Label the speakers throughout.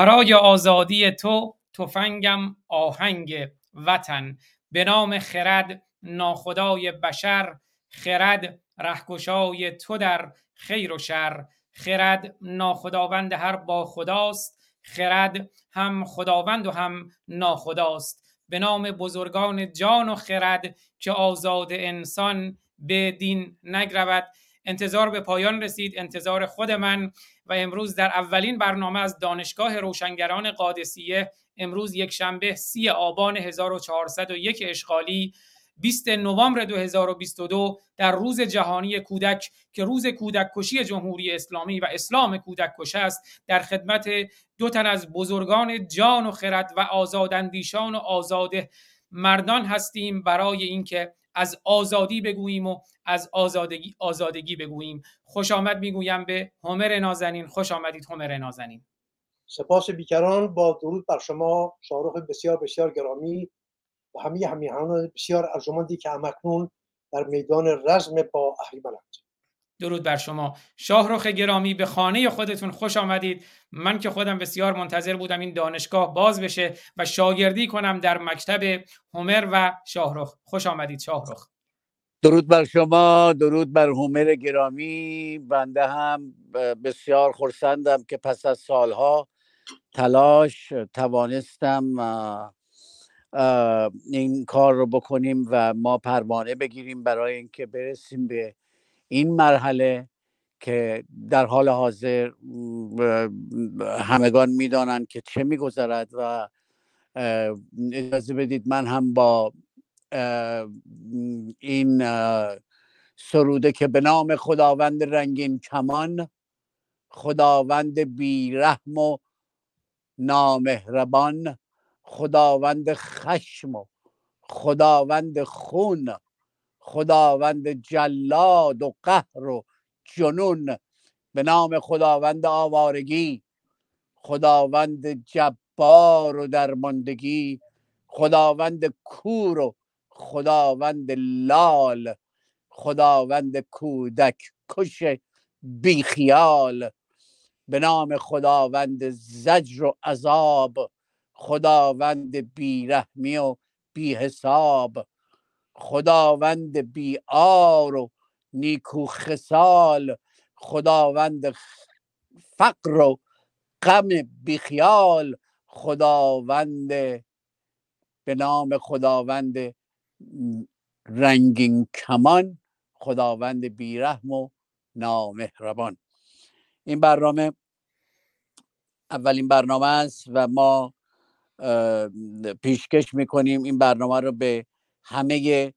Speaker 1: برای آزادی تو تفنگم آهنگ وطن.
Speaker 2: به نام خرد ناخدای بشر خرد رهگشای تو در خیر و شر. خرد ناخداوند هر با خداست خرد هم خداوند و هم ناخداست. به نام بزرگان جان و خرد که آزاد انسان به دین نگرود. انتظار به پایان رسید انتظار خود من. و امروز در اولین برنامه از دانشگاه روشنگران قادسیه امروز یک شنبه سی آبان 1401 اشغالی 20 نوامبر 2022 در روز جهانی کودک که روز کودک کشی جمهوری اسلامی و اسلام کودک کش است در خدمت دو تن از بزرگان جان و خرد و آزاداندیشان و آزاده مردان هستیم. برای اینکه از آزادی بگوییم و از آزادگی آزادگی بگوییم. خوش آمد می‌گویم به همر نازنین. خوش آمدید همر نازنین.
Speaker 3: سپاس بیکران. با درود بر شما شاهرخ بسیار بسیار گرامی و همه همیهنان بسیار ارجمندی که همکنون در میدان رزم با اهریمنند
Speaker 2: درود بر شما. شاهرخ گرامی به خانه خودتون خوش آمدید. من که خودم بسیار منتظر بودم این دانشگاه باز بشه و شاگردی کنم در مکتب هومر و شاهرخ خوش آمدید شاهرخ
Speaker 4: درود بر شما درود بر هومر گرامی. بنده هم بسیار خرسندم که پس از سالها تلاش توانستم این کار رو بکنیم و ما پروانه بگیریم برای اینکه برسیم به این مرحله که در حال حاضر همگان می‌دانند که چه میگذرد و اجازه بدید من هم با این سروده که به نام خداوند رنگین کمان خداوند بیرحم و نامهربان خداوند خشم و خداوند خون خداوند جلاد و قهر و جنون. به نام خداوند آوارگی خداوند جبار و درماندگی خداوند کور و خداوند لال خداوند کودک کش بیخیال به نام خداوند زجر و عذاب خداوند بیرحمی و بیحساب خداوند بیار و نیکو خسال خداوند فقر و غم بیخیال خداوند به نام خداوند رنگین کمان خداوند بیرحم و نامهربان. این برنامه اولین برنامه است و ما پیشکش می‌کنیم. این برنامه رو به همه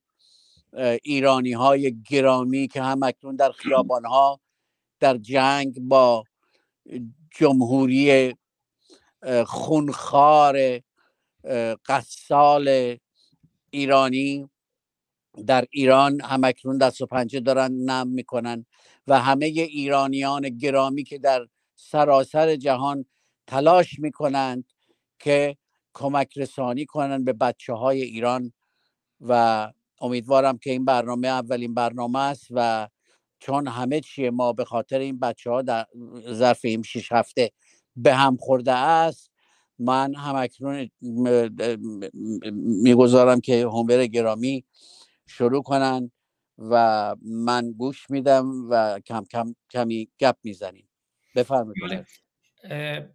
Speaker 4: ایرانی های گرامی که هم اکنون در خیابان ها در جنگ با جمهوری خونخوار قصال ایرانی در ایران هم اکنون دست و پنجه دارن نم می‌کنن و همه ایرانیان گرامی که در سراسر جهان تلاش می‌کنند که کمک رسانی کنند به بچه های ایران و امیدوارم که این برنامه اولین برنامه است و چون همه چیه ما به خاطر این بچه ها در ظرف این شیش هفته به هم خورده است من هم اکنون می‌گذارم که هومر گرامی شروع کنن و من گوش میدم و کم کم کمی گپ می‌زنیم. بفرمایید.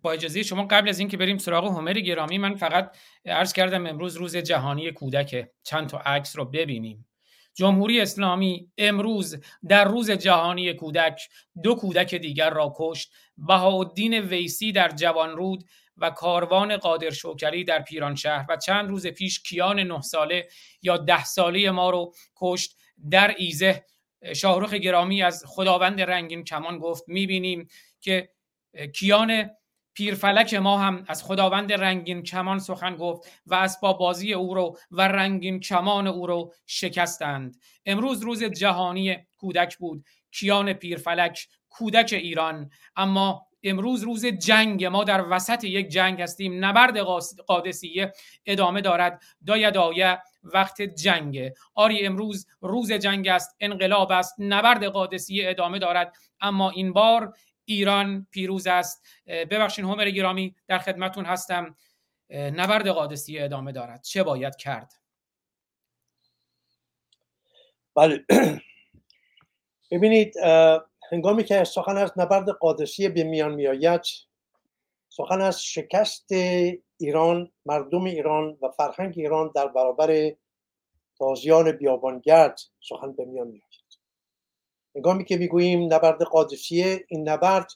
Speaker 2: با اجازه شما قبل از اینکه بریم سراغ هومر گرامی من فقط عرض کردم امروز روز جهانی کودک چند تا عکس رو ببینیم. جمهوری اسلامی امروز در روز جهانی کودک دو کودک دیگر را کشت. بهاءالدین ویسی در جوانرود و کاروان قادر شوکری در پیرانشهر و چند روز پیش کیان نه ساله یا ده ساله ما رو کشت در ایزه. شاهرخ گرامی از خداوند رنگین کمان گفت می‌بینیم که کیان پیرفلک ما هم از خداوند رنگین کمان سخن گفت و اسباب بازی او رو و رنگین کمان او رو شکستند. امروز روز جهانی کودک بود. کیان پیرفلک کودک ایران. اما امروز روز جنگ. ما در وسط یک جنگ هستیم. نبرد قادسیه ادامه دارد. داید آیه وقت جنگه آری امروز روز جنگ است. انقلاب است. نبرد قادسیه ادامه دارد. اما این بار ایران پیروز است. ببخشین همر گرامی در خدمتون هستم. نبرد قادسیه ادامه دارد. چه باید کرد؟
Speaker 3: بله. ببینید هنگامی که سخن از نبرد قادسیه به میان میآید سخن از شکست ایران مردم ایران و فرهنگ ایران در برابر تازیان بیابانگرد سخن به میان میآید. هنگامی که می‌گوییم نبرد قادسیه این نبرد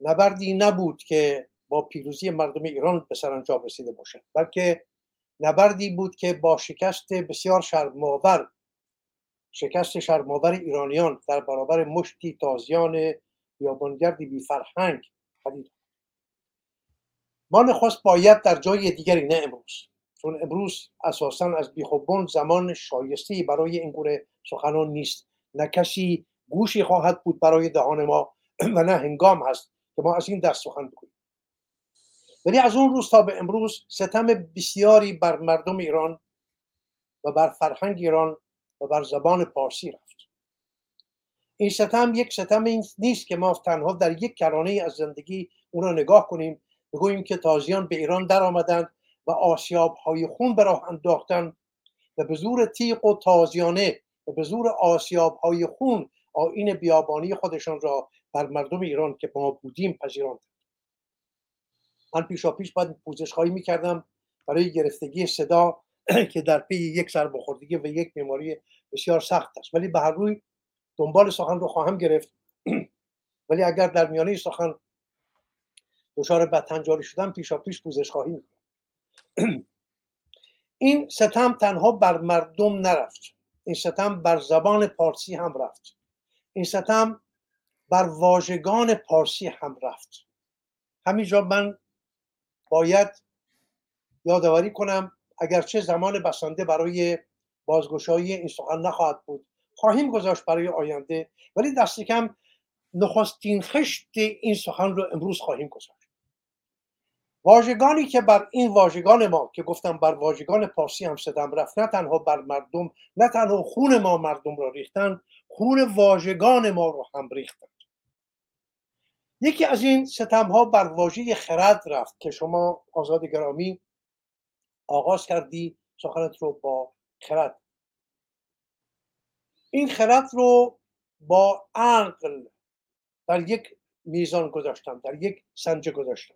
Speaker 3: نبردی نبود که با پیروزی مردم ایران به سرانجام رسیده باشد بلکه نبردی بود که با شکست بسیار شرمآور شکست شرمآور ایرانیان در برابر مشتی تازیان بیابانگردی بی فرهنگ پدید ما نخواست باید در جای دیگری نه امروز. چون امروز اساسا از بیخوبون زمان شایسته برای این گونه سخنان نیست. نه کسی گوشی خواهد بود برای دهان ما و نه هنگام هست که ما از این دست سخن بکنیم ولی از اون روز تا به امروز ستم بسیاری بر مردم ایران و بر فرهنگ ایران و بر زبان پارسی رفت. این ستم یک ستم نیست که ما تنها در یک کرانه از زندگی اون را نگاه کنیم. بگوییم که تازیان به ایران در آمدند و آسیاب های خون به راه انداختند و به زور تیق و تازیانه و به زور آسیاب های خون آین بیابانی خودشان را بر مردم ایران که ما بودیم پذیراند من پیشا پیش باید پوزش خواهی می‌کردم برای گرفتگی صدا که در پی یک سربخوردگی و یک بیماری بسیار سخت است. ولی به هر روی دنبال سخن رو خواهم گرفت. ولی اگر در میانه سخن دچار بدتنجاری شدم پیشا پیش پوزش خواهی این ستم تنها بر مردم نرفت. این ستم بر زبان پارسی هم رفت. این ستم بر واژگان پارسی هم رفت. همینجا من باید یادآوری کنم اگرچه زمان بسنده برای بازگشایی این سخن نخواهد بود خواهیم گذاشت برای آینده ولی دست کم نخستین خشت این سخن رو امروز خواهیم گذاشت. واژگانی که بر این واژگان ما که گفتم بر واژگان پارسی هم ستم رفت نه تنها بر مردم نه تنها خون ما مردم را ریختن خون واژگان ما رو هم ریختند یکی از این ستم ها بر واژه خرد رفت که شما آزاد گرامی آغاز کردی سخنت رو با خرد. این خرد رو با عقل در یک میزان گذاشتم در یک سنجه گذاشتم.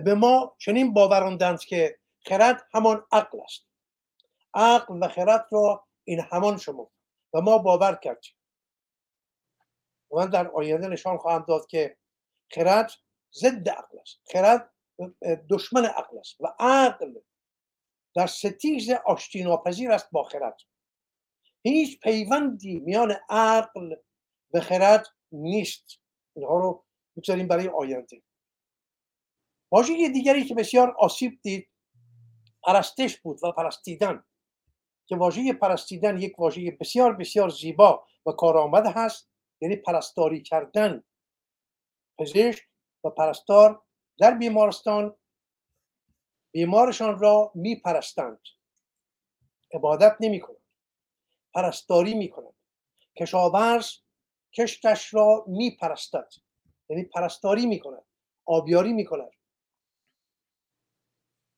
Speaker 3: به ما چنین باوراندند که خرد همان عقل است. عقل و خرد رو این همان شما و ما باور کردیم. من در آینده نشان خواهم داد که خرد ضد عقل است. خرد دشمن عقل است و عقل در ستیز آشتی ناپذیر است با خرد. هیچ پیوندی میان عقل و خرد نیست. اینها رو می‌گذاریم برای آینده واژه دیگری که بسیار آسیب دید پرستش بود و پرستیدن. که واژه پرستیدن یک واژه بسیار بسیار زیبا و کارآمد هست یعنی پرستاری کردن پزشک و پرستار در بیمارستان بیمارشان را میپرستند. عبادت نمی کنند پرستاری می کنند کشاورز کشتش را میپرستد. یعنی پرستاری می کند آبیاری می کند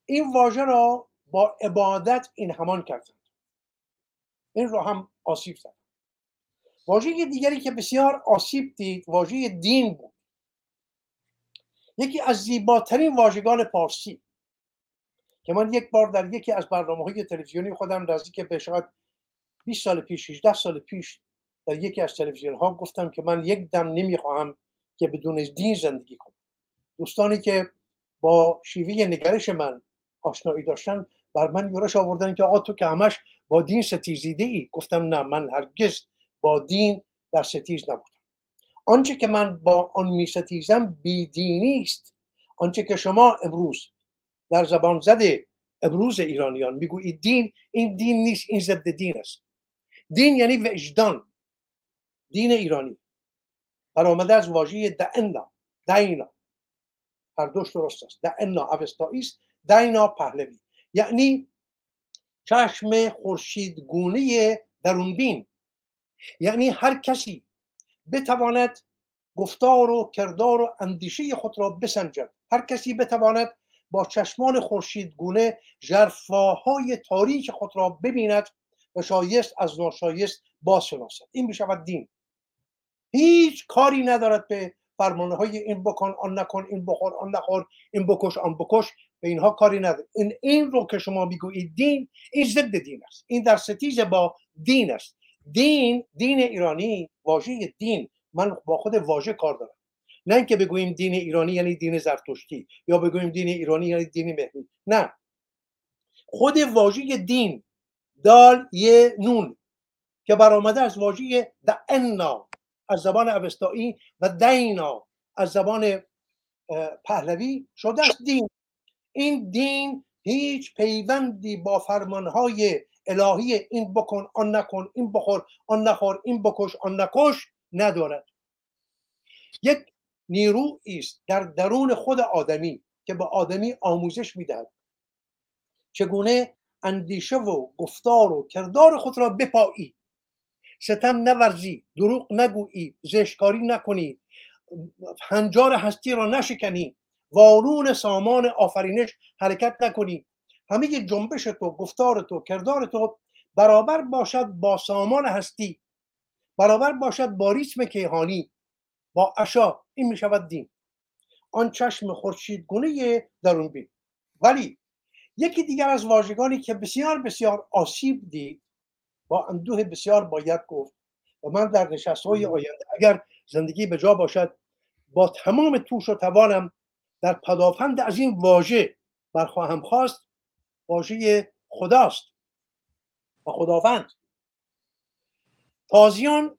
Speaker 3: این واژه را با عبادت این همان کردند. این را هم آسیب زد. واژه دیگری که بسیار آسیب دید واژه دین بود. یکی از زیباترین واژگان پارسی که من یک بار در یکی از برنامه های تلویزیونی خودم که به شاید 20 سال پیش 18 سال پیش در یکی از تلویزیون ها گفتم که من یک دم نمی‌خواهم که بدون دین زندگی کنم. دوستانی که با شیوه نگرش من آشنایی داشتن بر من یورش آوردن که آقا تو که همش با دین ستیزیده ای گفتم نه من هرگز با دین در ستیز نبودم. آنچه که من با آن می ستیزم بیدینی است. آنچه که شما امروز در زبان زده امروز ایرانیان می‌گویید دین این دین نیست این ضد دین است. دین یعنی وجدان. دین ایرانی. برآمده از واژه دعنا دینا هر دوش درست است. دعنا اوستایی است دینا پهلوی. یعنی چشم گونه درونبین. یعنی هر کسی بتواند گفتار و کردار و اندیشه خود را بسنجد. هر کسی بتواند با چشمان خورشیدگونه ژرفاهای تاریک خود را ببیند و شایست از ناشایست باشناسد این بشود دین. هیچ کاری ندارد به فرمانه های این بکن آن نکن این بخور آن نخور این بکش آن بکش. به اینها کاری نداره این این رو که شما می‌گویید دین این ضد دین است. این در ستیز با دین است. دین دین ایرانی واژه دین. من با خود واژه کار دارم. نه اینکه بگوییم دین ایرانی یعنی دین زرتشتی یا بگوییم دین ایرانی یعنی دین مهمی نه. خود واژه دین دال یه نون که برآمده از واژه دعنا از زبان اوستایی و دینا از زبان پهلوی شده است. دین. این دین هیچ پیوندی با فرمانهای الهی این بکن آن نکن این بخور آن نخور این بکش آن نکش ندارد. یک نیرو است در درون خود آدمی که به آدمی آموزش می‌دهد. چگونه اندیشه و گفتار و کردار خود را بپایی. ستم نورزی دروغ نگویی زشکاری نکنی هنجار هستی را نشکنی. وارون سامان آفرینش حرکت نکنی همه جنبش تو گفتار تو کردار تو برابر باشد با سامان هستی. برابر باشد با ریتم کیهانی با اشا این می شود دین. آن چشم خورشیدگونه درون بین. ولی یکی دیگر از واژگانی که بسیار بسیار آسیب دید با اندوه بسیار باید گفت و من در نشست های آینده اگر زندگی به جا باشد با تمام توش و توانم در پدافند از این واژه برخواهم خواست واژه خداست و خداوند. تازیان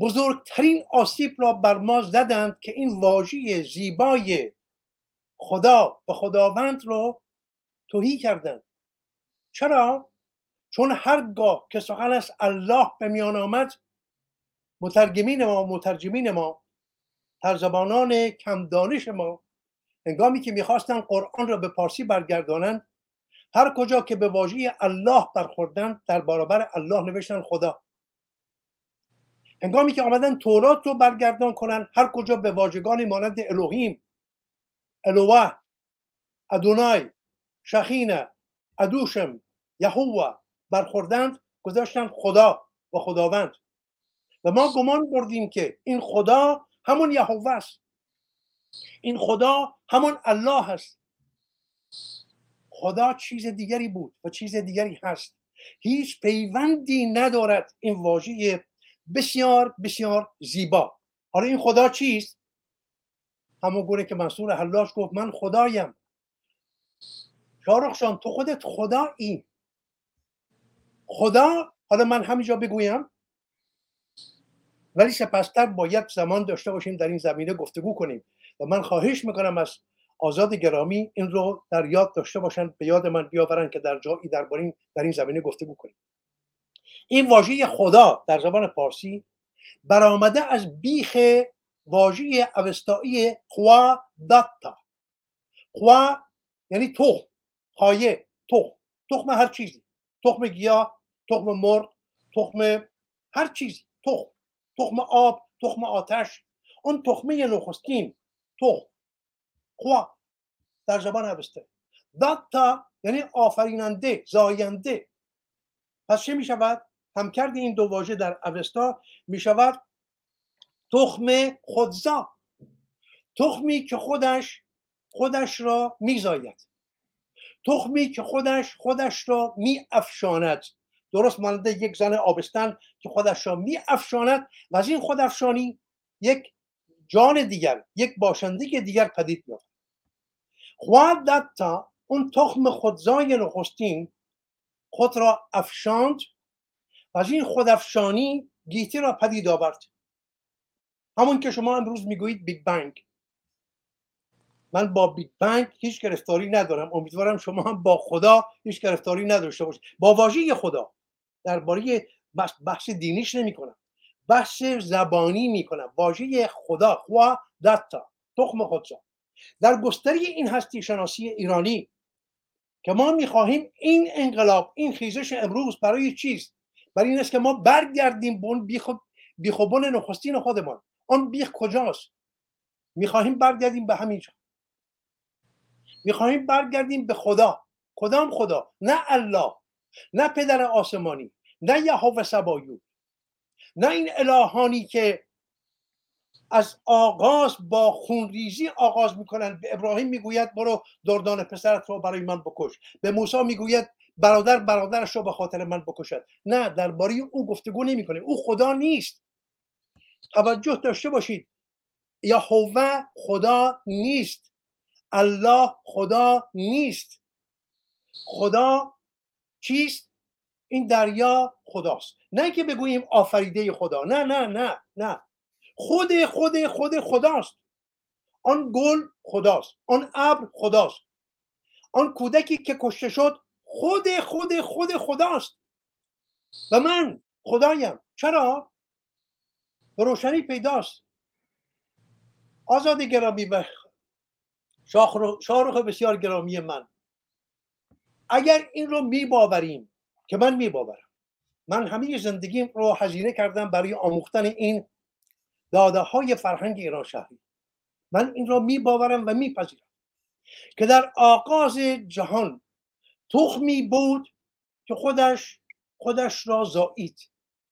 Speaker 3: بزرگترین آسیب را بر ما زدند که این واژه زیبای خدا و خداوند رو توهی کردند. چرا؟ چون هرگاه که سخن از الله به میان آمد مترجمین ما مترجمین ما ترزبانان کم دانش ما هنگامی که می‌خواستن قرآن را به پارسی برگردانند هر کجا که به واژه الله برخوردن در برابر الله نوشتن خدا. هنگامی که آمدن تورات رو برگردان کنن هر کجا به واژگانی مانند الوهیم الوه ادونای شخینه ادوشم یهوه برخوردند گذاشتن خدا و خداوند. و ما گمان بردیم که این خدا همون یهوه است. این خدا همون الله است خدا چیز دیگری بود و چیز دیگری هست. هیچ پیوندی ندارد این واژه بسیار بسیار زیبا. حالا این خدا چیست؟ همون گونه که منصور حلاش گفت من خدایم. شارخ تو خودت خدایی. خدا؟ حالا من همینجا بگویم. ولی سپستر باید زمان داشته باشیم در این زمینه گفتگو کنیم. و من خواهش می‌کنم از آزاد گرامی این رو در یاد داشته باشن به یاد من بیاورن که در جایی در, در این زمینه گفتگو کنیم این واژه خدا در زبان پارسی برآمده از بیخ واژه اوستایی خوا داتا. خوا یعنی تخم خایه تخم. تخم هر چیزی. تخم گیاه تخم مرغ تخم هر چیزی. تخم. تخم آب تخم آتش. اون تخمه نخستین تخم. خوا در زبان اوسته داتا یعنی آفریننده زاینده. پس چه می شود همکرد این دو واژه در اوستا می شود تخم خودزا. تخمی که خودش خودش را میزاید. تخمی که خودش خودش را می افشاند درست مانند یک زن آبستن که خودش را می افشاند و از این خودافشانی یک جان دیگر یک باشنده دیگر پدید میاد خواد دتا اون تخم خودزای نخستین خود را افشاند و از این خودافشانی گیتی را پدید آورد. همون که شما امروز می‌گویید Big Bang. من با Big Bang هیچ گرفتاری ندارم. امیدوارم شما هم با خدا هیچ گرفتاری نداشته باشید. با واژه خدا درباره بحث, دینیش نمی کنم بحث زبانی می کنم واژه خدا خوا دتا تخم خودسا در گستری این هستی شناسی ایرانی که ما می‌خواهیم این انقلاب این خیزش امروز برای چیست؟ برای این است که ما برگردیم به اون بیخوبون نخستین خودمان. آن بیخ کجاست؟ می‌خواهیم برگردیم به همینجا. می‌خواهیم برگردیم به خدا. کدام خدا؟ نه الله نه پدر آسمانی نه یهوه سبایو. نه این الهانی که از آغاز با خونریزی آغاز می‌کنند به ابراهیم می‌گوید برو دردان پسرت رو برای من بکش. به موسی می‌گوید برادر برادرش رو به خاطر من بکشد. نه درباره او گفتگو نمی‌کنه. او خدا نیست. توجه داشته باشید. یهوه خدا نیست. الله خدا نیست. خدا چیست؟ این دریا خداست. نه که بگوییم آفریده خدا. نه نه نه نه. خود خود خود خداست. آن گل خداست. آن ابر خداست. آن کودکی که کشته شد خود خود خود خداست. و من خدایم. چرا؟ روشنی پیداست. آزاد گرامی و شاهرخ بسیار گرامی من. اگر این رو میباوریم که من میباورم. من همه زندگیم رو هزینه کردم برای آموختن این داده های فرهنگ ایران شهری. من این را میباورم و میپذیرم که در آغاز جهان تخمی بود که خودش خودش را زایید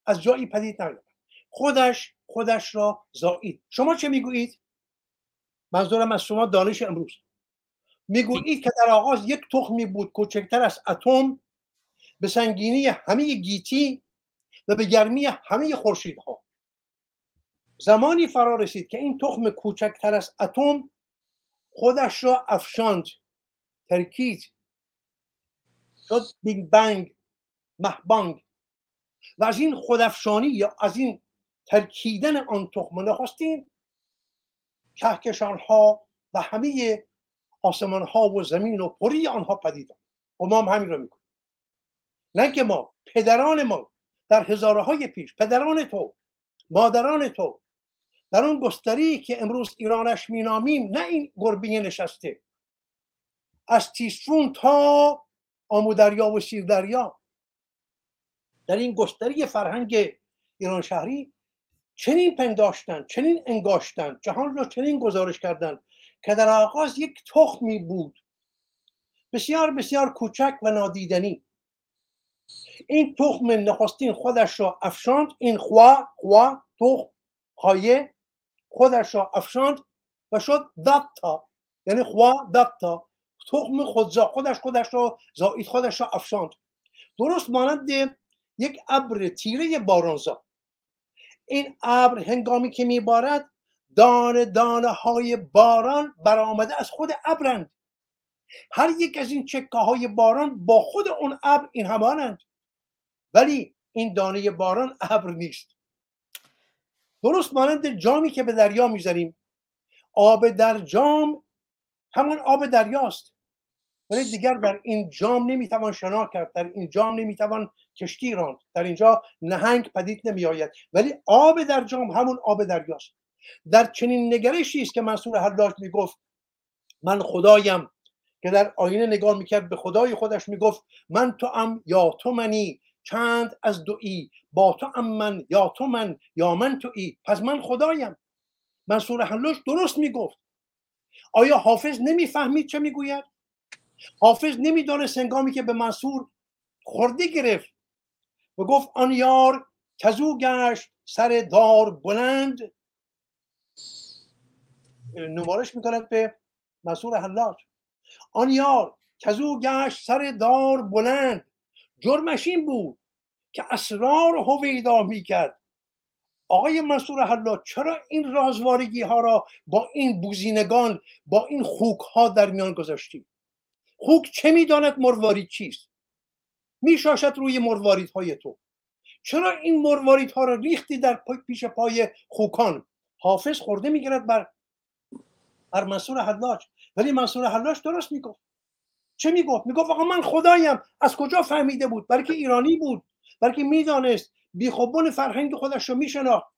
Speaker 3: از جایی پدید نیامد. خودش خودش را زایید شما چه می‌گویید؟ منظورم از شما دانش امروز. می‌گویید که در آغاز یک تخمی بود کوچکتر از اتم به سنگینی همه گیتی و به گرمی همه خورشیدها. زمانی فرا رسید که این تخم کوچکتر از اتم خودش را افشاند ترکید شد Big Bang مهبانگ و از این خودافشانی یا از این ترکیدن آن تخم نخستین کهکشان ها و همه آسمان ها و زمین و پری آنها پدید و ما هم همین رو می‌کنیم نه که ما پدران ما در هزاره های پیش پدران تو مادران تو در اون گستری که امروز ایرانش مینامیم نه این گربه نشسته. از تیسفون تا آمودریا و سیردریا. در این گستری فرهنگ ایران شهری چنین پنداشتن چنین انگاشتن جهان را چنین گزارش کردند که در آغاز یک تخمی بود. بسیار بسیار کوچک و نادیدنی. این تخم نخستین خودش را افشاند این خوا خوا تخم خایه خودش را افشاند و شد دتا یعنی خوا دتا تخم خودزا خودش خودش را زایید خودش را افشاند. درست مانند یک ابر تیره بارانزا. این ابر هنگامی که میبارد دانه دانه های باران برآمده از خود ابرند. هر یک از این چکه های باران با خود اون ابر این همانند. ولی این دانه باران ابر نیست. درست مانند جامی که به دریا می‌ذاریم. آب در جام همون آب دریاست. ولی دیگر در این جام نمی‌توان شنا کرد. در این جام نمی‌توان کشتی راند. در اینجا نهنگ پدید نمیآید. ولی آب در جام همون آب دریاست. در چنین نگرشی است که منصور حلاج می‌گفت من خدایم که در آینه نگاه می‌کرد به خدای خودش می‌گفت من تو ام یا تو منی؟ چند از دوی با تو ام من یا تو من یا من تویی؟ پس من خدایم. منصور حلاج درست می‌گفت. آیا حافظ نمی‌فهمید چه می‌گوید؟ حافظ نمی‌دانست سنگامی که به منصور خورده گرفت و گفت آن یار کزو گشت سر دار بلند. نمارش می‌کند به مسئول حلاج. آن یار کزو گشت سر دار بلند جرمش این بود که اسرار هویدا می‌کرد. آقای منصور حلاج چرا این رازوارگی ها را با این بوزینگان با این خوک ها در میان گذاشتیم خوک چه می‌داند مروارید چیست؟ میشاشد روی مروارید های تو. چرا این مروارید ها را ریختی در پیش پای خوکان؟ حافظ خورده می‌گیرد بر بر منصور حلاج ولی منصور حلاش درست می‌گفت. چه می‌گفت؟ می‌گفت آقا من خدایم. از کجا فهمیده بود؟ برای که ایرانی بود. برای که می‌دانست. بیخوبون فرهنگ خودش رو میشناخت.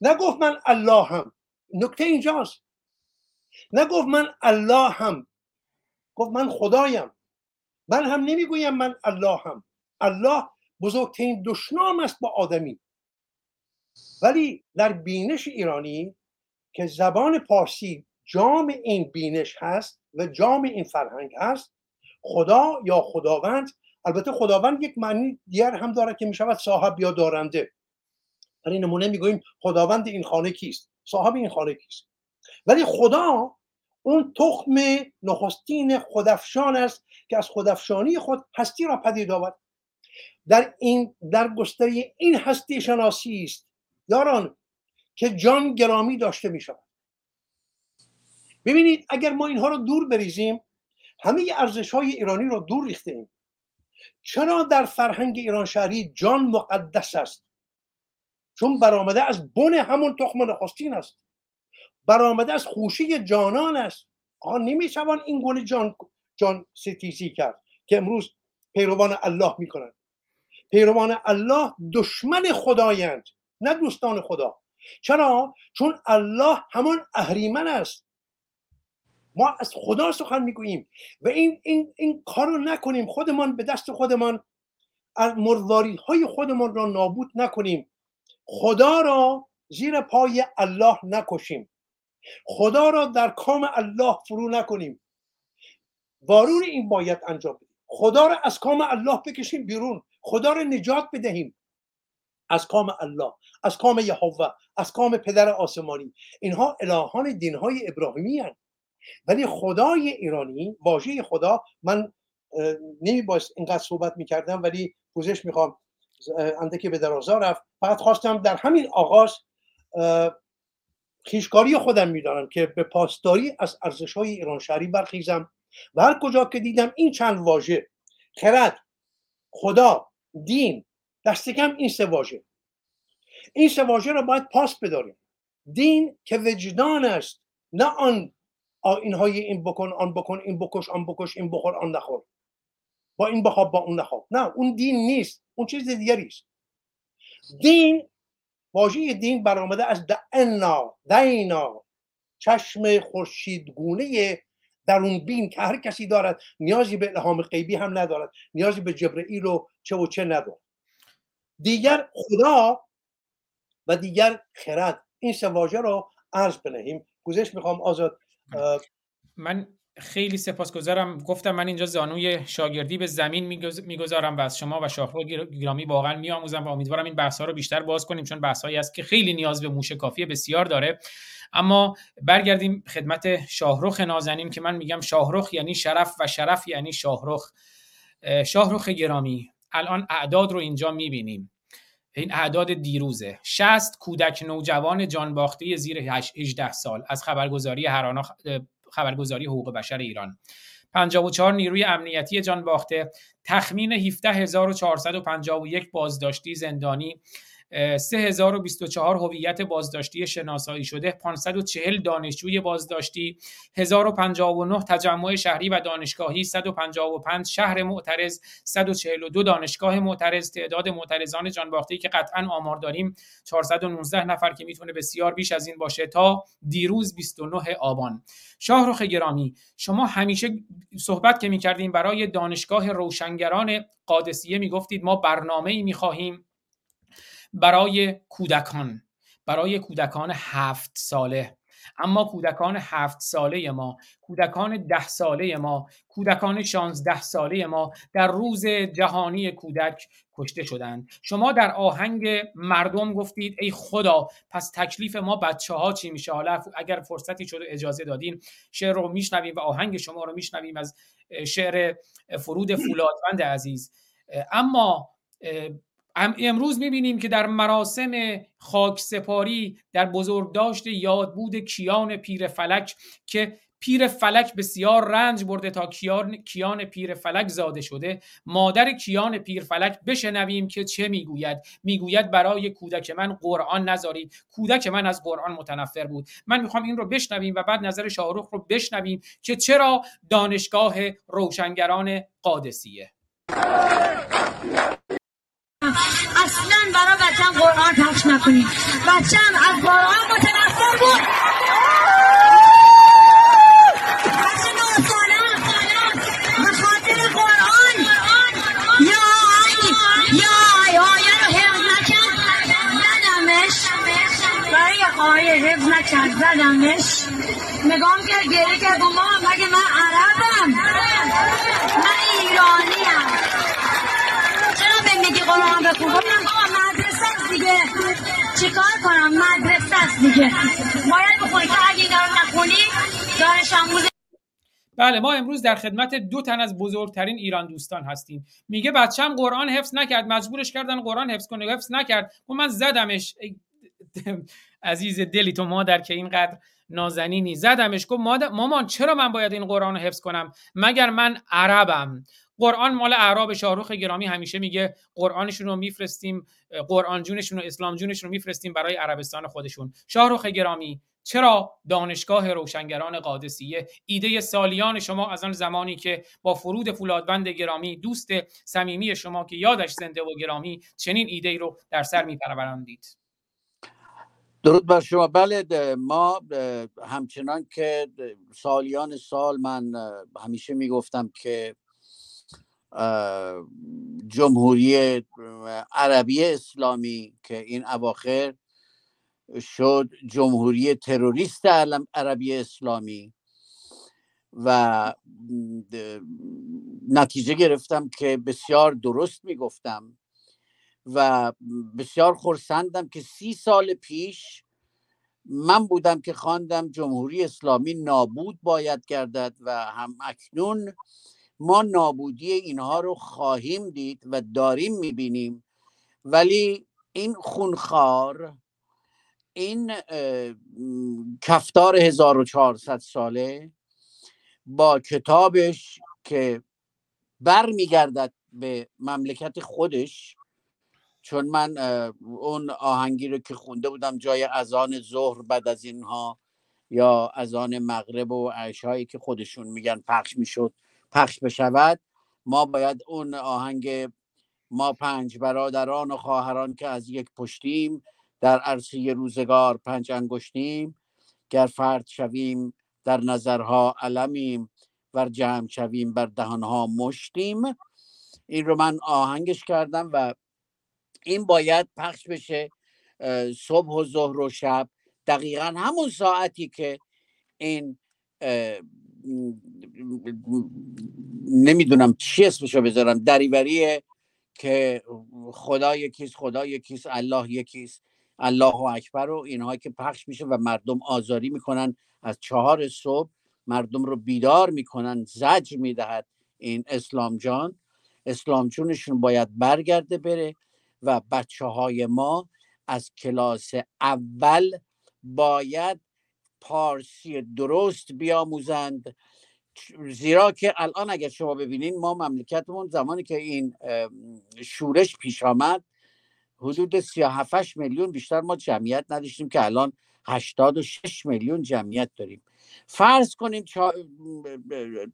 Speaker 3: نگفت من الله هم نکته اینجاست. نگفت من الله هم گفت من خدایم. من هم نمی‌گویم من الله هم الله بزرگترین دشنام است با آدمی. ولی در بینش ایرانی که زبان پارسی جام این بینش هست و جام این فرهنگ هست خدا یا خداوند البته خداوند یک معنی دیگر هم داره که می‌شود صاحب یا دارنده. در این نمونه می‌گوییم خداوند این خانه کیست؟ صاحب این خانه کیست؟ ولی خدا اون تخم نخستین خودافشان است که از خودافشانی خود هستی را پدید آورد. در این در گستری این هستی شناسی است یاران که جان گرامی داشته می شود ببینید اگر ما اینها رو دور بریزیم همه ارزش های ایرانی رو دور ریخته ایم چرا در فرهنگ ایران شهری جان مقدس است؟ چون برآمده از بن همون تخم نخستین است. برآمده از خوشی جانان است. آن نمی‌توان این گونه جان جان ستیزی کرد که امروز پیروان الله می‌کنند پیروان الله دشمن خدایند نه دوستان خدا. چرا؟ چون الله همان اهریمن است. ما از خدا سخن می‌گوییم و این این این کار رو نکنیم. خودمان به دست خودمان از مرواری های خودمان را نابود نکنیم. خدا را زیر پای الله نکشیم. خدا را در کام الله فرو نکنیم. وارون این باید انجام بدیم. خدا را از کام الله بکشیم بیرون. خدا را نجات بدهیم. از کام الله از کام یهوه از کام پدر آسمانی. اینها الهان دینهای ابراهیمی هستند ولی خدای ایرانی واژه خدا من نمی باید اینقدر صحبت می‌کردم ولی پوزش می‌خوام که به درازا رفت. فقط خواستم در همین آغاز خیشکاری خودم میدارم که به پاسداری از ارزش های ایران شهری برخیزم و هر کجا که دیدم این چند واژه خرد خدا دین دست کم این سه واژه. این سه واژه را باید پاس بداریم. دین که وجدان است نه آن اینهای این بکن آن بکن این بکش آن بکش این بخور آن نخور. با این بخواب با اون نخواب. نه اون دین نیست. اون چیز دیگری است. دین واژه دین برآمده از دعنا دینا. چشم خورشیدگونه در اون بین که هر کسی دارد. نیازی به الهام غیبی هم ندارد. نیازی به جبرئیل و چه و چه ندارد. دیگر خدا و دیگر خرد. این سه واژه رو عرض بنهیم. گذشت می‌خوام آزاد
Speaker 2: من خیلی سپاسگزارم. گفتم من اینجا زانوی شاگردی به زمین می‌گذارم و از شما و شاهرو گرامی واقعا میآموزم و امیدوارم این بحث ها رو بیشتر باز کنیم چون بحث هایی است که خیلی نیاز به موشه کافی بسیار داره. اما برگردیم خدمت شاهرخ نازنین که من میگم شاهرخ یعنی شرف و شرف یعنی شاهرخ. شاهرخ گرامی الان اعداد رو اینجا می‌بینیم. این اعداد دیروزه. 60 کودک نوجوان جانباخته زیر 18 سال از خبرگزاری هرانا خبرگزاری حقوق بشر ایران. 54 نیروی امنیتی جان باخته تخمین 17451 بازداشتی زندانی 3024 هویت بازداشتی شناسایی شده 540 دانشجوی بازداشتی 1059 تجمع شهری و دانشگاهی 155 شهر معترض 142 دانشگاه معترض تعداد معترضان جانباخته که قطعا آمار داریم 419 نفر که می‌تونه بسیار بیش از این باشه تا دیروز 29 آبان. شاهرخ گرامی شما همیشه صحبت که می‌کردیم برای دانشگاه روشنگران قادسیه می‌گفتید ما برنامه ای می‌خواهیم. برای کودکان برای کودکان هفت ساله. اما کودکان هفت ساله ما کودکان ده ساله ما کودکان شانزده ساله ما در روز جهانی کودک کشته شدند. شما در آهنگ مردم گفتید ای خدا پس تکلیف ما بچه ها چی میشه؟ حالا اگر فرصتی شده اجازه دادین شعر رو میشنویم و آهنگ شما رو میشنویم از شعر فرود فولادوند عزیز. اما امروز می‌بینیم که در مراسم خاک سپاری در بزرگداشت یادبود کیان پیر فلک که پیر فلک بسیار رنج برده تا کیان, کیان پیر فلک زاده شده مادر کیان پیر فلک بشنویم که چه می‌گوید. می‌گوید برای کودک من قرآن نذارید کودک من از قرآن متنفر بود. من می‌خوام این رو بشنویم و بعد نظر شاهروخ رو بشنویم که چرا دانشگاه روشنگران قادسیه.
Speaker 5: اصلا برای بچم قرآن پخش نکنید بچم از قرآن متنفر بود. بچه یا یا حفظ نکرد. زدمش. نگام کرد گریه کرد. مگه من عربم؟ من میگی قرآن بخون گفتم بابا مدرسه است دیگه. چیکار کنم؟ مدرسه است دیگه. باید بخونی. که اگه اینا رو نخونی دانش آموز
Speaker 2: بله ما امروز در خدمت دو تن از بزرگترین ایران دوستان هستیم. میگه بچم قرآن حفظ نکرد مجبورش کردن قرآن حفظ کنه. حفظ نکرد. و من زدمش. عزیز دلی تو مادر که اینقدر نازنینی. زدمش. گفت مادر مامان چرا من باید این قرآن رو حفظ کنم؟ مگر من عربم؟ قرآن مال اعراب شاهروخ گرامی همیشه میگه قرآنشون رو میفرستیم قرآن جونشون و اسلام جونشون رو میفرستیم برای عربستان خودشون. شاهروخ گرامی چرا دانشگاه روشنگران قادسیه؟ ایده سالیان شما از آن زمانی که با فرود فولادبند گرامی دوست صمیمی شما که یادش زنده و گرامی چنین ایده ای رو در سر میپروراندید
Speaker 4: درود بر شما. بله ما همچنان که سالیان سال من همیشه می‌گفتم که جمهوری عربی اسلامی که این اواخر شد جمهوری تروریست عربی اسلامی و نتیجه گرفتم که بسیار درست می‌گفتم و بسیار خرسندم که سی سال پیش من بودم که خواندم جمهوری اسلامی نابود باید گردد و هم اکنون ما نابودی اینها رو خواهیم دید و داریم می‌بینیم. ولی این خونخوار این کفتار 1400 ساله با کتابش که برمیگردد به مملکت خودش چون من اون آهنگی رو که خونده بودم جای اذان ظهر بعد از اینها یا اذان مغرب و عشایی که خودشون میگن پخش می‌شد پخش بشود ما باید اون آهنگ ما پنج برادران و خواهران که از یک پشتیم در عرصه روزگار پنج انگشتیم گر فرد شویم در نظرها علمیم ور جمع شویم بر دهانها مشتیم. این رو من آهنگش کردم و این باید پخش بشه صبح و ظهر و شب دقیقا همون ساعتی که این نمی‌دونم چی اسمشو بذارم. دریوریه که خدا یکیست خدا یکیست الله یکیست. الله اکبر و اینها که پخش میشه و مردم آزاری می‌کنن. از چهار صبح مردم رو بیدار می‌کنن زج می‌دهد این اسلام جان. اسلام جونشون باید برگرده بره و بچه های ما از کلاس اول باید پارسی درست بیاموزند. زیرا که الان اگر شما ببینین ما مملکتمون زمانی که این شورش پیش آمد حدود 37 میلیون بیشتر ما جمعیت نداشتیم که الان 86 میلیون جمعیت داریم. فرض کنیم چا-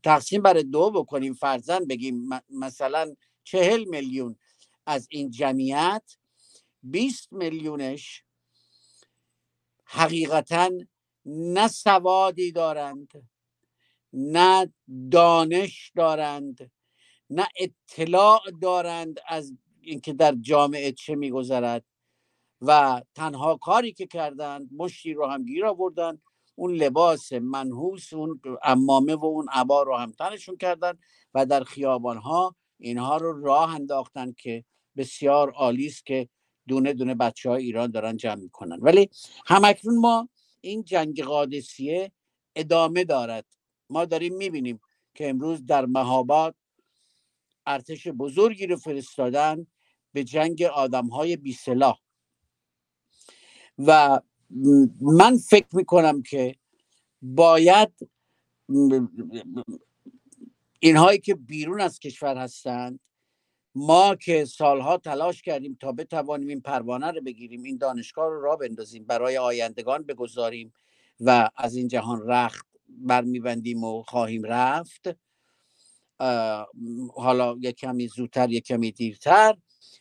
Speaker 4: تقسیم بر دو بکنیم فرزن بگیم مثلا چهل میلیون از این جمعیت 20 میلیونش حقیقتا نه سوادی دارند نه دانش دارند نه اطلاع دارند از اینکه در جامعه چه میگذرد. و تنها کاری که کردند مشتی رو هم گیر آوردن اون لباس منحوس اون امامه و اون عبا رو هم تنشون کردن و در خیابان ها اینها رو راه انداختن که بسیار عالی است که دونه دونه بچه های ایران دارن جمع می‌کنن. ولی همکنون ما این جنگ قادسیه ادامه دارد. ما داریم می‌بینیم که امروز در مهاباد ارتش بزرگی رو فرستادن به جنگ آدم های بی سلاح. و من فکر می‌کنم که باید اینهایی که بیرون از کشور هستند ما که سالها تلاش کردیم تا بتوانیم این پروانه رو بگیریم این دانشگاه رو را بندازیم برای آیندگان بگذاریم و از این جهان رخت برمیبندیم و خواهیم رفت. حالا یک کمی زودتر یک کمی دیرتر.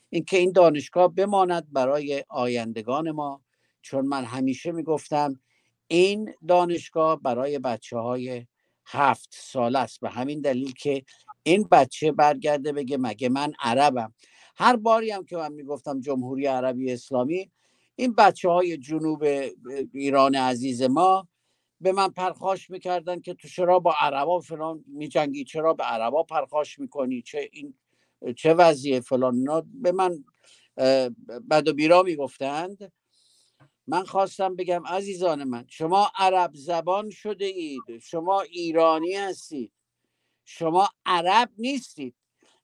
Speaker 4: اینکه این دانشگاه بماند برای آیندگان ما. چون من همیشه می‌گفتم این دانشگاه برای بچه های هفت سال است. به همین دلیل که این بچه برگرده بگه مگه من عربم. هر باری هم که من می‌گفتم جمهوری عربی اسلامی این بچه های جنوب ایران عزیز ما به من پرخاش می‌کردن که تو چرا با عربا فلان میجنگی چرا به عربا پرخاش می‌کنی چه این چه وضعیه فلان. به من بد و بیرا می‌گفتند. من خواستم بگم عزیزان من شما عرب زبان شده اید شما ایرانی هستید. شما عرب نیستید.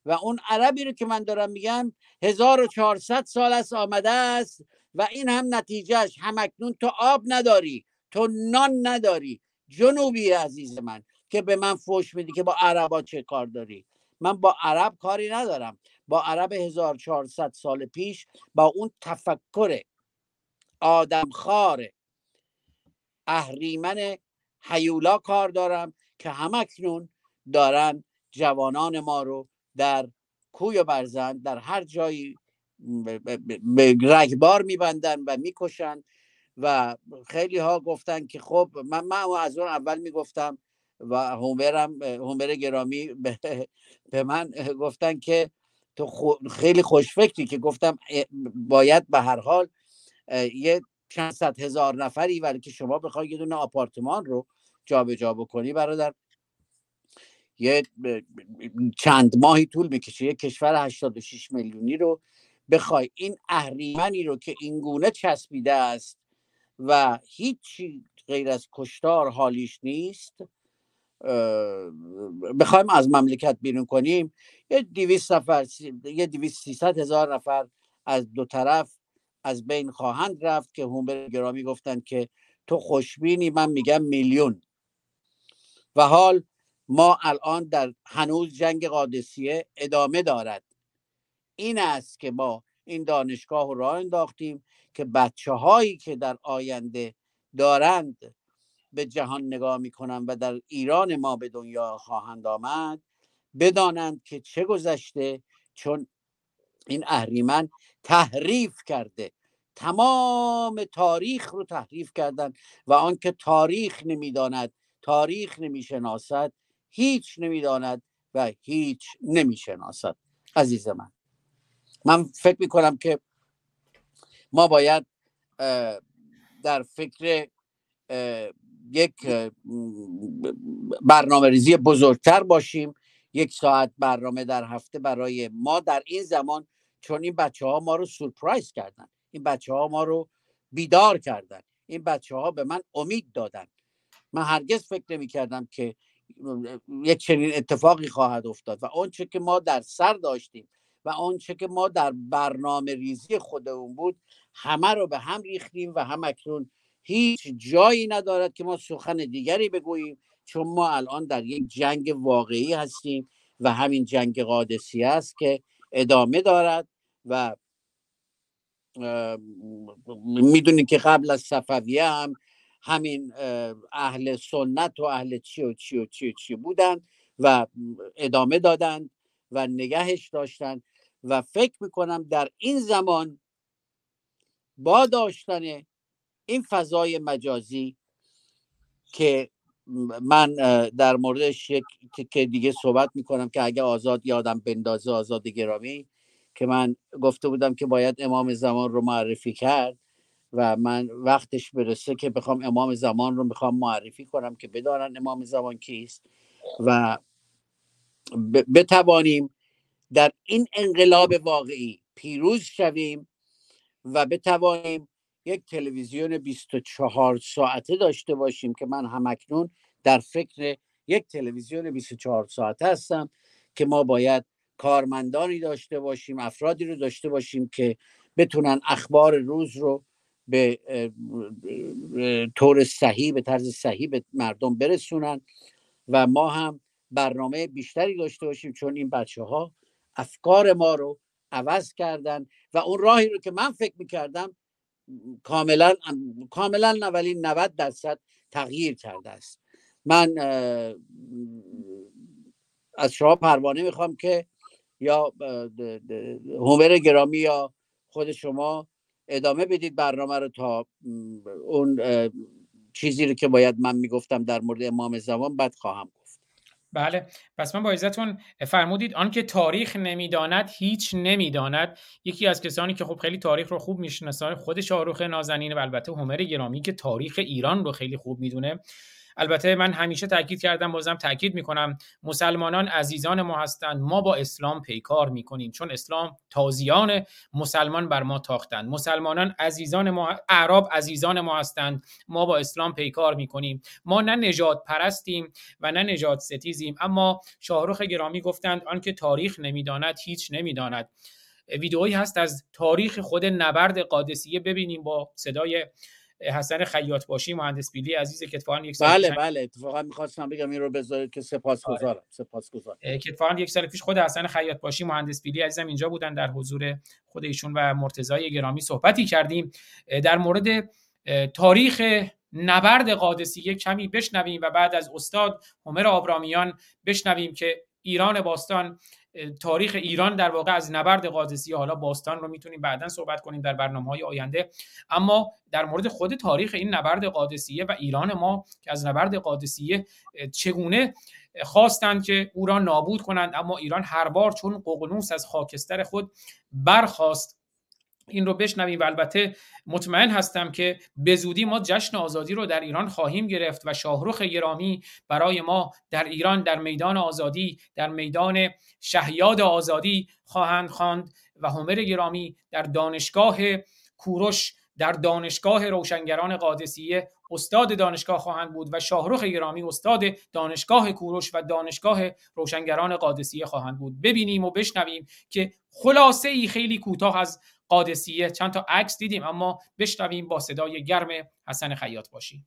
Speaker 4: و اون عربی رو که من دارم میگم 1400 سال است آمده است و این هم نتیجهش همکنون تو آب نداری تو نان نداری. جنوبی عزیز من که به من فوش میدی که با عربا چه کار داری؟ من با عرب کاری ندارم. با عرب 1400 سال پیش با اون تفکر آدمخوار اهریمن حیولا کار دارم که همکنون دارن جوانان ما رو در کوی و برزن در هر جایی رگبار میبندن و می‌کشن و خیلی ها گفتن که خب من, من از اون اول می‌گفتم و هومرم هومر گرامی به من گفتن که تو خیلی خوشفکری که گفتم باید به هر حال یه چند صد هزار نفری ولی که شما بخوای یه دونه آپارتمان رو جابجا جا بکنی برادر. یه چند ماهی طول می‌کشه. یه کشور 86 میلیونی رو بخوای. این اهریمنی رو که این گونه چسبیده است و هیچی غیر از کشتار حالیش نیست بخوایم از مملکت بیرون کنیم. یه دیویست نفر یه دیویست سیصد هزار نفر از دو طرف از بین خواهند رفت که هومبر گرامی گفتن که تو خوشبینی من میگم میلیون. و حال ما الان در هنوز جنگ قادسیه ادامه دارد. این است که ما این دانشگاه راه انداختیم که بچه هایی که در آینده دارند به جهان نگاه می‌کنن و در ایران ما به دنیا خواهند آمد بدانند که چه گذشته چون این اهریمن تحریف کرده. تمام تاریخ رو تحریف کردن و آنکه تاریخ نمی‌داند تاریخ نمی‌شناسد هیچ نمی‌داند و هیچ نمی‌شناسد. عزیز من من فکر می‌کنم که ما باید در فکر یک برنامه ریزی بزرگتر باشیم. یک ساعت برنامه در هفته برای ما در این زمان چون این بچه ها ما رو سورپرایز کردن. این بچه ها ما رو بیدار کردن. این بچه ها به من امید دادن. من هرگز فکر نمی کردم که یک چنین اتفاقی خواهد افتاد و آنچه که ما در سر داشتیم و آنچه که ما در برنامه ریزی خودمون بود همه رو به هم ریختیم و هم اکنون هیچ جایی ندارد که ما سخن دیگری بگوییم چون ما الان در یک جنگ واقعی هستیم و همین جنگ قادسی است که ادامه دارد و می‌دونید که قبل از صفویه هم همین اهل سنت و اهل چی و چی و چی و چی بودن و ادامه دادن و نگهش داشتن و فکر می‌کنم در این زمان با داشتن این فضای مجازی که من در موردش که دیگه صحبت می‌کنم که اگه آزاد یادم بندازه آزاد گرامی که من گفته بودم که باید امام زمان رو معرفی کرد. و من وقتش برسه که بخوام امام زمان رو می‌خوام معرفی کنم که بدانن امام زمان کیست و بتوانیم در این انقلاب واقعی پیروز شویم و بتوانیم یک تلویزیون 24 ساعته داشته باشیم که من همکنون در فکر یک تلویزیون 24 ساعته هستم که ما باید کارمندانی داشته باشیم افرادی رو داشته باشیم که بتونن اخبار روز رو به طور صحیح به طرز صحیح به مردم برسونن و ما هم برنامه بیشتری داشته باشیم چون این بچه ها افکار ما رو عوض کردن و اون راهی رو که من فکر می‌کردم کاملا کاملا اولین 90 درصد تغییر کرده است. من از شما پروانه می‌خوام که یا هومر گرامی یا خود شما ادامه بدید برنامه رو تا اون چیزی رو که باید من می‌گفتم در مورد امام زمان بعد خواهم گفت.
Speaker 2: بله. پس من با عزتون فرمودید آنکه تاریخ نمی‌داند هیچ نمی‌داند. یکی از کسانی که خب خیلی تاریخ رو خوب می‌شناسن خود شاهرخ نازنین و البته هومر گرامی که تاریخ ایران رو خیلی خوب می‌دونه. البته من همیشه تاکید کردم بازم تاکید می‌کنم. مسلمانان عزیزان ما هستند. ما با اسلام پیکار می‌کنیم. چون اسلام تازیان مسلمان بر ما تاختند. مسلمانان عزیزان ما اعراب عزیزان ما هستند. ما با اسلام پیکار می‌کنیم. ما نه نجات پرستیم و نه نجات ستیزیم. اما شاهرخ گرامی گفتند آنکه تاریخ نمی‌داند هیچ نمی‌داند. ویدئویی هست از تاریخ خود نبرد قادسیه. ببینیم با صدای حسن خیاط باشی مهندس بیلی عزیز که اتفاقا یک
Speaker 4: سال بله بله. اتفاقا می‌خواستم بگم این رو بذارید که سپاسگزارم. آره. سپاسگزارم.
Speaker 2: که اتفاقا یک سال پیش خود حسن خیاط باشی مهندس بیلی عزیزم اینجا بودن در حضور خود ایشون و مرتضای گرامی صحبتی کردیم. در مورد تاریخ نبرد قادسیه کمی بشنویم و بعد از استاد همر آبرامیان بشنویم که ایران باستان تاریخ ایران در واقع از نبرد قادسیه حالا باستان رو می‌تونیم بعدا صحبت کنیم در برنامه های آینده. اما در مورد خود تاریخ این نبرد قادسیه و ایران ما که از نبرد قادسیه چگونه خواستند که او را نابود کنند؟ اما ایران هر بار چون ققنوس از خاکستر خود برخواست این رو بشنویم و البته مطمئن هستم که به زودی ما جشن آزادی رو در ایران خواهیم گرفت و شاهروخ گرامی برای ما در ایران در میدان آزادی در میدان شهیاد آزادی خواهند خواند و همر گرامی در دانشگاه کوروش در دانشگاه روشنگران قادسیه استاد دانشگاه خواهند بود و شاهروخ گرامی استاد دانشگاه کوروش و دانشگاه روشنگران قادسیه خواهند بود. ببینیم و بشنویم که خلاصه ای خیلی کوتاه از قادسیه. چند تا عکس دیدیم اما بشنویم با صدای گرم حسن خیاط باشی.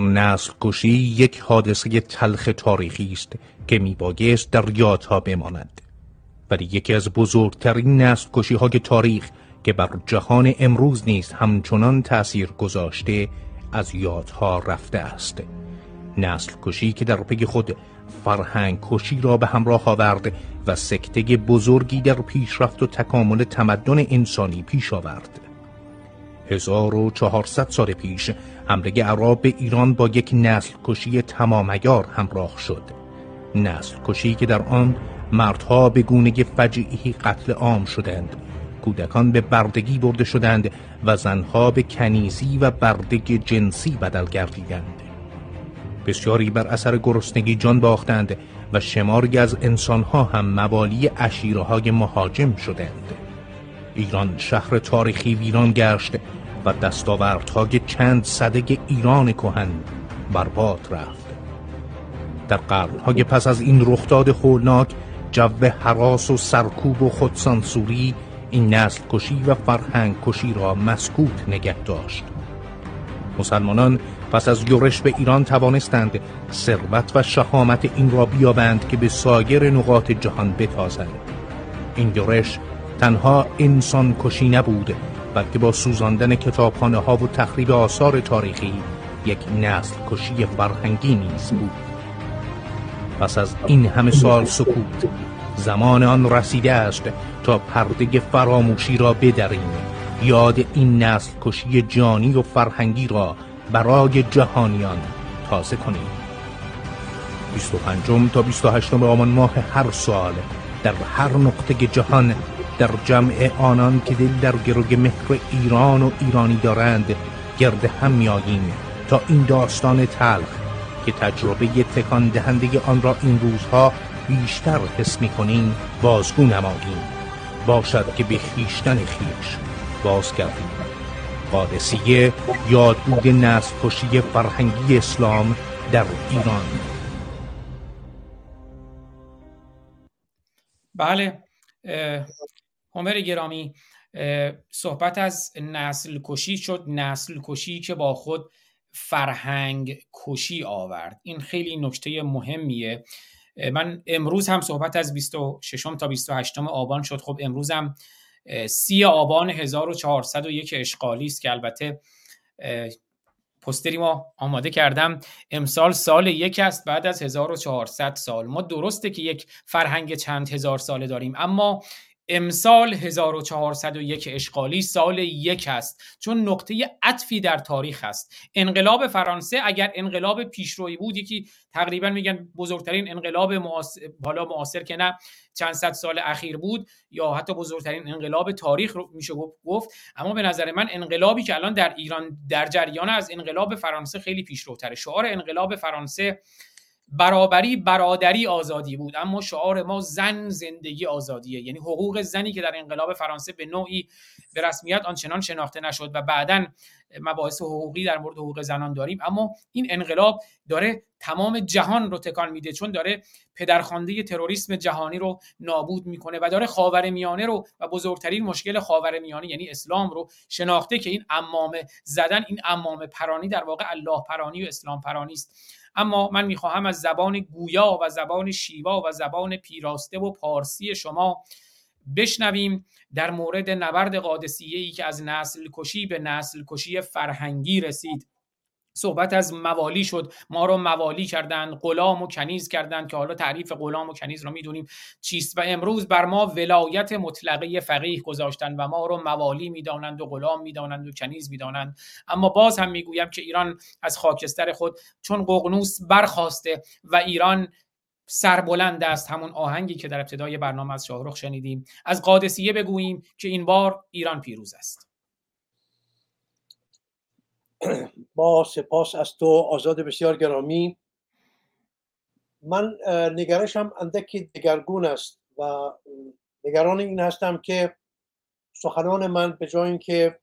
Speaker 6: نسل کشی یک حادثه تلخ تاریخی است که میبایست در یادها بماند. ولی یکی از بزرگترین نسل کشی های تاریخ که بر جهان امروز نیست همچنان تأثیر گذاشته از یادها رفته است. نسل کشی که در پی خود فرهنگ کشی را به همراه آورد و سکته بزرگی در پیشرفت و تکامل تمدن انسانی پیش آورد. 1400 سال پیش حمله عرب به ایران با یک نسل کشی تمامگار همراه شد. نسل کشی که در آن مردها به گونه فجعی قتل عام شدند. کودکان به بردگی برده شدند و زنها به کنیزی و بردگ جنسی بدل گردیدند. بسیاری بر اثر گرسنگی جان باختند و شماری از انسانها هم موالی اشیره های مهاجم شدند. ایران شهر تاریخی ویران گشت و دستاوردهای چند صدگ ایران کهن برباد رفت. در قرنهای پس از این رخداد هولناک جو حراس و سرکوب و خودسانسوری این نسل کشی و فرهنگ کشی را مسکوت نگه داشت. مسلمانان پس از یورش به ایران توانستند ثروت و شهامت این را بیابند که به سایر نقاط جهان بتازند. این یورش تنها انسان کشی نبود بلکه با سوزاندن کتابخانه ها و تخریب آثار تاریخی یک نسل کشی فرهنگی نیز بود. پس از این همه سال سکوت زمان آن رسیده است تا پرده فراموشی را بدریم. یاد این نسل کشی جانی و فرهنگی را برای جهانیان تازه کنیم. 25 تا 28 آمان ماه هر سال در هر نقطه جهان در جمع آنان که دل در گروگ مهر ایران و ایرانی دارند گرد هم میاییم تا این داستان تلخ که تجربه تکان دهنده آن را این روزها بیشتر حس می کنیم بازگو نماییم. باشد که به خیشتن خیش باز کردیم قادسیه یادبود نسل کشی فرهنگی اسلام در ایران.
Speaker 2: بله همر گرامی صحبت از نسل کشی شد نسل کشی که با خود فرهنگ کشی آورد. این خیلی نکته مهمیه. من امروز هم صحبت از 26 تا 28 آبان شد. خب امروز هم سی آبان 1401 اشغالی است که البته پستری ما آماده کردم امسال سال یک است بعد از 1400 سال. ما درسته که یک فرهنگ چند هزار ساله داریم اما امسال 1401 اشغالی سال یک است چون نقطه عطفی در تاریخ است. انقلاب فرانسه اگر انقلاب پیشروی بود یکی تقریبا میگن بزرگترین انقلاب معاصر بالا معاصر که نه چند صد سال اخیر بود یا حتی بزرگترین انقلاب تاریخ رو میشه گفت اما به نظر من انقلابی که الان در ایران در جریان از انقلاب فرانسه خیلی پیشروتره. شعار انقلاب فرانسه برابری برادری آزادی بود. اما شعار ما زن زندگی آزادیه. یعنی حقوق زنی که در انقلاب فرانسه به نوعی به رسمیت آنچنان شناخته نشد و بعدا مباحث حقوقی در مورد حقوق زنان داریم. اما این انقلاب داره تمام جهان رو تکان میده چون داره پدرخوانده تروریسم جهانی رو نابود می‌کنه و داره خاور میانه رو و بزرگترین مشکل خاور میانه یعنی اسلام رو شناخته که این امامه زدن این امامه پرانی در واقع الله پرانی و اسلام پرانی است. اما من می‌خواهم از زبان گویا و زبان شیوا و زبان پیراسته و پارسی شما بشنویم در مورد نبرد قادسیه ای که از نسل کشی به نسل کشی فرهنگی رسید. صحبت از موالی شد. ما رو موالی کردن غلام و کنیز کردند که حالا تعریف غلام و کنیز رو می‌دونیم چیست. و امروز بر ما ولایت مطلقه فقیه گذاشتن و ما رو موالی می‌دانند و غلام می‌دانند و کنیز می‌دانند. اما باز هم می‌گویم که ایران از خاکستر خود چون ققنوس برخواسته و ایران سربلند است همون آهنگی که در ابتدای برنامه از شاهرخ شنیدیم. از قادسیه بگوییم که این بار ایران پیروز است.
Speaker 3: با سپاس از تو آزاد بسیار گرامی. من نگرشم اندکی دگرگون است و نگران این هستم که سخنان من به جای اینکه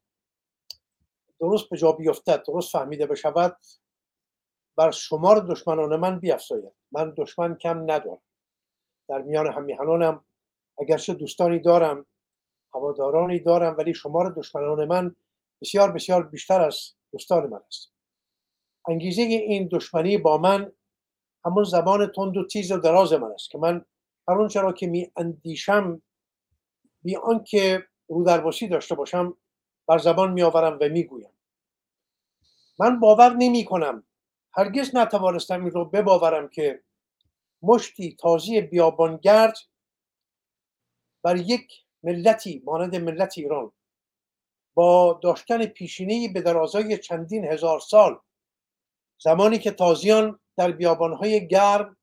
Speaker 3: درست به جا بیفتد درست فهمیده بشود بر شمار دشمنان من بیافزاید من دشمن کم ندارم. در میان همیهنانم اگرچه دوستانی دارم هوادارانی دارم ولی شمار دشمنان من بسیار بسیار بیشتر از دوستان من است انگیزه این دشمنی با من همون زبان تند و تیز و دراز من است که من هر اون چرا که می اندیشم بی آنکه رو درباسی داشته باشم بر زبان می آورم و می گویم من باور نمی کنم هرگز نتوانستم این رو بباورم که مشتی تازی بیابانگرد بر یک ملتی مانند ملت ایران با داشتن پیشینی به درازای چندین هزار سال زمانی که تازیان در بیابانهای گرم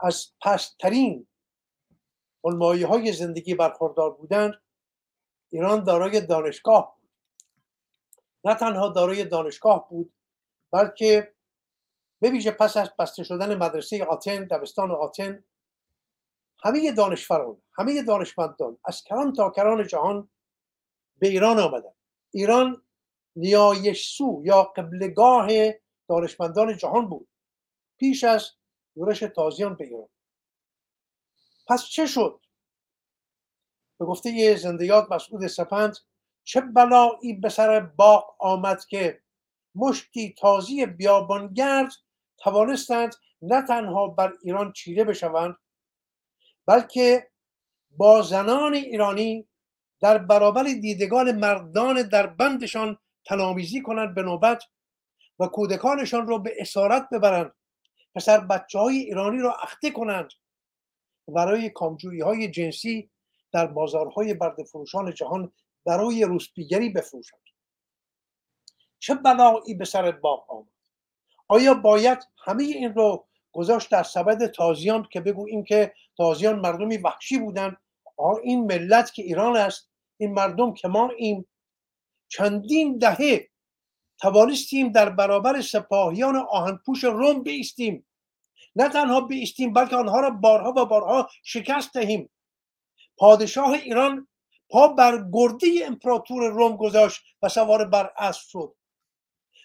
Speaker 3: از پسترین علمایی های زندگی برخوردار بودند ایران دارای دانشگاه بود. نه تنها دارای دانشگاه بود بلکه به پس از بسته شدن مدرسه آتن دبستان آتن همه دانشوران همه دانشمندان از کران تا کران جهان به ایران آمدن. ایران نیایشسو یا قبلگاه دانشمندان جهان بود. پیش از یورش تازیان به ایران. پس چه شد؟ به گفته زندیات مسعود سپند چه بلایی به سر باغ آمد که مشتی تازی بیابانگرد توانستند نه تنها بر ایران چیره بشوند بلکه با زنان ایرانی در برابر دیدگان مردان در بندشان تنامیزی کنند به نوبت و کودکانشان را به اسارت ببرند. پسر بچه های ایرانی را اخته کنند. برای کامجویی های جنسی در بازارهای برد فروشان جهان برای روسپیگری بفروشند. چه بلایی به سر باغ آمد؟ آیا باید همه این رو گذاشت در سبد تازیان که بگوییم که تازیان مردمی وحشی بودند؟ این ملت که ایران است این مردم که ما این چندین دهه توانستیم در برابر سپاهیان آهنپوش روم بیستیم. نه تنها بیستیم بلکه آنها را بارها و بارها شکست دهیم. پادشاه ایران پا بر گرده امپراتور روم گذاشت و سوار بر اسب شد.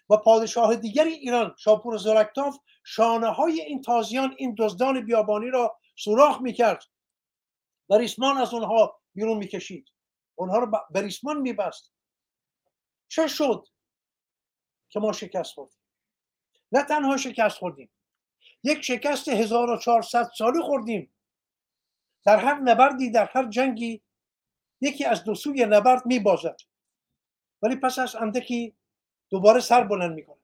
Speaker 3: و پادشاه دیگری ایران شاپور زرکتاف شانه های این تازیان این دزدان بیابانی را سوراخ می‌کرد و ریسمان از اونها بیرون می‌کشید. اونها رو به ریسمان میبست. چه شد که ما شکست خوردیم؟ نه تنها شکست خوردیم یک شکست 1400 ساله خوردیم. در هر نبردی در هر جنگی یکی از دو سوی نبرد میبازد. ولی پس از اندکی دوباره سر بلند می‌کنه.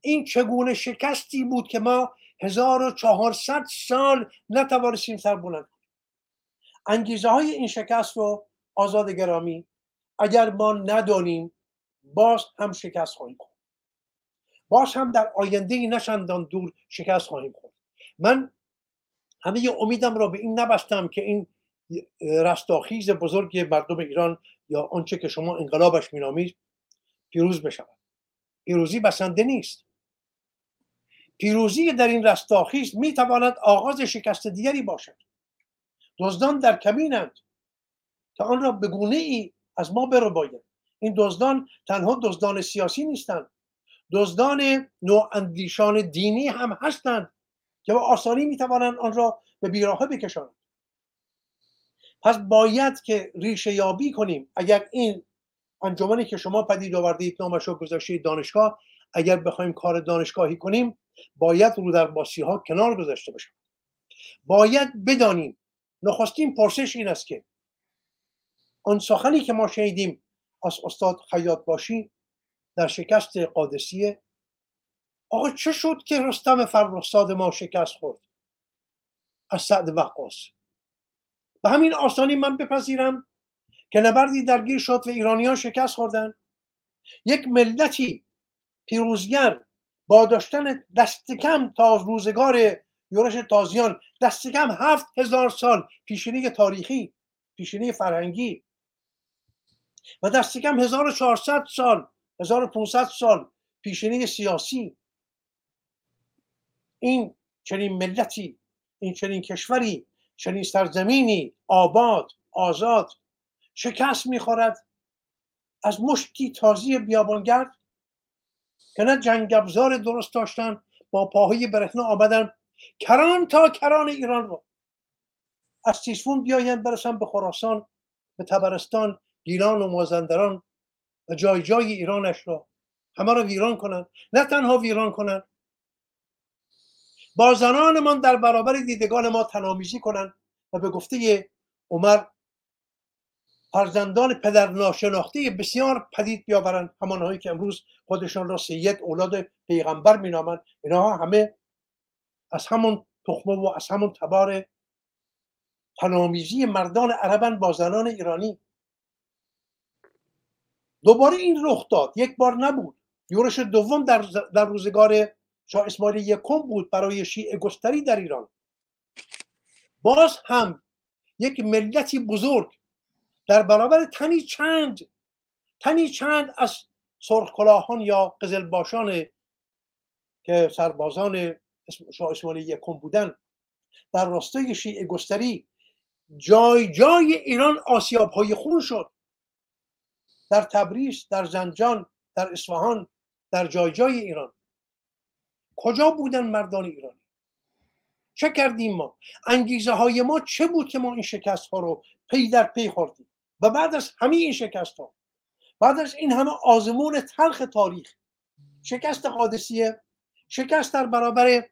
Speaker 3: این چگونه شکستی بود که ما 1400 سال نتوانستیم سر بلند کنیم؟ انگیزه های این شکست رو آزاد گرامی اگر ما ندانیم باز هم شکست خواهیم خورد. باز هم در آینده نشندان دور شکست خواهیم خورد. من همه امیدم را به این نبستم که این رستاخیز بزرگ مردم ایران یا آنچه که شما انقلابش مینامید پیروز بشود. پیروزی بسنده نیست. پیروزی در این رستاخیز می‌تواند آغاز شکست دیگری باشد. دزدان در کمینند. آن را به ای از ما باید این دزدان تنها دزدان سیاسی نیستند. دزدان نواندیشان دینی هم هستند که به آسانی می‌توانند آن را به بیراهه بکشانند. پس باید که ریشه یابی کنیم. اگر این انجمنی که شما پدید آوردید نامش رو گذاشتید دانشگاه اگر بخوایم کار دانشگاهی کنیم باید رو در باسی ها کنار گذاشته باشیم. باید بدانیم نخستین پرسش این است که آن سخنی که ما شنیدیم از استاد خیاط باشی در شکست قادسیه آقا چه شد که رستم فرخزاد ما شکست خورد؟ از سعد وقاص. به همین آسانی من بپذیرم که نبردی درگیر شد و ایرانیان شکست خوردن. یک ملتی پیروزگر با داشتن دست کم تا روزگار یورش تازیان دست کم هفت هزار سال پیشینه تاریخی پیشینه فرهنگی. و دست کم 1400 سال 1500 سال پیشینه سیاسی. این چنین ملتی این چنین کشوری چنین سرزمینی آباد آزاد شکست می‌خورد از مشتی تازی بیابانگرد که نه جنگ ابزار درست داشتن با پاهای برهنه آمدن کران تا کران ایران رو. از تیسفون بیاین برسن به خراسان به تبرستان گیلان و مازندران و جای جای ایرانش را. همه را ویران کنند. نه تنها ویران کنند. با زنانمان در برابر دیدگان ما تنامیزی کنند و به گفته عمر فرزندان پدر ناشناخته بسیار پدید بیاورند. همانهایی که امروز خودشان را سید اولاد پیغمبر مینامند. اینها همه از همون تخمه و از همون تبار تنامیزی مردان عربن با زنان ایرانی دوباره این رخ داد. یک بار نبود. یورش دوم در, در روزگار شاه اسماعیل یکم بود برای شیعه گستری در ایران. باز هم یک ملتی بزرگ در برابر تنی چند تنی چند از سرخکلاهان یا قزلباشان که سربازان شاه اسماعیل یکم بودن در راستای شیعه گستری جای جای ایران آسیاب های خون شد. در تبریز در زنجان در اصفهان در جای جای ایران. کجا بودن مردان ایرانی؟ چه کردیم ما؟ انگیزه های ما چه بود که ما این شکست ها رو پی در پی خوردیم؟ و بعد از همه این شکست ها بعد از این همه آزمون تلخ تاریخ شکست قادسیه شکست در برابر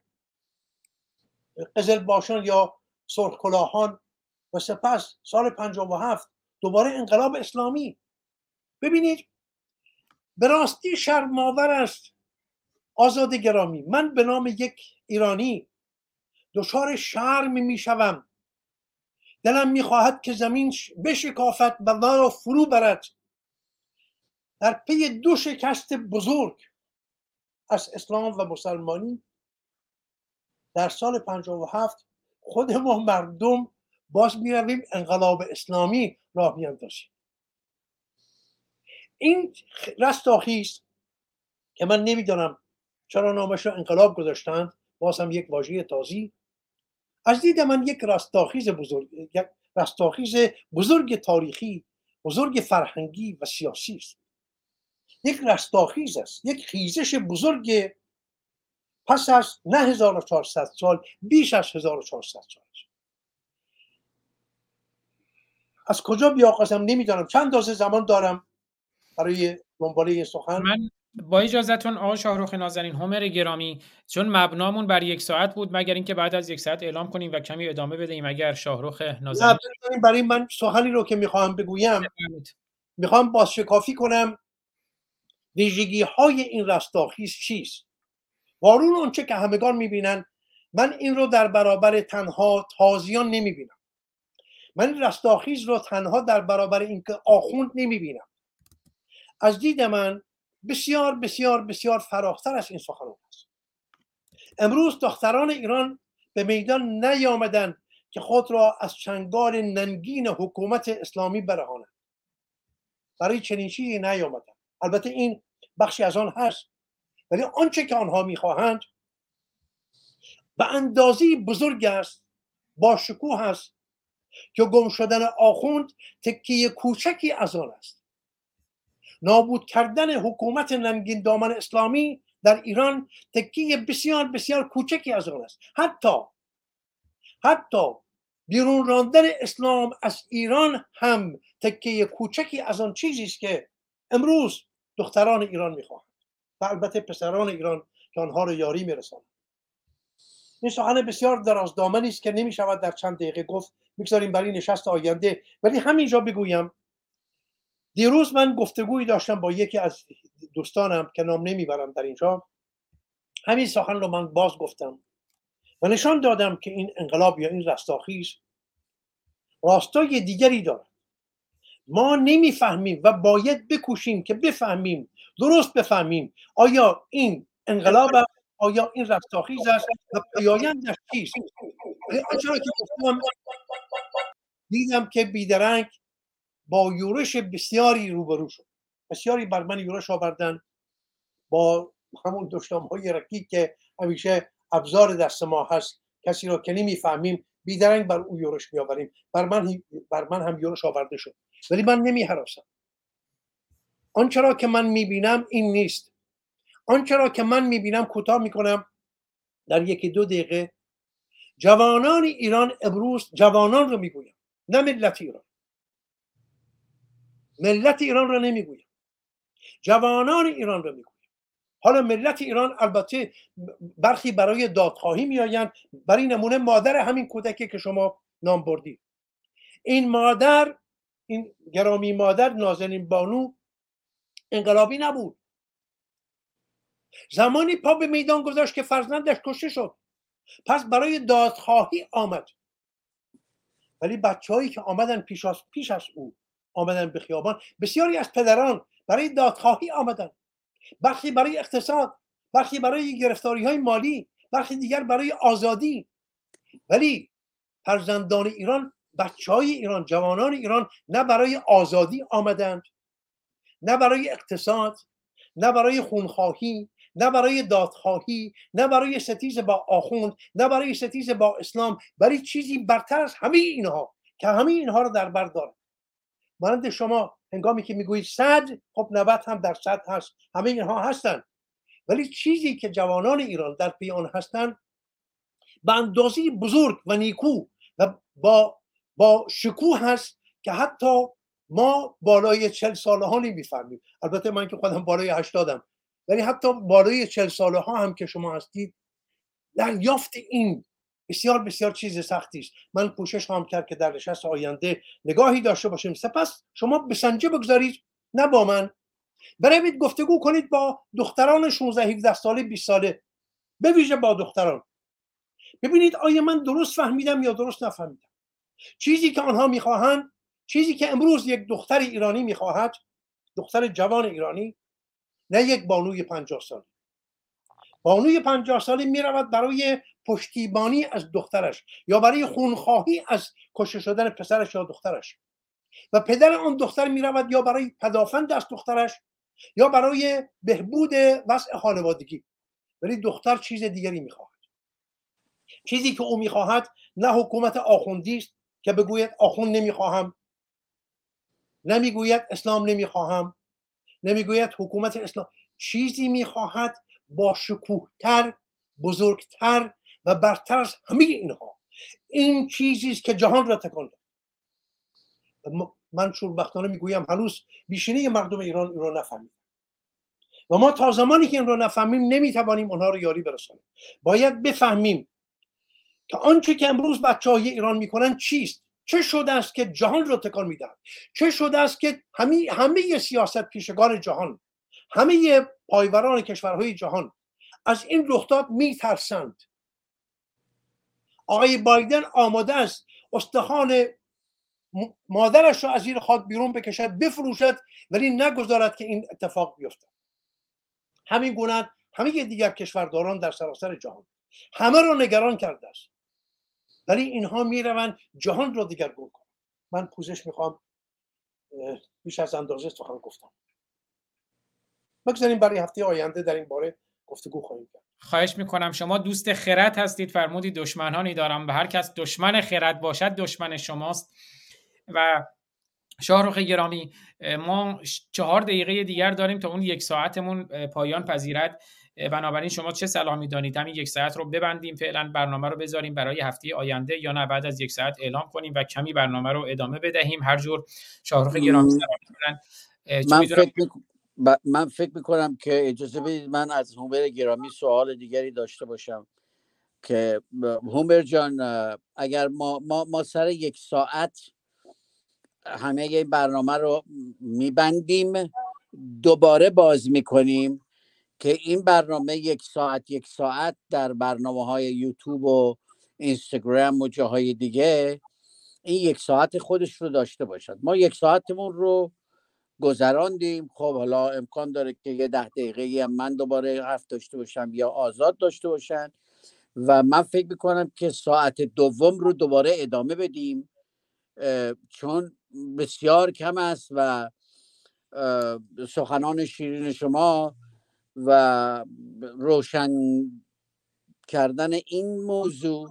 Speaker 3: قزل باشان یا سرخ کلاهان و سپس سال 57 دوباره انقلاب اسلامی. ببینید به راستی شرماور است آزاد گرامی. من به نام یک ایرانی دچار شرم می‌شوم. دلم می‌خواهد که زمین بشکافد و را فرو برد. در پی دو شکست بزرگ از اسلام و مسلمانی در سال 57 خود ما مردم باز می‌رویم انقلاب اسلامی راه میاندازیم. این رستاخیز که من نمی‌دانم چرا نامش را انقلاب گذاشتند باز هم یک واژه تازی. از دید من یک رستاخیز بزرگ یک رستاخیز بزرگ تاریخی بزرگ فرهنگی و سیاسی است. یک رستاخیز است یک خیزش بزرگ. پس از نه 1400 سال بیش از 1400 سال از کجا بیاقازم نمی‌دانم. چند دازه زمان دارم. برای دنباله سخن.
Speaker 2: من با اجازهتون آقا شاهروخ نازنین همر گرامی چون مبنامون بر یک ساعت بود مگر اینکه بعد از یک ساعت اعلام کنیم و کمی ادامه بدهیم اگر شاهروخ نازنین.
Speaker 3: برای من سخنی رو که می‌خواهم بگویم می‌خوام بازشکافی کنم. ویژگی های این رستاخیز چیست؟ وارون اونچه که همگان می‌بینن من این رو در برابر تنها تازیان نمی‌بینم. من این رستاخیز رو تنها در برابر اینکه آخوند نمی‌بینم. از دید من بسیار بسیار بسیار فراختر از این سخنان است. امروز دختران ایران به میدان نیامدن که خود را از چنگال ننگین حکومت اسلامی برهانند. برای چنین چیزی نیامدن. البته این بخشی از آن هست. ولی آنچه که آنها می‌خواهند به اندازی بزرگ است با شکوه است که گم شدن آخوند تکیه کوچکی از آن است. نابود کردن حکومت ننگین دامن اسلامی در ایران تکیه بسیار بسیار کوچکی از آن است. حتی حتی بیرون راندن اسلام از ایران هم تکیه کوچکی از آن چیزی است که امروز دختران ایران می‌خواهند و البته پسران ایران که آنها رو یاری میرسانند این سخن بسیار دراز دامنی است که نمی شود در چند دقیقه گفت. می‌گذاریم برای نشست آینده ولی همینجا بگویم دیروز من گفتگویی داشتم با یکی از دوستانم که نام نمی‌برم در اینجا. همین سخن رو من باز گفتم و نشان دادم که این انقلاب یا این رستاخیز راستای دیگری دارد. ما نمی‌فهمیم و باید بکوشیم که بفهمیم درست بفهمیم آیا این انقلاب آیا این رستاخیز است و پیایندش چیست. چرا که گفتم دیدم که بیدرنگ با یورش بسیاری روبرو شد. بسیاری بر من یورش آوردن با همون دشنام های رکی که همیشه ابزار دست ما هست. کسی را که نمی‌فهمیم بیدرنگ بر او یورش میآوریم بر من بر من هم یورش آورده شد. ولی من نمی حراسم آنچه را که من می‌بینم این نیست. آنچه را که من می‌بینم کوتاه می‌کنم. در یکی دو دقیقه جوانان ایران امروز جوانان رو می‌گویم. نه ملت ایران. ملت ایران رو نمی‌گویم. جوانان ایران رو می‌گویم. حالا ملت ایران البته برخی برای دادخواهی میآیند برای نمونه مادر همین کودکی که شما نام بردید. این مادر این گرامی مادر نازنین بانو انقلابی نبود. زمانی پا به میدان گذاشت که فرزندش کشته شد. پس برای دادخواهی آمد. ولی بچههایی که آمدن پیش از, پیش از او آمدن به خیابان. بسیاری از پدران برای دادخواهی آمدن. برخی برای اقتصاد برخی برای گرفتاری های مالی برخی دیگر برای آزادی. ولی فرزندان ایران بچه های ایران جوانان ایران نه برای آزادی آمدند نه برای اقتصاد نه برای خونخواهی نه برای دادخواهی نه برای ستیز با آخوند نه برای ستیز با اسلام. برای چیزی برتر از همه اینها که همه اینها رو در بر دارد مانند شما هنگامی که می‌گویید صد خب 90 هم در صد هست. همه اینها هستند ولی چیزی که جوانان ایران در پی آن هستند به اندازه بزرگ و نیکو و با با شکوه هست که حتی ما بالای چل ساله ها نمی‌فهمیم. البته من که خودم بالای هشتادم. ولی حتی بالای چل ساله ها هم که شما هستید یافت این بسیار بسیار چیز سختی است. من کوشش خواهم کرد که در نشست آینده نگاهی داشته باشیم. سپس شما به سنجه بگذارید نه با من. بروید گفتگو کنید با دختران 16 17 ساله 20 ساله. به ویژه با دختران. ببینید آیا من درست فهمیدم یا درست نفهمیدم. چیزی که آنها می‌خواهند چیزی که امروز یک دختر ایرانی می‌خواهد دختر جوان ایرانی نه یک بانوی پنجاه ساله. بانوی پنجاه ساله می‌رود برای پشتیبانی از دخترش یا برای خونخواهی از کشته شدن پسرش یا دخترش. و پدر آن دختر می‌رود یا برای پدافند از دخترش یا برای بهبود وضع خانوادگی. ولی دختر چیز دیگری می‌خواهد. چیزی که او می‌خواهد نه حکومت آخوندی است که بگوید آخوند نمی‌خواهم نمی‌گوید اسلام نمی‌خواهم نمی‌گوید حکومت اسلام. چیزی می‌خواهد با شکوهتر بزرگتر و برتر از همه اینها. این چیزی است که جهان را تکان داد. من شوربختانه می‌گویم هنوز بیشینه مردم ایران این را نفهمید و ما تا زمانی که این رو نفهمیم نمی‌توانیم آنها رو یاری برسانیم. باید بفهمیم که آنچه که امروز بچه های ایران می‌کنن چیست؟ چه شده است که جهان رو تکان می‌دهد؟ چه شده است که همه همه سیاست پیشگان جهان همه پایوران کشورهای جهان از این رخداد میترسند. آقای بایدن آماده است استخوان مادرش را از زیر خاک بیرون بکشد بفروشد ولی نگذارد که این اتفاق بیفتد همین گونه همه دیگر کشورداران در سراسر جهان. همه را نگران کرده است. ولی اینها می‌روند جهان را دیگرگون کنند. من پوزش می‌خوام بیش از اندازه سخن گفتم. بگذاریم برای هفته آینده در این باره گفتگو خواهیم کرد.
Speaker 2: خواهش می‌کنم. شما دوست خرد هستید فرمودید دشمنانی دارم و هر کس دشمن خرد باشد دشمن شماست. و شاهروخ گرامی ما چهار دقیقه دیگر داریم تا اون یک ساعتمون پایان پذیرد. بنابراین شما چه سلامی دانید؟ همین یک ساعت رو ببندیم فعلا برنامه رو بذاریم برای هفته آینده یا نه؟ بعد از یک ساعت اعلام کنیم و کمی برنامه رو ادامه بدهیم. هر جور شاهروخ گرامی
Speaker 4: من فکر, من فکر می‌کنم که اجازه بدید من از هومر گرامی سوال دیگری داشته باشم که هومر جان اگر ما, ما, ما سر یک ساعت همه برنامه رو میبندیم دوباره باز می‌کنیم که این برنامه یک ساعت یک ساعت در برنامه های یوتیوب و اینستاگرام و جاهای دیگه این یک ساعت خودش رو داشته باشد. ما یک ساعتمون رو گذراندیم. خب حالا امکان داره که یه ده دقیقه هم من دوباره حرف داشته باشم یا آزاد داشته باشن. و من فکر می‌کنم که ساعت دوم رو دوباره ادامه بدیم. چون بسیار کم است و سخنان شیرین شما و روشن کردن این موضوع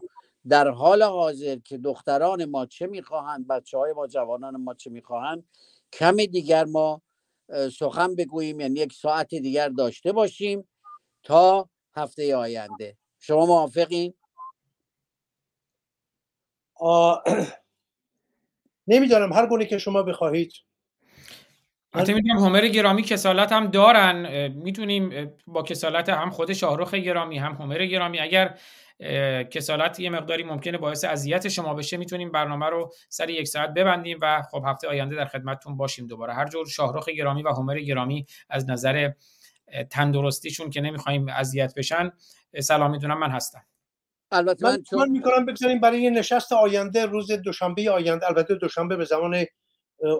Speaker 4: در حال حاضر که دختران ما چه می‌خواهند بچه های ما جوانان ما چه می‌خواهند کم دیگر ما سخن بگوییم یعنی یک ساعت دیگر داشته باشیم تا هفته آینده. شما موافقین؟
Speaker 3: نمی‌دانم. هر گونه که شما بخواهید.
Speaker 2: البته می‌دونم هومر گرامی کسالت هم دارن. می‌تونیم با کسالت هم خود شاهروخ گرامی هم هومر گرامی. اگر کسالت یه مقداری ممکنه باعث اذیت شما بشه. می‌تونیم برنامه رو سر یک ساعت ببندیم و خب هفته آینده در خدمتتون باشیم دوباره. هر جور شاهروخ گرامی و هومر گرامی از نظر تندرستیشون که نمی‌خوایم اذیت بشن سلام می‌دونم من هستم.
Speaker 3: البته من, من می‌کنم بگذاریم برای نشست آینده روز دوشنبه آینده البته دوشنبه به زمان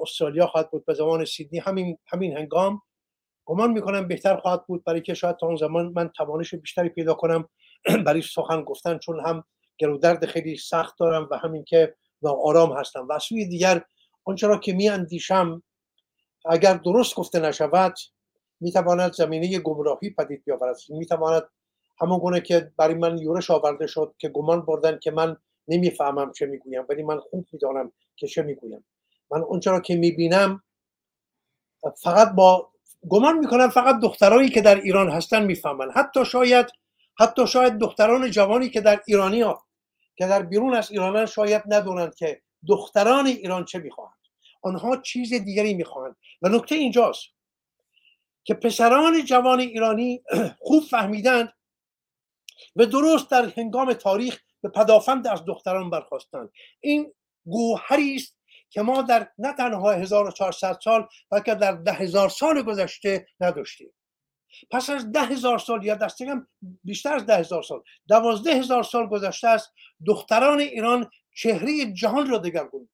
Speaker 3: استرالیا خواهد بود به زمان سیدنی همین همین هنگام. گمان می‌کنم بهتر خواهد بود برای که شاید تا اون زمان من توانش بیشتری پیدا کنم. برای سخن گفتن چون هم گرو درد خیلی سخت دارم و همین که آرام هستم. و سوی دیگر آنچه را که می اندیشم اگر درست گفته نشود می‌تواند زمینه گمراهی پدید بیاورد. می‌تواند همون گونه که برای من یورش آورده شد که گمان بردن که من نمی‌فهمم چه می‌گویم ولی من خوب می‌دانم که چه می‌گویم. من اونچه را که می‌بینم فقط با گمان می‌کنم فقط دخترایی که در ایران هستن می‌فهمن. حتی شاید حتی شاید دختران جوانی که در ایرانی ها که در بیرون از ایران شاید ندونند که دختران ایران چه می‌خواهند. آنها چیز دیگری می‌خواهند. و نکته اینجاست که پسران جوان ایرانی خوب فهمیدند و درست در هنگام تاریخ به پدافند از دختران برخواستند این گوهری است که ما در نه تنها 1400 سال بلکه در ده هزار سال گذشته نداشتیم. پس از ده هزار سال یا دستگم بیشتر از ده هزار سال دوازده هزار سال گذشته است دختران ایران چهره جهان را دگرگون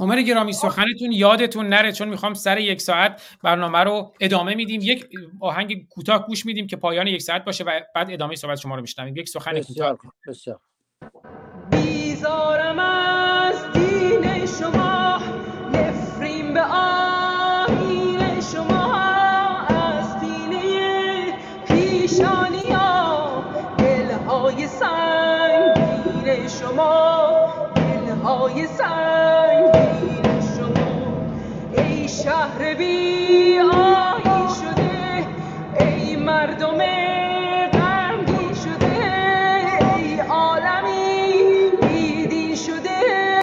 Speaker 2: همر گرامی سخنتون یادتون نره چون می‌خوام سر یک ساعت برنامه رو ادامه میدیم. یک آهنگ کوتاه گوش میدیم که پایان یک ساعت باشه و بعد ادامه صحبت شما رو میشنویم. یک سخن کوتاه.
Speaker 1: بیزارم از دین شما نفرین به آین پیشانی ها دلهای سنگین شما دلهای سنگین شما. ای شهر بی شده ای مردم غمگین شده ای عالمی بیدین شده.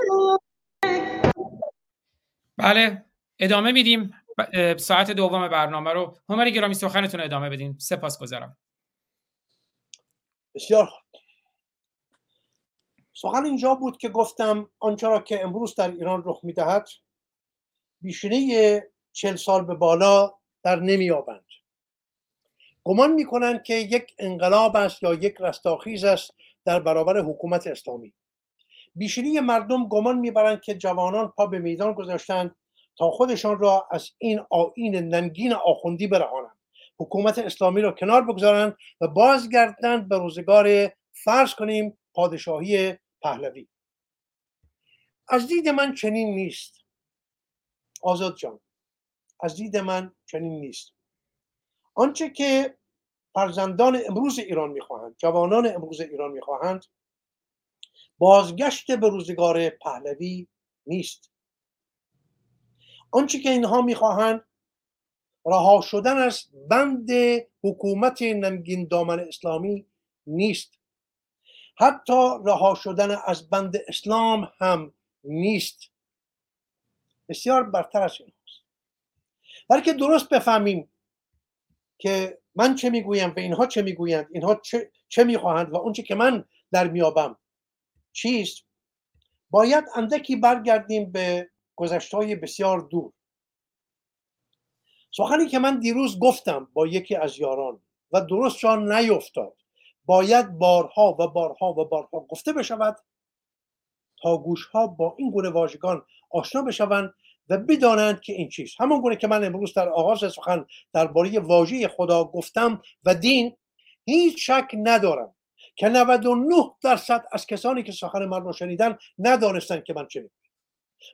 Speaker 2: بله ادامه میدیم. ساعت دوم برنامه رو. همر گرامی سخنتون ادامه بدین. سپاس گذارم.
Speaker 3: بسیار سخن اینجا بود که گفتم آنچه را که امروز در ایران رخ می‌دهد بیشینه چل سال به بالا در نمیابند گمان می‌کنند که یک انقلاب است یا یک رستاخیز است در برابر حکومت اسلامی. بیشینی مردم گمان می‌برند که جوانان پا به میدان گذاشتند تا خودشان را از این آین ننگین آخوندی برهانند. حکومت اسلامی را کنار بگذارند و بازگردند به روزگار فرض کنیم پادشاهی پهلوی. از دید من چنین نیست. آزاد جان از دید من چنین نیست. آنچه که فرزندان امروز ایران می‌خواهند جوانان امروز ایران می‌خواهند بازگشت به روزگار پهلوی نیست. آنچه که اینها می‌خواهند رها شدن از بند حکومت نمگین دامن اسلامی نیست. حتی رها شدن از بند اسلام هم نیست. بسیار برتر از این هست. بلکه درست بفهمیم که من چه می‌گویم و اینها چه می‌گویند اینها چه, چه می‌خواهند و اونچه که من در میابم چیست؟ باید اندکی برگردیم به گذشتهای بسیار دور. سخنی که من دیروز گفتم با یکی از یاران و درست جان نیفتاد باید بارها و بارها و بارها گفته بشود تا گوشها با این گونه واژگان آشنا بشوند و بدانند که این چیست. همان گونه که من امروز در آغاز سخن درباره واژه خدا گفتم و دین هیچ شک ندارم که 99 درصد از کسانی که سخن من رو شنیدن ندانستند که من چه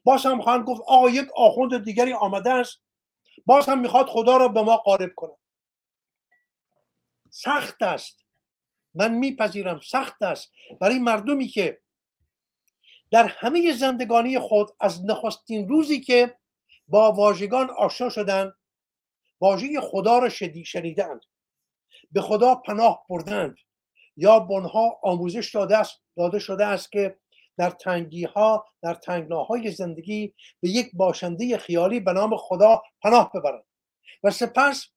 Speaker 3: باز هم خواهند گفت آقا یک آخوند دیگری آمده است. باز هم می‌خواد خدا را به ما قارب کنه سخت است. من میپذیرم سخت است. برای مردمی که در همه زندگانی خود از نخستین روزی که با واژگان آشنا شدند واژه خدا را شنیدند. به خدا پناه بردند. یا بنها آموزش داده, است داده شده است که در تنگی ها در تنگناهای زندگی به یک باشنده خیالی به نام خدا پناه ببرند. و سپس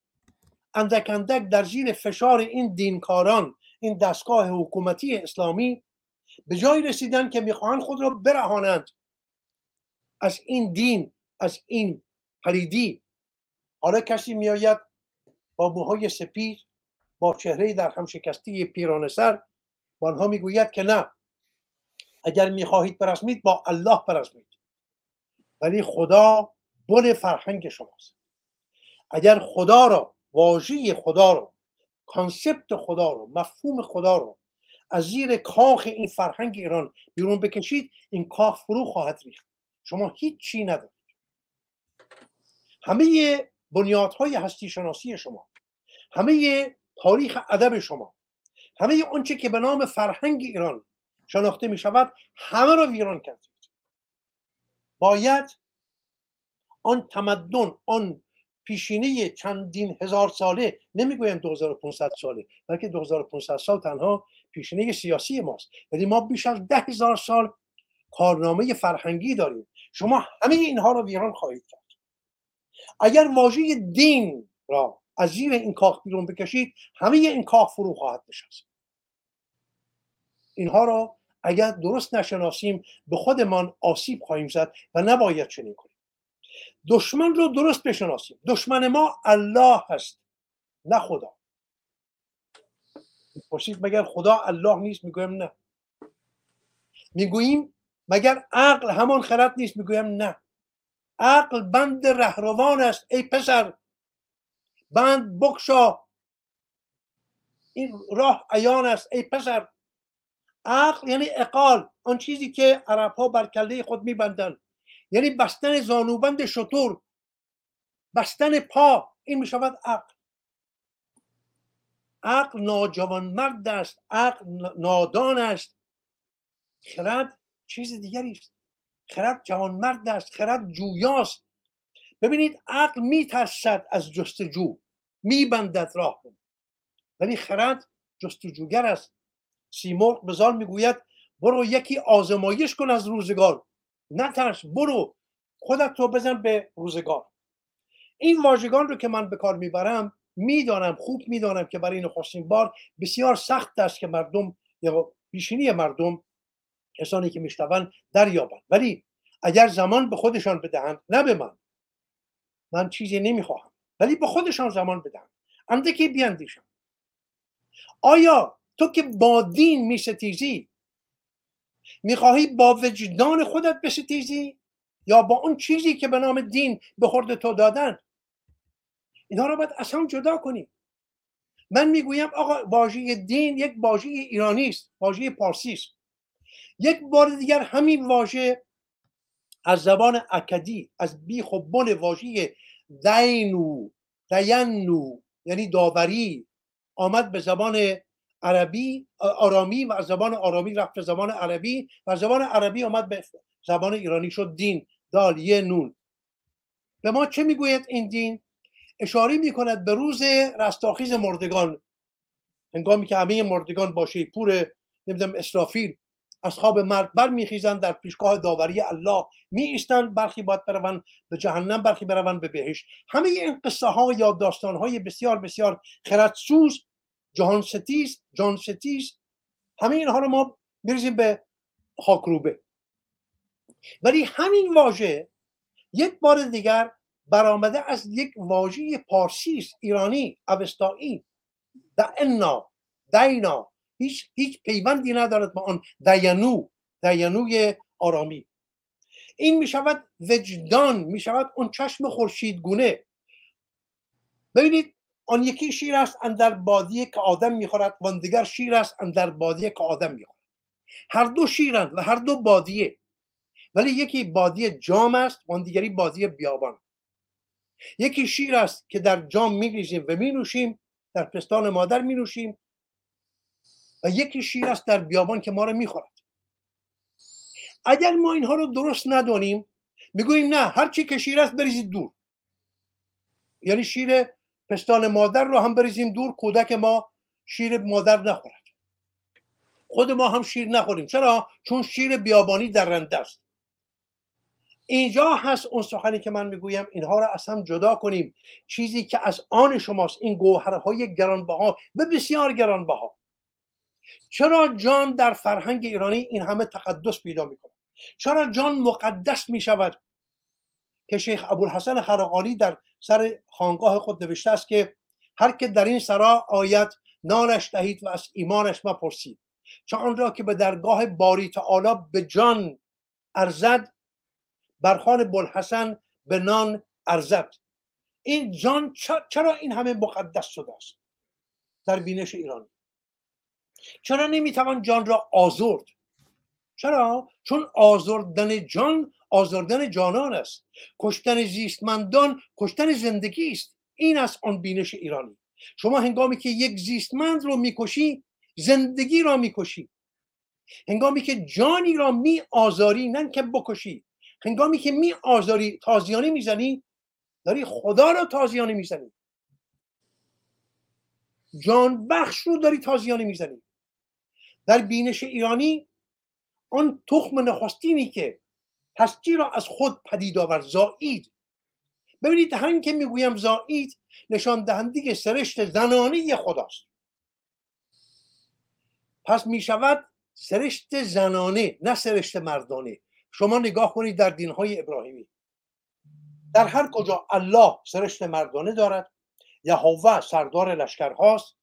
Speaker 3: اندک اندک در زیر فشار این دینکاران این دستگاه حکومتی اسلامی به جایی رسیدن که می‌خواهند خود را برهانند از این دین از این پریدی حالا کسی میآید با موهای سپید با چهره در هم شکستی پیرانه سر با آنها می‌گوید که نه اگر می‌خواهید برسمید با الله برسمید ولی خدا بن فرهنگ شماست. اگر خدا را واژه خدا را کانسپت خدا رو مفهوم خدا رو از زیر کاخ این فرهنگ ایران بیرون بکشید این کاخ فرو خواهد ریخت. شما هیچ چی ندارید. همه بنیادهای هستی شناسی شما همه تاریخ ادب شما همه آنچه که به نام فرهنگ ایران شناخته می شود همه را ویران کردید باید آن تمدن آن پیشینه چندین هزار ساله نمی‌گویم 2500 ساله بلکه 2500 سال تنها پیشینه سیاسی ماست. ولی ما بیش از ده هزار سال کارنامه فرهنگی داریم. شما همه اینها را ویران خواهید کرد. اگر واژه دین را از زیر این کاخ بیرون بکشید همه این کاخ فرو خواهد نشست. اینها را اگر درست نشناسیم به خودمان آسیب خواهیم زد و نباید چنین کنیم. دشمن رو درست بشناسیم. دشمن ما الله هست نه خدا. پرسید مگر خدا الله نیست؟ می‌گویم نه. می‌گوییم مگر عقل همان خرد نیست؟ می‌گویم نه. عقل بند رهروان است ای پسر. بند بکشا. این راه عیان است ای پسر. عقل یعنی اقال آن چیزی که عرب ها بر کله خود میبندند. یعنی بستن زانوبند شطور بستن پا این می شود عقل. عقل ناجوان مرد است عقل نادان است. خرد چیز دیگری است. خرد جوان مرد است خرد جویاست. ببینید عقل میترسد از جستجو میبندد راه ولی خرد جستجوگر است. سیمرغ بزار می‌گوید برو یکی آزمایش کن از روزگار. نترس برو خودت رو بزن به روزگار. این واژگان رو که من به کار می‌برم می‌دانم خوب می‌دانم که برای نخستین بار بسیار سخت است که مردم یا پیشینی مردم کسانی که میشنوند دریابند. ولی اگر زمان به خودشان بدهند نه به من. من چیزی نمی‌خواهم. ولی به خودشان زمان بدهند. اندکی بیاندیشم. آیا تو که با دین میستیزی می‌خواهی با وجدان خودت بستیزی یا با اون چیزی که به نام دین به خورد تو دادن؟ اینها رو باید اصلا جدا کنیم من می‌گویم آقا واژه دین یک واژه ایرانی است واژه پارسی است. یک بار دیگر همین واژه از زبان اکدی از بیخ و بن واژه دینو دینو یعنی داوری آمد به زبان عربی آرامی و زبان آرامی رفت به زبان عربی و زبان عربی آمد به زبان ایرانی شد دین. دال یه نون. به ما چه می‌گوید این دین؟ اشاره می‌کند به روز رستاخیز مردگان. هنگامی که همه مردگان باشه پور نمی‌دونم اسرافیل از خواب مرگ برمیخیزند در پیشگاه داوری الله می ایستند برخی باید بروند به جهنم برخی بروند به بهشت. همه این قصه ها یا داستان های بسیار بسیار خردسوز جهان ستیز جان ستیز همه اینها رو ما بریزیم به خاکروبه. ولی همین واژه یک بار دیگر برآمده از یک واژه پارسی ایرانی اوستایی. دعنا دینا. هیچ هیچ پیوندی ندارد با آن دینو دینوی آرامی. این می شود وجدان می شود اون چشم خورشیدگونه. ببینید آن یکی شیر است اندر بادیه که آدم می‌خورد و دیگر شیر است اندر بادیه که آدم می‌خورد. هر دو شیرند و هر دو بادیه ولی یکی بادی جام است و دیگری بادی بیابان. یکی شیر است که در جام میریزیم و مینوشیم در پستان مادر مینوشیم و یکی شیر است در بیابان که ما رو می‌خورد. اگر ما اینها رو درست ندانیم می‌گوییم نه هر چی که شیر است بریزید دور. یعنی شیر پستان مادر رو هم بریزیم دور کودک ما شیر مادر نخورد. خود ما هم شیر نخوریم. چرا؟ چون شیر بیابانی در رنده است. اینجا هست اون سخنی که من می‌گویم. اینها رو از هم جدا کنیم. چیزی که از آن شماست. این گوهرهای گرانبها و بسیار گرانبها. چرا جان در فرهنگ ایرانی این همه تقدس پیدا می‌کنه چرا جان مقدس می‌شود؟ که شیخ ابوالحسن خرقانی در سر خانقاه خود نوشته است که هر که در این سرا آید نانش دهید و از ایمانش مپرسید. چون را که به درگاه باری تعالی به جان ارزد برخان بلحسن به نان ارزد. این جان چرا این همه مقدس شده است در بینش ایرانی؟ چرا نمی‌توان جان را آزرد؟ چرا؟ چون آزردن جان آزردن جانان است. کشتن زیستمندان کشتن زندگی است. این است آن بینش ایرانی. شما هنگامی که یک زیستمند رو می‌کشی زندگی را می‌کشی. هنگامی که جانی را می آزاری نه که بکشی. هنگامی که می آزاری تازیانه می‌زنی. داری خدا را تازیانه می‌زنی. جان بخش رو داری تازیانه می‌زنی. در بینش ایرانی آن تخم نخستینی که هستی را از خود پدید آورد زایید ببینید همین که می‌گویم زایید نشان دهنده سرشت زنانه خداست. پس می‌شود سرشت زنانه نه سرشت مردانه. شما نگاه کنید در دینهای ابراهیمی. در هر کجا الله سرشت مردانه دارد یهوه سردار لشکرهاست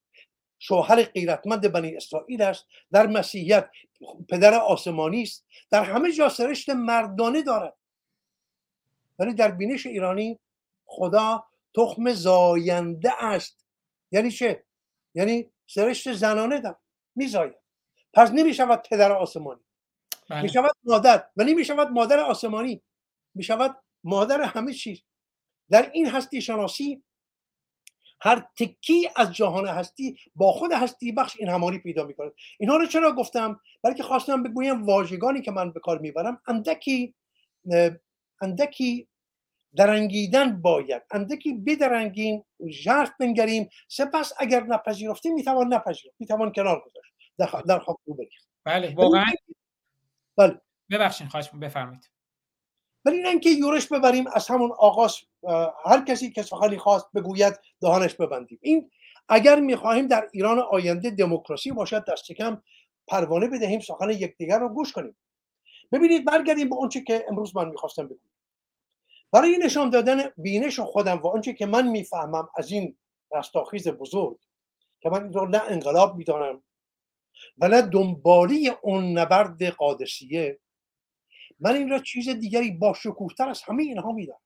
Speaker 3: شوهر غیرتمند بنی اسرائیل است در مسیحیت پدر آسمانی است. در همه جا سرشت مردانه دارد. ولی در بینش ایرانی خدا تخم زاینده است. یعنی چه؟ یعنی سرشت زنانه دارد. میزاید. پس نمی‌شود پدر آسمانی.
Speaker 2: بله.
Speaker 3: می‌شود مادر. ولی می‌شود مادر آسمانی. می‌شود مادر همه چیز. در این هستی شناسی هر تکی از جهان هستی با خود هستی بخش این همانی پیدا می‌کنه اینها رو چرا گفتم؟ بلکه خواستم بگویم واژگانی که من به کار می‌برم اندکی اندکی درنگیدن باید. اندکی بدرنگیم ژرف بنگریم. سپس اگر نپذیرفتیم می‌توان نپذیرفت می‌توان کنار گذاشت. در, در خاک رو
Speaker 2: بله واقعا
Speaker 3: بله.
Speaker 2: ببخشید خواهش بفرمایید.
Speaker 3: ولی نه اینکه یورش ببریم از همون آغاز هر کسی که سخنی خواست بگوید دهانش ببندیم. این اگر می‌خواهیم در ایران آینده دموکراسی باشد دست کم پروانه بدهیم سخن یکدیگر رو گوش کنیم. ببینید برگردیم به اونچه که امروز من می‌خواستم بگویم برای نشان دادن بینش خودم و آنچه که من می‌فهمم از این رستاخیز بزرگ که من این رو نه انقلاب می‌دانم و نه دنبالی اون نبرد قادسیه من این را چیز دیگری با شکوهتر از همه اینها میدم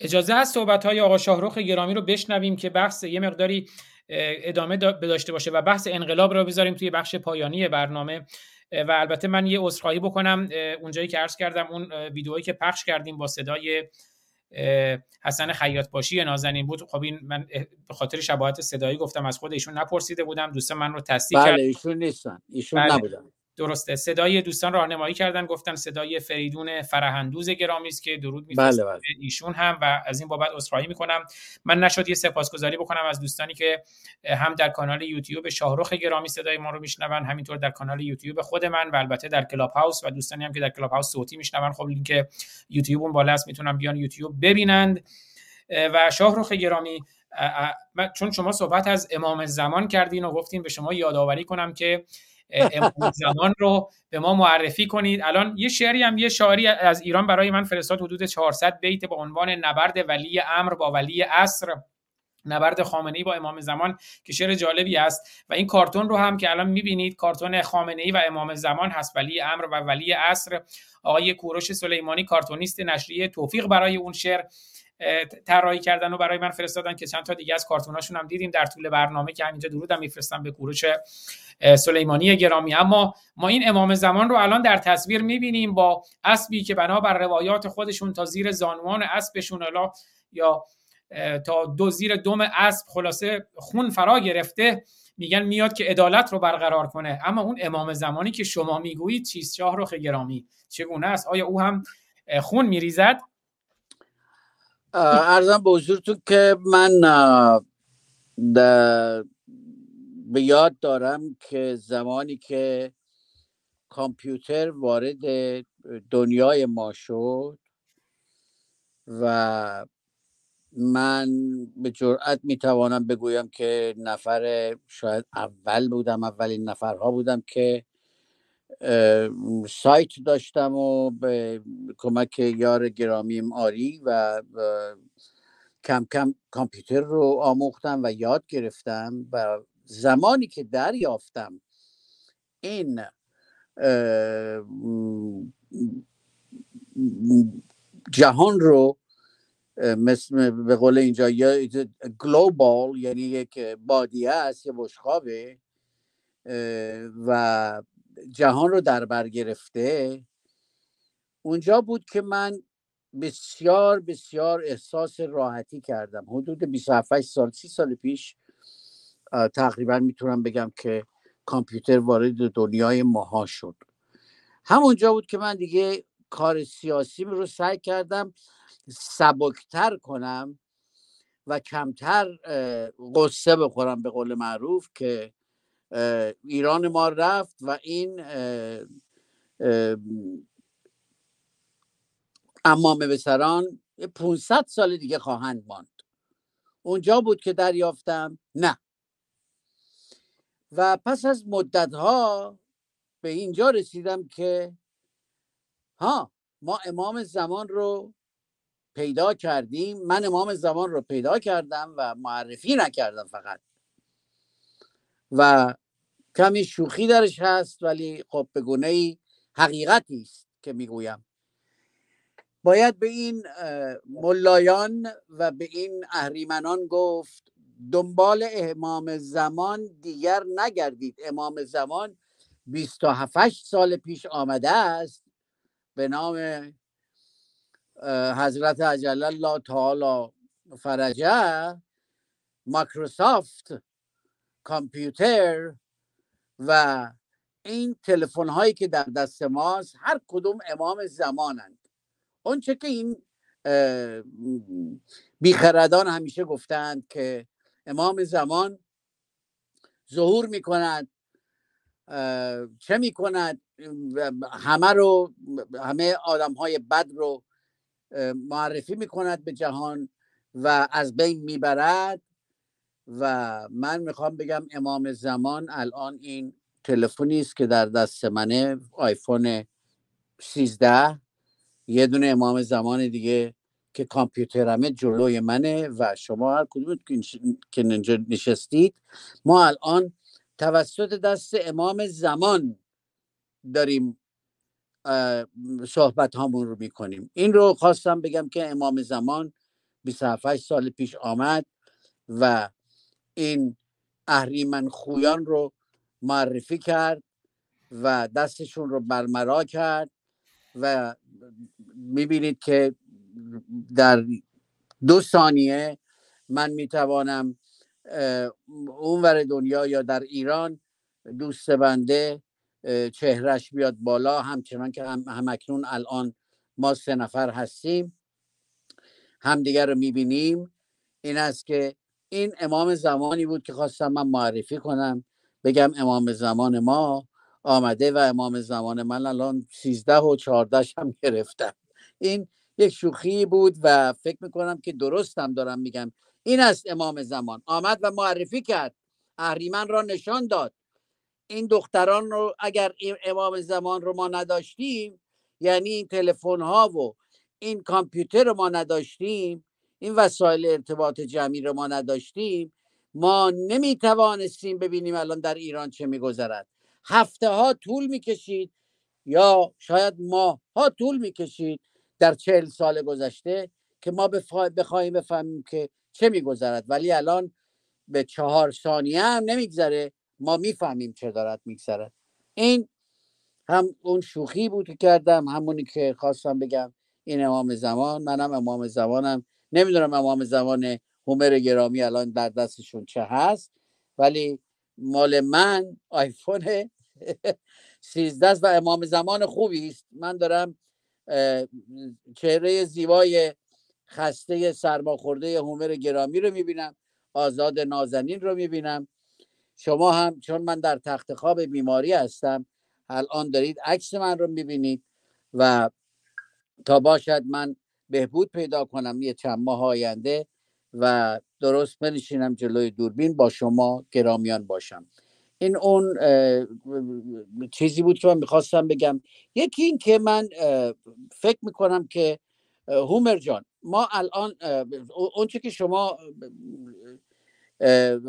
Speaker 2: اجازه هست صحبت های آقا شاهروخ گرامی رو بشنویم که بحث یه مقداری ادامه داشته باشه و بحث انقلاب رو بذاریم توی بخش پایانی برنامه. و البته من یه عذرخواهی بکنم اونجایی که عرض کردم اون ویدئویی که پخش کردیم با صدای حسن خیاط باشی نازنین بود. خب این من به خاطر شباهت صدایی گفتم از خود ایشون نپرسیده بودم. دوستان من رو تصدیق
Speaker 4: بله
Speaker 2: کرد
Speaker 4: ایشون نیستن. ایشون
Speaker 2: بله.
Speaker 4: نبودن.
Speaker 2: درسته. صدای دوستان راهنمایی کردن گفتن صدای فریدون فرهندوز گرامی است که درود میفرستم
Speaker 4: بله بله.
Speaker 2: ایشون هم و از این بابت عذرخواهی می‌کنم. من نشد یه سپاسگزاری بکنم از دوستانی که هم در کانال یوتیوب شاهرخ گرامی صدای ما رو میشنون همینطور در کانال یوتیوب خود من و البته در کلاب هاوس و دوستانی هم که در کلاب هاوس صوتی میشنون. خب لینک یوتیوب اون بالا است می‌تونن بیان یوتیوب ببینند. و شاهرخ گرامی چون شما صحبت از امام زمان کردین و گفتین به شما یادآوری کنم که زمان رو به ما معرفی کنید. الان یه شعری هم یه شاعری از ایران برای من فرستاد حدود 400 بیت با عنوان نبرد ولی امر با ولی عصر. نبرد خامنه ای با امام زمان که شعر جالبی است. و این کارتون رو هم که الان می‌بینید کارتون خامنه ای و امام زمان هست ولی امر و ولی عصر. آقای کوروش سلیمانی کارتونیست نشریه توفیق برای اون شعر. طراحی کردن و برای من فرستادن که چند تا دیگه از کارتوناشون هم دیدیم در طول برنامه که همینجا درودم میفرستم به کوروش سلیمانی گرامی. اما ما این امام زمان رو الان در تصویر می‌بینیم با اسبی که بنابر روایات خودشون تا زیر زانوان اسبشون الا یا تا دو زیر دم اسب خلاصه خون فرا گرفته میگن میاد که عدالت رو برقرار کنه. اما اون امام زمانی که شما می‌گویید چیست؟ شاه رو گرامی. چگونه است؟ آیا او هم خون میریزد؟
Speaker 4: ارزم به حضورتون که من به یاد دارم که زمانی که کامپیوتر وارد دنیای ما شد و من به جرأت می‌توانم بگویم که نفر شاید اول بودم اولین نفرها بودم که سایت داشتم و به کمک یار گرامیم آری و کم کم کامپیوتر رو آموختم و یاد گرفتم و زمانی که دریافتم این جهان رو مثل به قول اینجا یا گلوبال یعنی یک بادیه است یه بشخابه و جهان رو در بر گرفته اونجا بود که من بسیار بسیار احساس راحتی کردم. حدود 27 سال 30 سال پیش تقریبا می‌تونم بگم که کامپیوتر وارد دنیای ماها شد. همونجا بود که من دیگه کار سیاسی رو سعی کردم سبکتر کنم و کمتر قصه بخورم به قول معروف که ایران ما رفت و این امامه بسران 500 سال دیگه خواهند ماند. اونجا بود که دریافتم؟ نه. و پس از مدت ها به اینجا رسیدم که ها ما امام زمان رو پیدا کردیم. من امام زمان رو پیدا کردم و معرفی نکردم فقط. و کمی شوخی درش هست ولی خب به گونه ای حقیقتی است که می‌گویم. باید به این ملایان و به این اهریمنان گفت دنبال امام زمان دیگر نگردید. امام زمان 27 سال پیش آمده است به نام حضرت عجل الله تعالی فرجه مایکروسافت. کامپیوتر و این تلفن هایی که در دست ماست هر کدوم امام زمانند. اونچه که این بیخردان همیشه گفتند که امام زمان ظهور می کند چه می کند همه رو همه آدم های بد رو معرفی می‌کند به جهان و از بین می‌برد. و من می‌خوام بگم امام زمان الان این تلفنی است که در دست منه آیفون 13 یه دونه امام زمان دیگه که کامپیوترمه جلوی منه و شما هر کدوم که نشستید. ما الان توسط دست امام زمان داریم صحبت هامون رو می‌کنیم. این رو خواستم بگم که امام زمان 27 سال پیش آمد و این اهریمن خویان رو معرفی کرد و دستشون رو برمرا کرد و می‌بینید که در دو ثانیه من می‌توانم اونور دنیا یا در ایران دوست بنده چهرش بیاد بالا همچنان که هم, هم اکنون الان ما سه نفر هستیم همدیگر رو می‌بینیم. این است که این امام زمانی بود که خواستم من معرفی کنم بگم امام زمان ما آمده و امام زمان من الان سیزده و چهاردهش هم گرفتم. این یک شوخی بود و فکر می‌کنم که درستم دارم میگم. این است امام زمان. آمد و معرفی کرد. اهریمن را نشان داد. این دختران رو اگر امام زمان رو ما نداشتیم یعنی این تلفن ها و این کامپیوتر رو ما نداشتیم این وسایل ارتباط جمعی رو ما نداشتیم. ما نمی توانستیم ببینیم الان در ایران چه میگذرد. هفته ها طول می‌کشید یا شاید ماه ها طول می‌کشید در چهل سال گذشته که ما بخواهیم بفهمیم که چه میگذرد. ولی الان به چهار ثانیه هم نمیگذره. ما می‌فهمیم چه دارد میگذرد. این هم اون شوخی بود که کردم همونی که خواستم بگم. این امام زمان منم امام زمانم. نمی‌دونم امام زمان هومر گرامی الان در دستشون چه هست ولی مال من آیفون 13 و امام زمان خوبی است. من دارم چهره زیبای خسته سرماخورده هومر گرامی رو می‌بینم آزاد نازنین رو می‌بینم. شما هم چون من در تخت خواب بیماری هستم الان دارید عکس من رو می‌بینید و تا باشد من بهبود پیدا کنم یه چند ماه آینده و درست بنشینم جلوی دوربین با شما گرامیان باشم. این اون چیزی بود که من می‌خواستم بگم. یکی این که من فکر می‌کنم که هومر جان ما الان اونچه که شما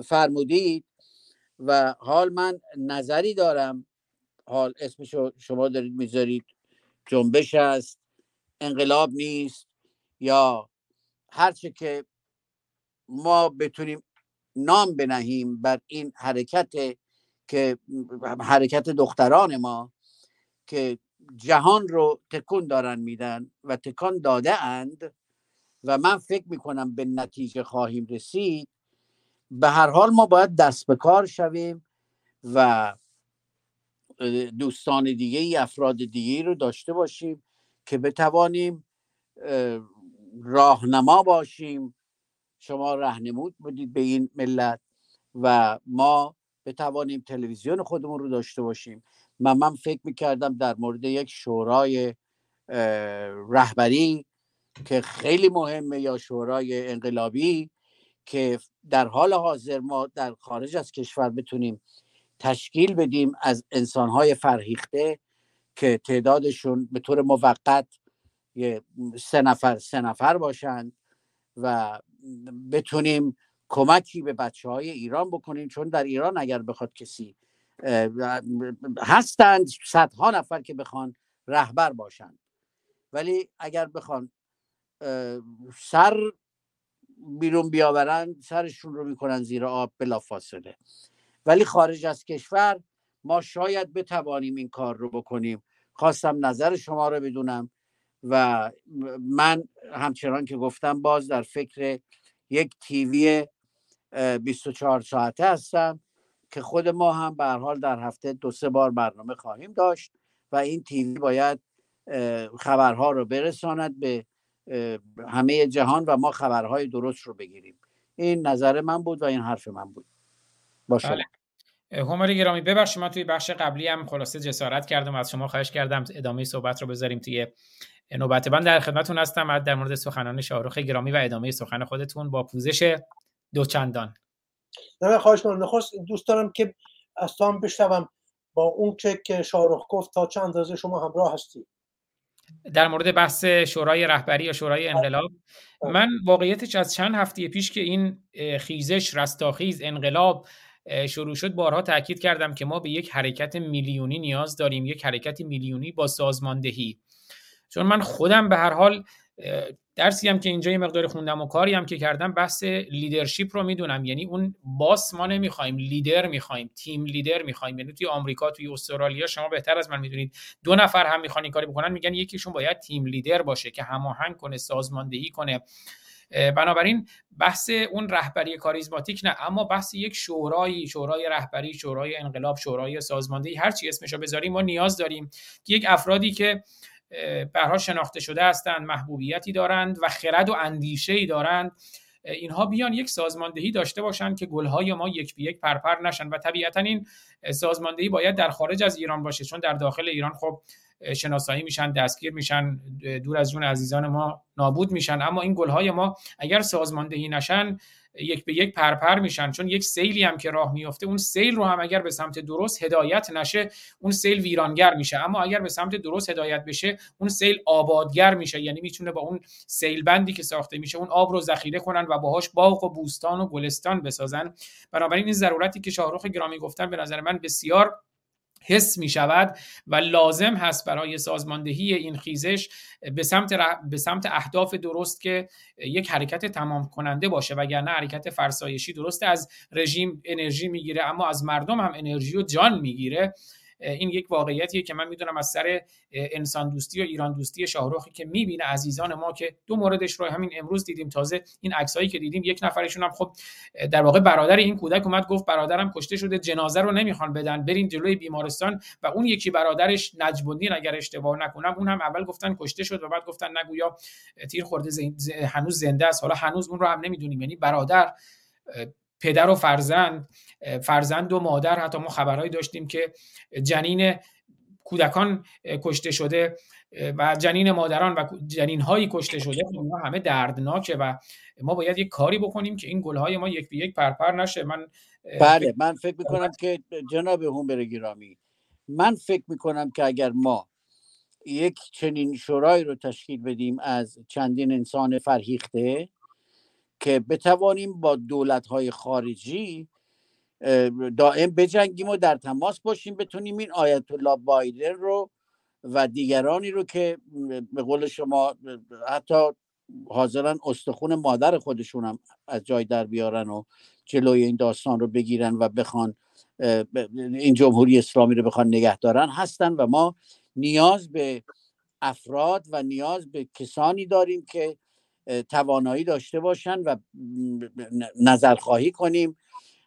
Speaker 4: فرمودید و حال من نظری دارم حال اسمشو شما دارید می‌ذارید جنبش است انقلاب نیست یا هرچه که ما بتونیم نام بنهیم بر این حرکت که حرکت دختران ما که جهان رو تکون دارن میدن و تکان داده اند و من فکر می‌کنم به نتیجه خواهیم رسید به هر حال ما باید دست به کار شویم و دوستان دیگه ای افراد دیگه رو داشته باشیم که بتوانیم راهنما باشیم. شما رهنمود بودید به این ملت و ما بتوانیم تلویزیون خودمون رو داشته باشیم. من من فکر می‌کردم در مورد یک شورای رهبری که خیلی مهمه یا شورای انقلابی که در حال حاضر ما در خارج از کشور بتونیم تشکیل بدیم از انسانهای فرهیخته که تعدادشون به طور موقت سه نفر سه نفر باشند و بتونیم کمکی به بچه های ایران بکنیم. چون در ایران اگر بخواد کسی هستند صدها نفر که بخوان رهبر باشند ولی اگر بخوان سر بیرون بیاورن سرشون رو می‌کنن زیر آب بلا فاصله ولی خارج از کشور ما شاید بتوانیم این کار رو بکنیم. خواستم نظر شما رو بدونم. و من همچنان که گفتم باز در فکر یک تیوی 24 ساعته هستم که خود ما هم به حال در هفته دو سه بار برنامه خواهیم داشت و این تیوی باید خبرها رو برساند به همه جهان و ما خبرهای درست رو بگیریم. این نظر من بود و این حرف من بود. باشه
Speaker 2: بله. همر گرامی ببخشید من توی بخش قبلی هم خلاصه جسارت کردم از شما خواهش کردم ادامه صحبت رو بذاریم توی نوبت من در خدمتتون هستم در مورد سخنان شاهرخ گرامی و ادامه سخن خودتون با پوزش دوچندان.
Speaker 3: نه خواهش می‌کنم. نخست دوست دارم که از تو هم بشنوم با اون چه که شاهرخ گفت تا چه اندازه شما همراه هستی.
Speaker 2: در مورد بحث شورای رهبری یا شورای انقلاب من واقعیتش از چند هفته پیش که این خیزش رستاخیز انقلاب شروع شد بارها تاکید کردم که ما به یک حرکت میلیونی نیاز داریم یک حرکت میلیونی با سازماندهی. چون من خودم به هر حال درسی هم که اینجا یه مقدار خوندم و کاری هم که کردم بحث لیدرشپ رو می‌دونم. یعنی اون باس ما نمی‌خوایم لیدر می‌خوایم تیم لیدر می‌خوایم. یعنی توی آمریکا توی استرالیا شما بهتر از من می‌دونید. دو نفر هم می‌خوان این کاری بکنن میگن یکیشون باید تیم لیدر باشه که هماهنگ کنه سازماندهی کنه. بنابراین بحث اون رهبری کاریزماتیک نه اما بحث یک شورایی شورای رهبری شورای انقلاب شورای سازماندهی هر چی اسمشو بذاریم ما نیاز داریم که یک افرادی که حال شناخته شده هستند محبوبیتی دارند و خرد و اندیشه ای دارند. اینها بیان یک سازماندهی داشته باشند که گلهای ما یک به یک پرپر نشن و طبیعتا این سازماندهی باید در خارج از ایران باشه چون در داخل ایران خب شناسایی میشن دستگیر میشن دور از جون عزیزان ما نابود میشن. اما این گلهای ما اگر سازماندهی نشن یک به یک پرپر میشن. چون یک سیلی هم که راه میفته اون سیل رو هم اگر به سمت درست هدایت نشه اون سیل ویرانگر میشه. اما اگر به سمت درست هدایت بشه اون سیل آبادگر میشه. یعنی می‌تونه با اون سیل بندی که ساخته میشه اون آب رو ذخیره کنن و باهاش باغ و بوستان و گلستان بسازن. بنابراین این ضرورتی که شاهرخ گرامی گفتن به نظر من بسیار حس می شود و لازم هست برای سازماندهی این خیزش به سمت, به سمت اهداف درست که یک حرکت تمام کننده باشه وگرنه حرکت فرسایشی درست از رژیم انرژی می‌گیره اما از مردم هم انرژی و جان می‌گیره. این یک واقعیتیه که من می‌دونم از سر انسان دوستی و ایران دوستی شاهرخی که می‌بینه عزیزان ما که دو موردش رو همین امروز دیدیم. تازه این عکسایی که دیدیم یک نفرشون هم خب در واقع برادر این کودک اومد گفت برادرم کشته شده جنازه رو نمی‌خوان بدن برین جلوی بیمارستان و اون یکی برادرش نجم اگر اشتباه نکنم. اون هم اول گفتن کشته شد و بعد گفتن نگویا تیر خورده هنوز زنده است. حالا هنوز اون رو هم نمی‌دونیم. یعنی برادر پدر و فرزند فرزند و مادر حتی ما خبرهایی داشتیم که جنین کودکان کشته شده و جنین مادران و جنین هایی کشته شده اینا همه دردناکه و ما باید یک کاری بکنیم که این گل های ما یک به یک پرپر نشه. من
Speaker 4: بله من فکر می‌کنم که جناب هومر گرامی من فکر می‌کنم که اگر ما یک چنین شورای رو تشکیل بدیم از چندین انسان فرهیخته که بتوانیم با دولت های خارجی دائم بجنگیم و در تماس باشیم بتونیم این آیت الله بایدن رو و دیگرانی رو که به قول شما حتی حاضرن استخون مادر خودشون هم از جای در بیارن و جلوی این داستان رو بگیرن و بخوان این جمهوری اسلامی رو بخوان نگه دارن هستن و ما نیاز به افراد و نیاز به کسانی داریم که توانایی داشته باشن و نظرخواهی کنیم.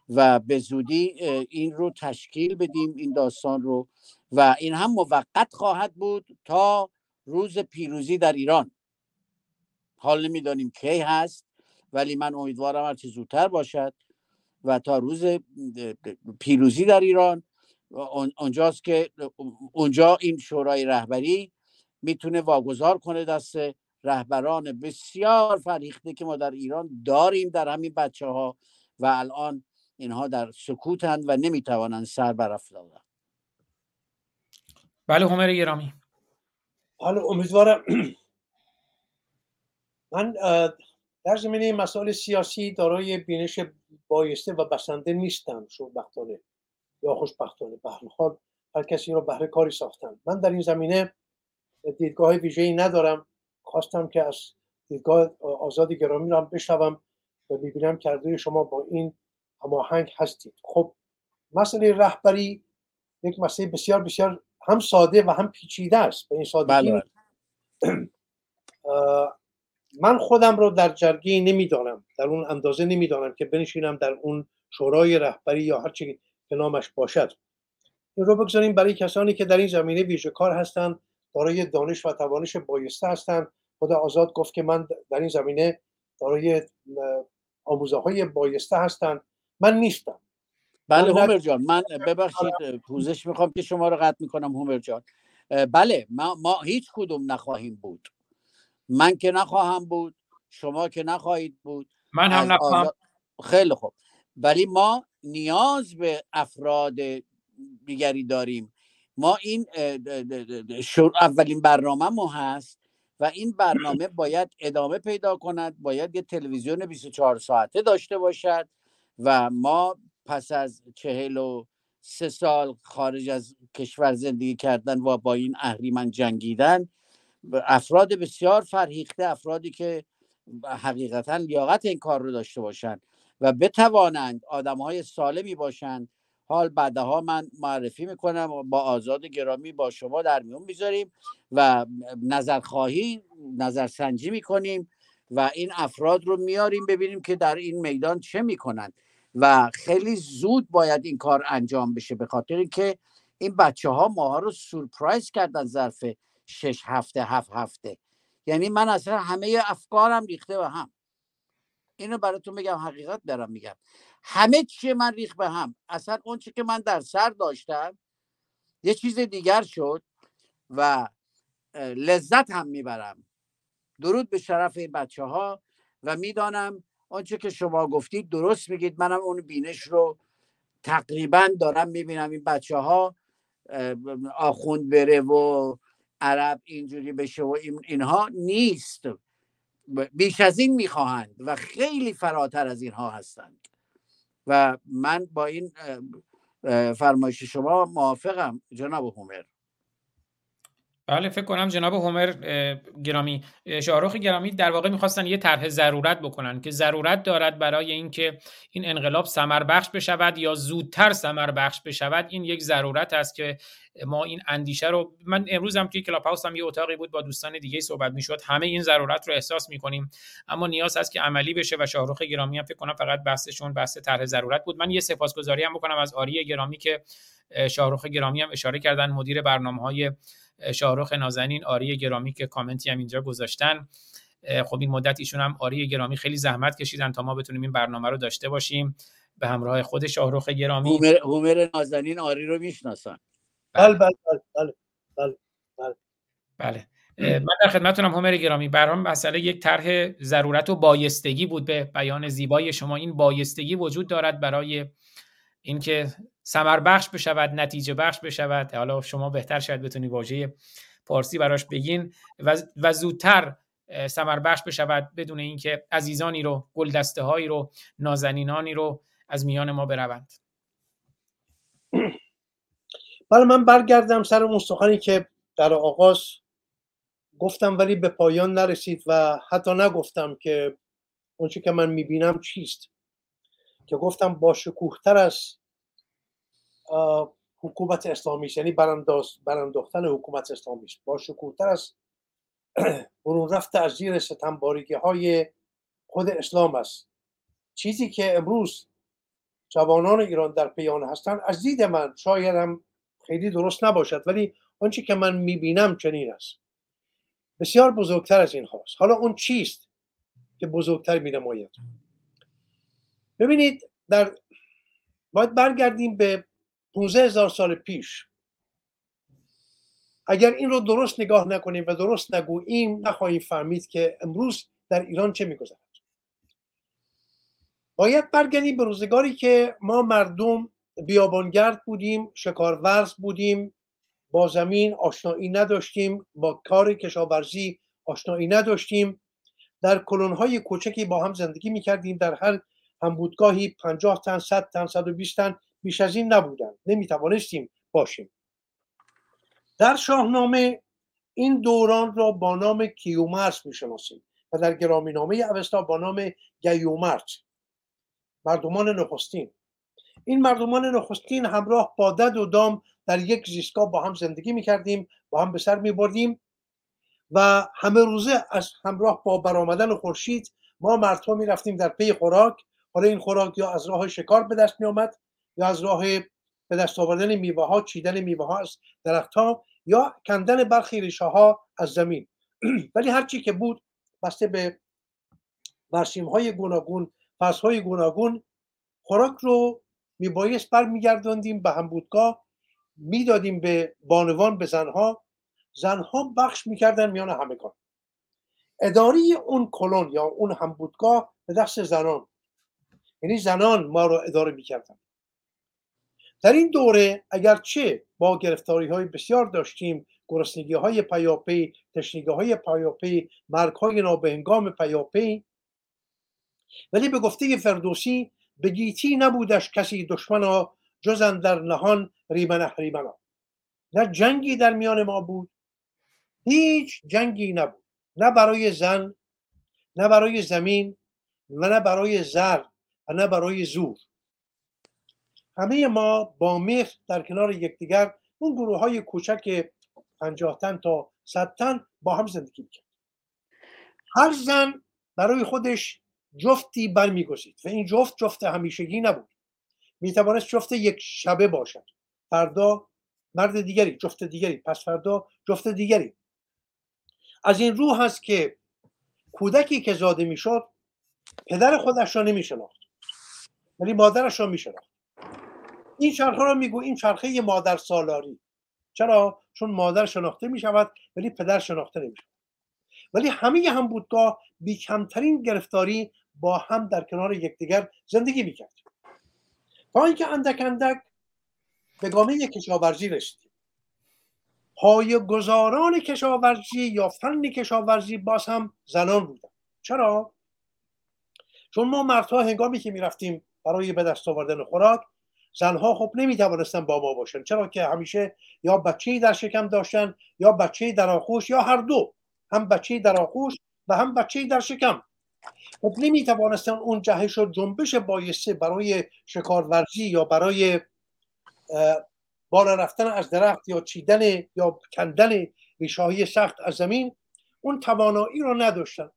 Speaker 4: و به زودی این رو تشکیل بدیم این داستان رو. و این هم موقت خواهد بود تا روز پیروزی در ایران. حال نمی‌دانیم کی هست ولی من امیدوارم هرچی زودتر باشد و تا روز پیروزی در ایران. اونجاست که اونجا این شورای رهبری می‌تونه واگذار کنه دست رهبران بسیار فریخته که ما در ایران داریم در همین بچه ها و الان اینها در سکوتند و نمی‌توانند سر برافزایند
Speaker 2: بله همر گرامی
Speaker 3: حالا امیدوارم من در زمینه مسائل سیاسی دارای بینش بایسته و بسنده نیستم شوبختانه یا خوشبختانه به حال هر کسی رو بهره کاری ساختن من در این زمینه دیدگاه ویژه‌ای ندارم. خواستم که از دیدگاه آزاد گرامی رو هم بشنوم و ببینم که شما با این هماهنگ هستید خب مسئله رهبری یک مسئله بسیار بسیار هم ساده و هم پیچیده است. به این سادگی بله. من خودم رو در جرگه نمی‌دانم. در اون اندازه نمی‌دانم که بنشینم در اون شورای رهبری یا هر چی که نامش باشد. این رو بگذاریم برای کسانی که در این زمینه ویژه کار هستند دارای دانش و توانش بایسته هستند. خدا آزاد گفت که من در این زمینه دارای آموزه های بایسته هستند. من نیستم.
Speaker 4: بله هومر جان من ببخشید پوزش می‌خوام که شما رو قطع می‌کنم هومر جان. بله ما, ما هیچ کدوم نخواهیم بود. من که نخواهم بود شما که نخواهید بود.
Speaker 2: من هم نخواهم.
Speaker 4: آزاد- خیلی خوب. ولی ما نیاز به افراد دیگری داریم. ما این اولین برنامه ما هست و این برنامه باید ادامه پیدا کند باید یه تلویزیون 24 ساعته داشته باشد. و ما پس از چهل و سه سال خارج از کشور زندگی کردن و با این اهریمن جنگیدن افراد بسیار فرهیخته افرادی که حقیقتا لیاقت این کار رو داشته باشند و بتوانند آدم های سالمی باشند حال بعدها من معرفی می‌کنم با آزاد گرامی با شما در میون می‌ذاریم و نظرخواهی نظرسنجی می‌کنیم و این افراد رو میاریم ببینیم که در این میدان چه می‌کنند. و خیلی زود باید این کار انجام بشه به خاطر اینکه این بچه ها ماها رو سورپرایز کردن ظرف شش هفته هفت هفته. یعنی من اصلا همه افکارم ریخته به هم. اینو براتون بگم حقیقت دارم میگم. همه چی من ریخت به هم. اصلا اون چی که من در سر داشتم یه چیز دیگر شد و لذت هم می‌برم. درود به شرف این بچه ها و می‌دانم آنچه که شما گفتید درست میگید. منم اون بینش رو تقریبا دارم می‌بینم. این بچه ها آخوند بره و عرب اینجوری بشه و این- اینها نیست. بیش از این می‌خواهند و خیلی فراتر از اینها هستند. و من با این فرمایش شما موافقم جناب هومر.
Speaker 2: بله فکر کنم جناب هومر گرامی اه، شاهرخ گرامی در واقع می‌خواستن یه طرح ضرورت بکنن که ضرورت دارد برای اینکه این انقلاب ثمر بخش بشود یا زودتر ثمر بخش بشود. این یک ضرورت است که ما این اندیشه رو من امروز هم توی کلاب هاوس هم یه اتاقی بود با دوستان دیگه صحبت می‌شد. همه این ضرورت رو احساس می‌کنیم. اما نیاز هست که عملی بشه و شاهرخ گرامی هم فکر کنم فقط بحثشون بحث طرح ضرورت بود. من یه سپاسگزاری هم بکنم از آری گرامی که اه، شاهرخ گرامی هم اشاره کردن مدیر برنامه های شاهرخ نازنین آری گرامی که کامنتی هم اینجا گذاشتن. خب این مدت ایشون هم آری گرامی خیلی زحمت کشیدن تا ما بتونیم این برنامه رو داشته باشیم. به همراه خود شاهرخ گرامی.
Speaker 4: هومر, هومر نازنین آری رو می‌شناسن.
Speaker 3: بله بله. بله بله
Speaker 2: بله اه، من در خدمتتونم هومر گرامی. برام مسئله یک طرح ضرورت و بایستگی بود به بیان زیبای شما. این بایستگی وجود دارد برای اینکه ثمر بخش بشود نتیجه بخش بشود. حالا شما بهتر شاید بتونی واژه فارسی براش بگین و, و زودتر ثمر بخش بشود بدون اینکه عزیزانی رو گلدسته هایی رو نازنینانی رو از میان ما بروند.
Speaker 3: بله من برگردم سر اون سخنی که در آغاز گفتم ولی به پایان نرسید و حتی نگفتم که اونچه که من می‌بینم چیست. که گفتم با شکوهتر از آه، حکومت اسلامی یعنی برانداختن حکومت اسلامی با شکوهتر از برون رفت از زیر های خود اسلام است. چیزی که امروز جوانان ایران در پیان هستند از دید من شاید هم خیلی درست نباشد ولی آنچه که من می‌بینم چنین است. بسیار بزرگتر از این هاست حالا اون چیست که بزرگتر می نماید ببینید در باید برگردیم به 15 هزار سال پیش. اگر این رو درست نگاه نکنیم و درست نگوییم نخواهیم فهمید که امروز در ایران چه میگذرد. باید برگردیم به روزگاری که ما مردم بیابانگرد بودیم شکارورز بودیم با زمین آشنایی نداشتیم با کار کشاورزی آشنایی نداشتیم. در کلونهای کوچکی با هم زندگی می‌کردیم در هر همبودگاهی 50 تن 100 تن 120 تن بیش از این نبودن. نمی‌توانستیم باشیم. در شاهنامه این دوران را با نام کیومرس می‌شناسیم و در گرامی نامه اوستا با نام گیومرس مردمان نخستین. این مردمان نخستین همراه با دد و دام در یک زیستگاه با هم زندگی می‌کردیم با هم به سر میبردیم و همه روزه از همراه با برآمدن خورشید ما مردها می‌رفتیم در پی خوراک. حالا این خوراک یا از راه شکار به دست میآمد. یا از راه به دست آوردن میوه ها چیدن میوه ها از درخت ها یا کندن برخی ریشه ها از زمین. ولی هرچی که بود بسته به برسیم های گوناگون فرس های گوناگون خوراک رو میبایست برمیگرداندیم. به همبودگاه می‌دادیم به بانوان به زنها. زنها بخش می‌کردن میان همگان. اداری اون کلون یا اون همبودگاه به دست زنان. یعنی زنان ما رو اداره می‌کردن. در این دوره اگرچه با گرفتاری های بسیار داشتیم گرسنگی های پیاپی تشنگی های پیاپی مرگ های نابهنگام پیاپی ولی به گفته فردوسی به گیتی نبودش کسی دشمنا جز در نهان ریمن احریمنا نه جنگی در میان ما بود هیچ جنگی نبود. نه برای زن نه برای زمین و نه برای زر و نه برای زور. همه ما با مهر در کنار یکدیگر اون گروه های کوچک پنجاه تن تا صد تن با هم زندگی می‌کرد هر زن برای خودش جفتی برمیگزید و این جفت جفت همیشگی نبود. می‌توانست جفت یک شبه باشد. فردا مرد دیگری جفت دیگری. پس فردا جفت دیگری. از این رو هست که کودکی که زاده می‌شد پدر خودش را نمیشناخت. ولی مادرش را میشناخت. این چرخه را میگو این چرخه مادر سالاری. چرا؟ چون مادر شناخته می شود ولی پدر شناخته نمی ولی همه هم بودگاه بی کمترین گرفتاری با هم در کنار یکدیگر زندگی می‌کرد. تا اینکه اندک اندک به گامه کشاورزی رسیدیم. پای گذاران کشاورزی یا فن کشاورزی باز هم زنان بودن. چرا؟ چون ما مردها هنگامی که می‌رفتیم برای به دست آوردن خوراک زنها خب نمی‌توانستن با ما باشن چرا که همیشه یا بچه در شکم داشتن یا بچه در آغوش یا هر دو هم بچه در آغوش و هم بچه در شکم. خب نمی‌توانستن اون جهش و جنبش بایسته برای شکارورزی یا برای بالا رفتن از درخت یا چیدن یا کندن ریشاهی سخت از زمین اون توانایی رو نداشتن.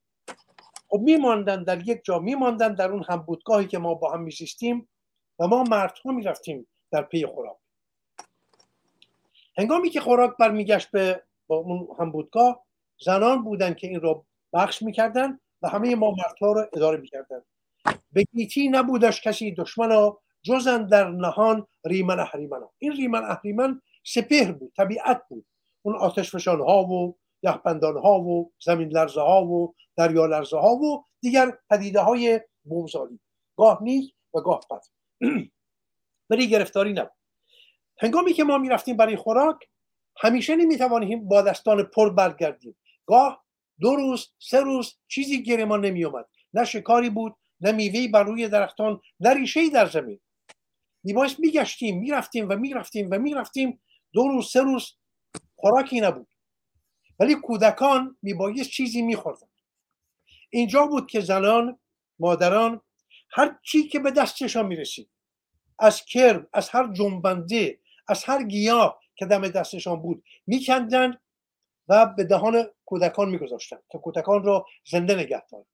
Speaker 3: خب میماندن در یک جا میماندن در اون همبودگاهی که ما با هم میزیستیم. و ما مردها می‌رفتیم در پی خوراک. هنگامی که خوراک برمیگشت به با اون همبودگاه زنان بودن که این رو بخش می‌کردن و همه ما مردها رو اداره می‌کردن. به گیتی نبودش کسی دشمن جزن در نهان ریمن احریمن این ریمن احریمن سپهر بود طبیعت بود. اون آتش فشان ها و یخبندان ها و زمین لرزه ها و دریا لرزه ها و دیگر پدیده های بومزاری گاه نیک و گاه بد. ولی گرفتاری نبود. هنگامی که ما می‌رفتیم برای خوراک همیشه نمی‌توانیم با دستان پر برگردیم. گاه دو روز سه روز چیزی گیر ما نمیومد نه شکاری بود نه میوهی بر روی درختان نه ریشه در زمین. میبایست میگشتیم می‌رفتیم و می‌رفتیم و می‌رفتیم. دو روز سه روز خوراکی نبود. ولی کودکان میبایست چیزی میخوردن. اینجا بود که زنان مادران هر چی که به دستشان می‌رسید از کرم از هر جنبنده از هر گیاه که دم دستشان بود میکندن و به دهان کودکان میگذاشتن که کودکان را زنده نگه دارن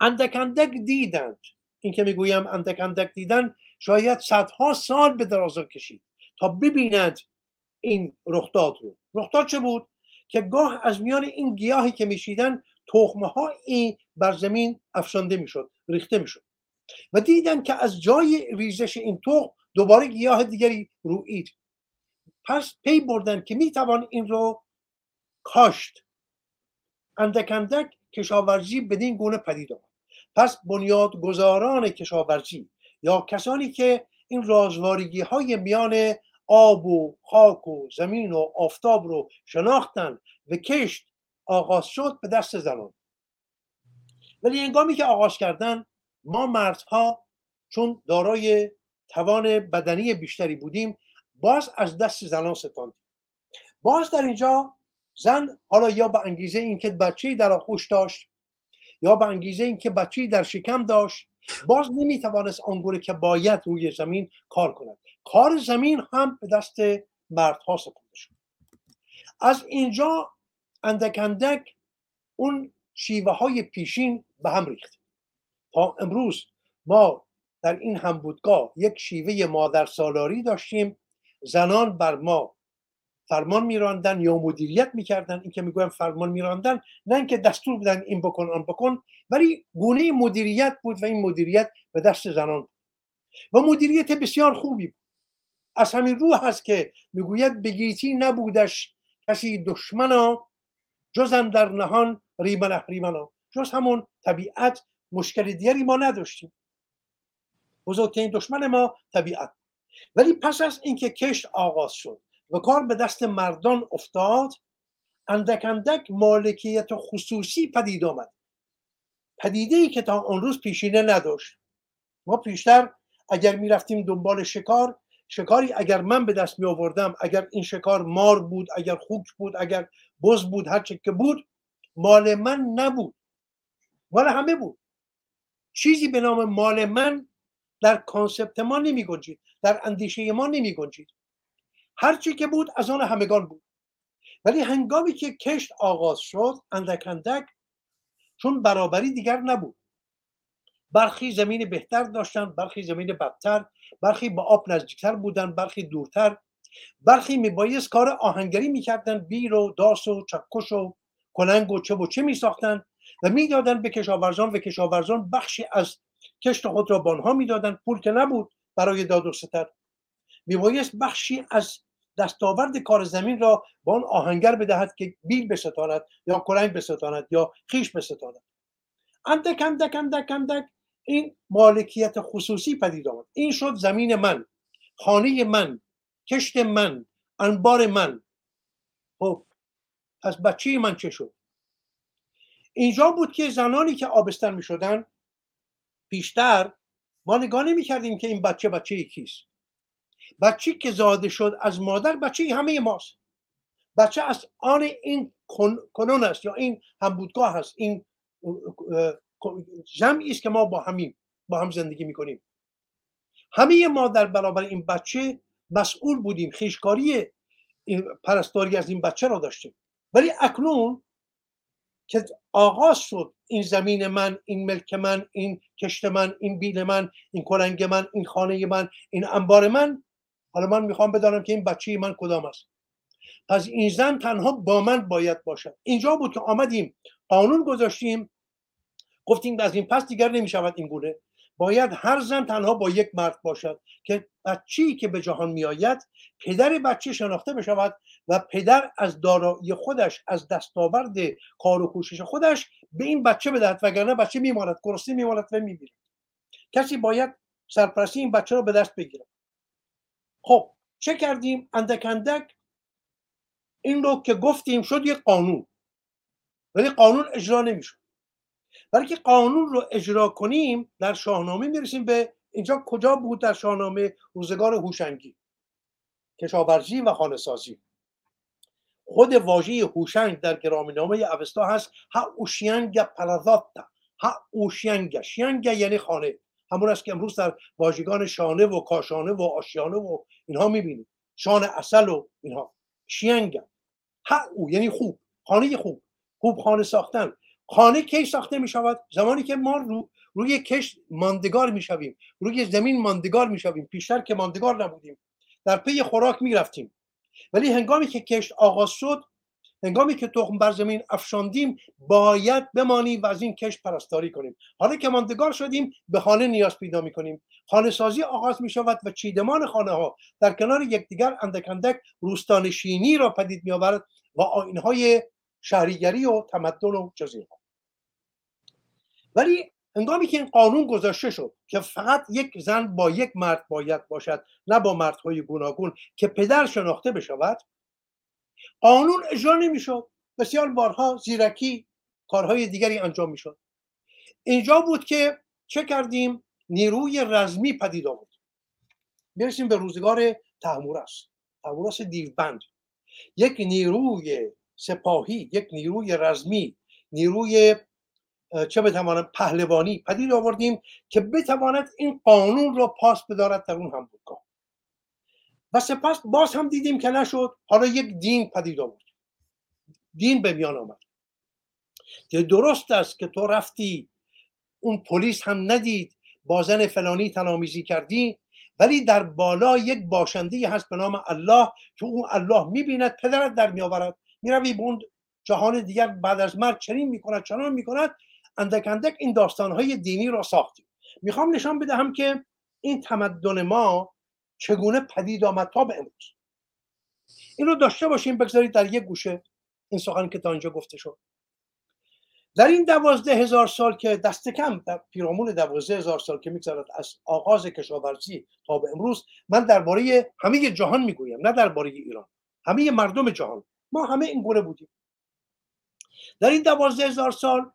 Speaker 3: اندک اندک دیدند. این که می‌گویم اندک اندک دیدن شاید صدها سال به درازا کشید تا ببینند این رخداد رو. رخداد چه بود؟ که گاه از میان این گیاهی که میشیدن تخمه این بر زمین افشانده می‌شد. ریخته می‌شد. و دیدن که از جای ریزش این تخم دوباره گیاه دیگری روید پس پی بردن که می‌توان این رو کاشت. اندک اندک کشاورزی بدین گونه پدید آمد. پس بنیادگذاران کشاورزی یا کسانی که این رازوارگی های میان آب و خاک و زمین و آفتاب رو شناختن و کشت آغاز شد به دست زنان. ولی انگامی که آغاز کردن ما مردها چون دارای توان بدنی بیشتری بودیم باز از دست زنان ستاندیم باز در اینجا زن حالا یا به انگیزه اینکه بچه در آغوش داشت یا به انگیزه اینکه بچه در شکم داشت باز نمی‌توانست آنگونه که باید روی زمین کار کند. کار زمین هم به دست مردها سپرده شد. از اینجا اندک اندک اون شیوه های پیشین به هم ریخت. تا امروز ما در این همبودگاه یک شیوه مادر سالاری داشتیم. زنان بر ما فرمان میراندن یا مدیریت می‌کردن. این که می‌گویم فرمان میراندن نه اینکه دستور بدن این بکن آن بکن ولی گونه مدیریت بود و این مدیریت به دست زنان بود. و مدیریت بسیار خوبی بود. از همین رو هست که می‌گوید بگیتی نبودش کسی دشمنا جزم در نهان ریمن اهریمنا جز همون طبیعت مشکل دیگری ما نداشتیم. بزرگترین دشمن ما طبیعت. ولی پس از اینکه کشت آغاز شد و کار به دست مردان افتاد اندک اندک مالکیت خصوصی پدید آمد. پدیده ای که تا آن روز پیشینه نداشت. ما پیشتر اگر می‌رفتیم دنبال شکار شکاری اگر من به دست می آوردم اگر این شکار مار بود اگر خوک بود اگر بز بود هر چه که بود مال من نبود. مال همه بود. چیزی به نام مال من در concept ما نمی گنجید در اندیشه ما نمی گنجید هر چی که بود از آن همگان بود. ولی هنگامی که کشت آغاز شد اندک اندک چون برابری دیگر نبود. برخی زمین بهتر داشتن برخی زمین بدتر برخی با آب نزدیکتر بودن برخی دورتر. برخی میبایست کار آهنگری می‌کردن بیل و داس و چکش و کلنگ و چه و چه میساختن و می‌دادن به کشاورزان و کشاورزان بخشی از کشت خود را بانها می‌دادن. پول که نبود برای داد و ستر میبایست بخشی از دستاورد کار زمین را با آن آهنگر بدهد که بیل بستاند یا کلنگ بستاند یا خیش بستاند. اندک اندک اندک اندک این مالکیت خصوصی پدید آمد. این شد زمین من خانه من. کشت من انبار من. خب پس بچه من چه شد؟ اینجا بود که زنانی که آبستر می شدن بیشتر ما نگاه نمی کردیم که این بچه بچه کیست. بچه که زاده شد از مادر بچه همه ماست. بچه از آن این کنون است یا این همبودگاه هست این جمعی است که ما با همین با هم زندگی می‌کنیم. همه ما در برابر این بچه مسئول بودیم خیشکاری پرستاری از این بچه را داشتیم. ولی اکنون که آغاز شد این زمین من این ملک من این کشت من این بیل من این کلنگ من این خانه من این انبار من حالا من می‌خوام بدانم که این بچه من کدام است. پس این زن تنها با من باید باشد. اینجا بود که آمدیم قانون گذاشتیم گفتیم از این پس دیگر نمی‌شود این گونه. باید هر زن تنها با یک مرد باشد که بچه‌ای که به جهان میآید پدر بچه شناخته بشود و پدر از دارایی خودش از دستاورد کار و کوشش خودش به این بچه بدهد وگرنه بچه میماند گرسنه میماند و میمیرد. کسی باید سرپرستی این بچه را به دست بگیرد. خب چه کردیم؟ اندک اندک این رو که گفتیم شد یک قانون ولی قانون اجرا نمی‌شد. برای که قانون رو اجرا کنیم در شاهنامه می‌رسیم به اینجا کجا بود در شاهنامه روزگار هوشنگی کشاورزی و خانه سازی خود واژه هوشنگ در گرامینامه اوستا هست ها اوشینگ پلازاتا ها اوشینگ شینگ یعنی خانه. همون است که امروز در واژگان شانه و کاشانه و آشیانه و اینها می‌بینیم. شان اصل و اینها. شینگ ها او یعنی خوب خانه خوب. خوب خانه ساختن. خانه کی ساخته می شود زمانی که ما رو روی کشت ماندگار می شویم روی زمین ماندگار می شویم پیشتر که ماندگار نبودیم. در پی خوراک می رفتیم ولی هنگامی که کشت آغاز شد هنگامی که تخم بر زمین افشاندیم باید بمانیم و از این کشت پرستاری کنیم. حالا که ماندگار شدیم به خانه نیاز پیدا می کنیم خانه سازی آغاز می شود و چیدمان خانه ها در کنار یکدیگر اندک اندک روستانشینی را پدید می آورد و آینهای شهریگری و تمدن و جزیره. ولی هنگامی که این قانون گذاشته شد که فقط یک زن با یک مرد باید باشد نه با مردهای گوناگون که پدر شناخته بشود قانون اجرا نمی‌شد. بسیار بارها زیرکی کارهای دیگری انجام می‌شد. اینجا بود که چه کردیم؟ نیروی رزمی پدید آمد برسیم به روزگار تحمورس تحمورس دیوبند. یک نیروی سپاهی یک نیروی رزمی نیروی چه بتواند پهلوانی پدید آوردیم که بتواند این قانون را پاس بدارد در اون هم بودگاه و سپس باز هم دیدیم که نشد حالا یک دین پدید آورد. دین به میان آمد. که درست است که تو رفتی اون پلیس هم ندید با زن فلانی تنامیزی کردی ولی در بالا یک باشنده هست به نام الله که اون الله می‌بیند پدرت در میآورد. می‌روی به اون جهان دیگر بعد از مرگ چنین می‌کند چنان می‌کند اندک اندک این داستانهای دینی را ساختیم. می‌خوام نشان بدهم که این تمدن ما چگونه پدید آمد تا به امروز. این رو داشته باشیم بگذارید در یک گوشه این سخن که تا اینجا گفته شد. در این دوازده هزار سال که دست کم در پیرامون دوازده هزار سال که میگذرد از آغاز کشاورزی تا به امروز من درباره همه جهان می‌گویم نه درباره ایران. همه مردم جهان. ما همه این گونه بودیم. در این دوازده هزار سال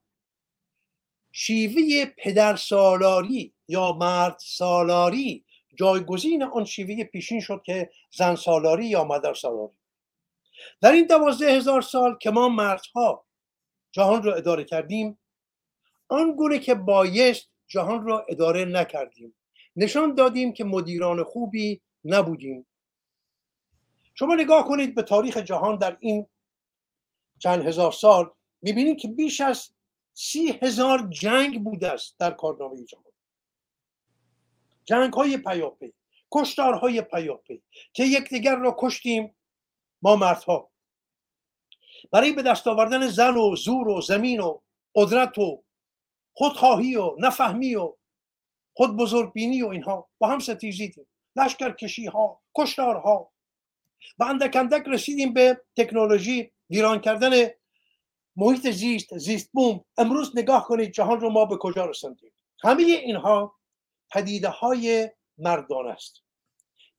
Speaker 3: شیوه پدر سالاری یا مرد سالاری جایگزین آن شیوه پیشین شد که زن سالاری یا مادر سالاری در این دوازده هزار سال که ما مردها جهان را اداره کردیم آن گونه که بایست جهان را اداره نکردیم. نشان دادیم که مدیران خوبی نبودیم. شما نگاه کنید به تاریخ جهان در این چند هزار سال می‌بینید که بیش از سی هزار جنگ بوده است در کارنامه جهان. جنگ های پیاپی کشتارهای پیاپی که یکدیگر را کشتیم ما مردها. برای به دست آوردن زن و زور و زمین و قدرت و خودخواهی و نفهمی و خود بزرگبینی و اینها با هم ستیزیدیم. لشکر کشی ها کشتارها. و اندک اندک رسیدیم به تکنولوژی ویران کردن محیط زیست زیست بوم. امروز نگاه کنید جهان رو ما به کجا رساندیم. همه اینها پدیده های مردان است.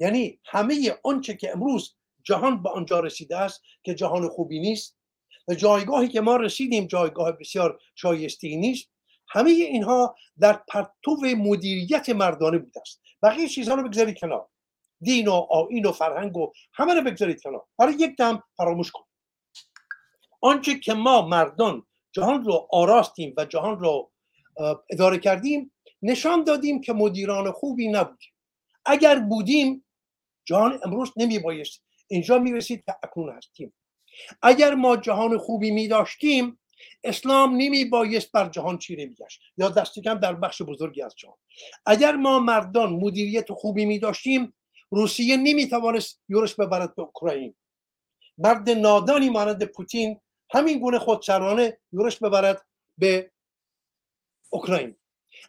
Speaker 3: یعنی همه آنچه که امروز جهان به آنجا رسیده است که جهان خوبی نیست و جایگاهی که ما رسیدیم جایگاه بسیار شایسته نیست همه اینها در پرتو مدیریت مردانه بوده است. بقیه چیزها رو بگذارید کنار. دین و آین و فرهنگ و همه رو بگذارید کنار. برای یک دم فراموش کن آنچه که ما مردان جهان رو آراستیم و جهان رو اداره کردیم نشان دادیم که مدیران خوبی نبودیم. اگر بودیم جهان امروز نمی بایست اینجا می رسید که اکنون هستیم. اگر ما جهان خوبی می داشتیم اسلام نمی بایست بر جهان چیره میگشت یا دست کم در بخش بزرگی از جهان. اگر ما مردان مدیریت خوبی می داشتیم روسیه نمی توانست یورش ببرد به اوکراین. مرد نادانی مانند پوتین همین گونه خودسرانه یورش ببرد به اوکراین.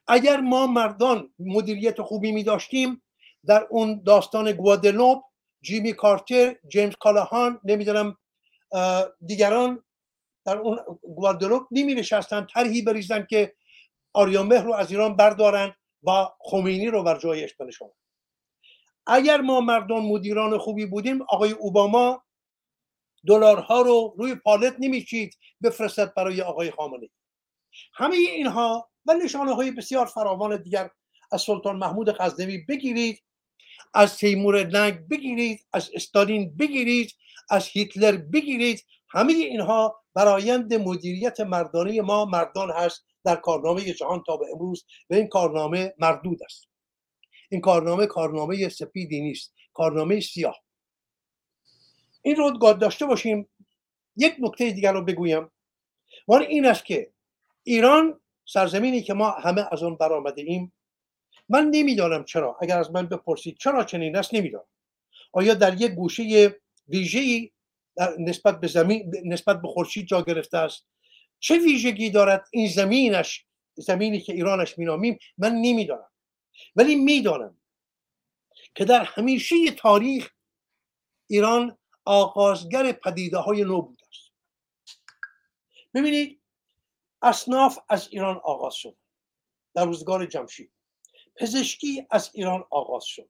Speaker 3: اگر ما مردان مدیریت خوبی می داشتیم در اون داستان گوادلوپ جیمی کارتر جیمز کالاهان نمی‌دونم دیگران در اون گوادلوپ نمی نشستن طرحی بریزن که آریامه رو از ایران بردارن و خمینی رو بر جایش بنشانن اگر ما مردان مدیران خوبی بودیم آقای اوباما دلارها رو روی پالت نمیچید بفرستد برای آقای خامنه همه اینها و نشانه های بسیار فراوان دیگر از سلطان محمود غزنوی بگیرید از تیمور لنگ بگیرید از استالین بگیرید از هیتلر بگیرید همه اینها برایند مدیریت مردانه ما مردان هست در کارنامه جهان تا به امروز و این کارنامه مردود است. این کارنامه کارنامه سپیدی نیست کارنامه سیاه. این رو داشته باشیم. یک نکته دیگر رو بگویم. و این است که ایران سرزمینی که ما همه از آن برآمده ایم من نمی‌دانم چرا. اگر از من بپرسید چرا چنین است نمی‌دانم. آیا در یک گوشه ویژه‌ای نسبت به زمین نسبت به خورشید جا گرفته است؟ چه ویژگی دارد این زمینش زمینی که ایرانش مینامیم؟ من نمی‌دانم. ولی می‌دانم که در همیشه تاریخ ایران آغازگر پدیده های نو بوده است. ببینید اصناف از ایران آغاز شد. در روزگار جمشید. پزشکی از ایران آغاز شد.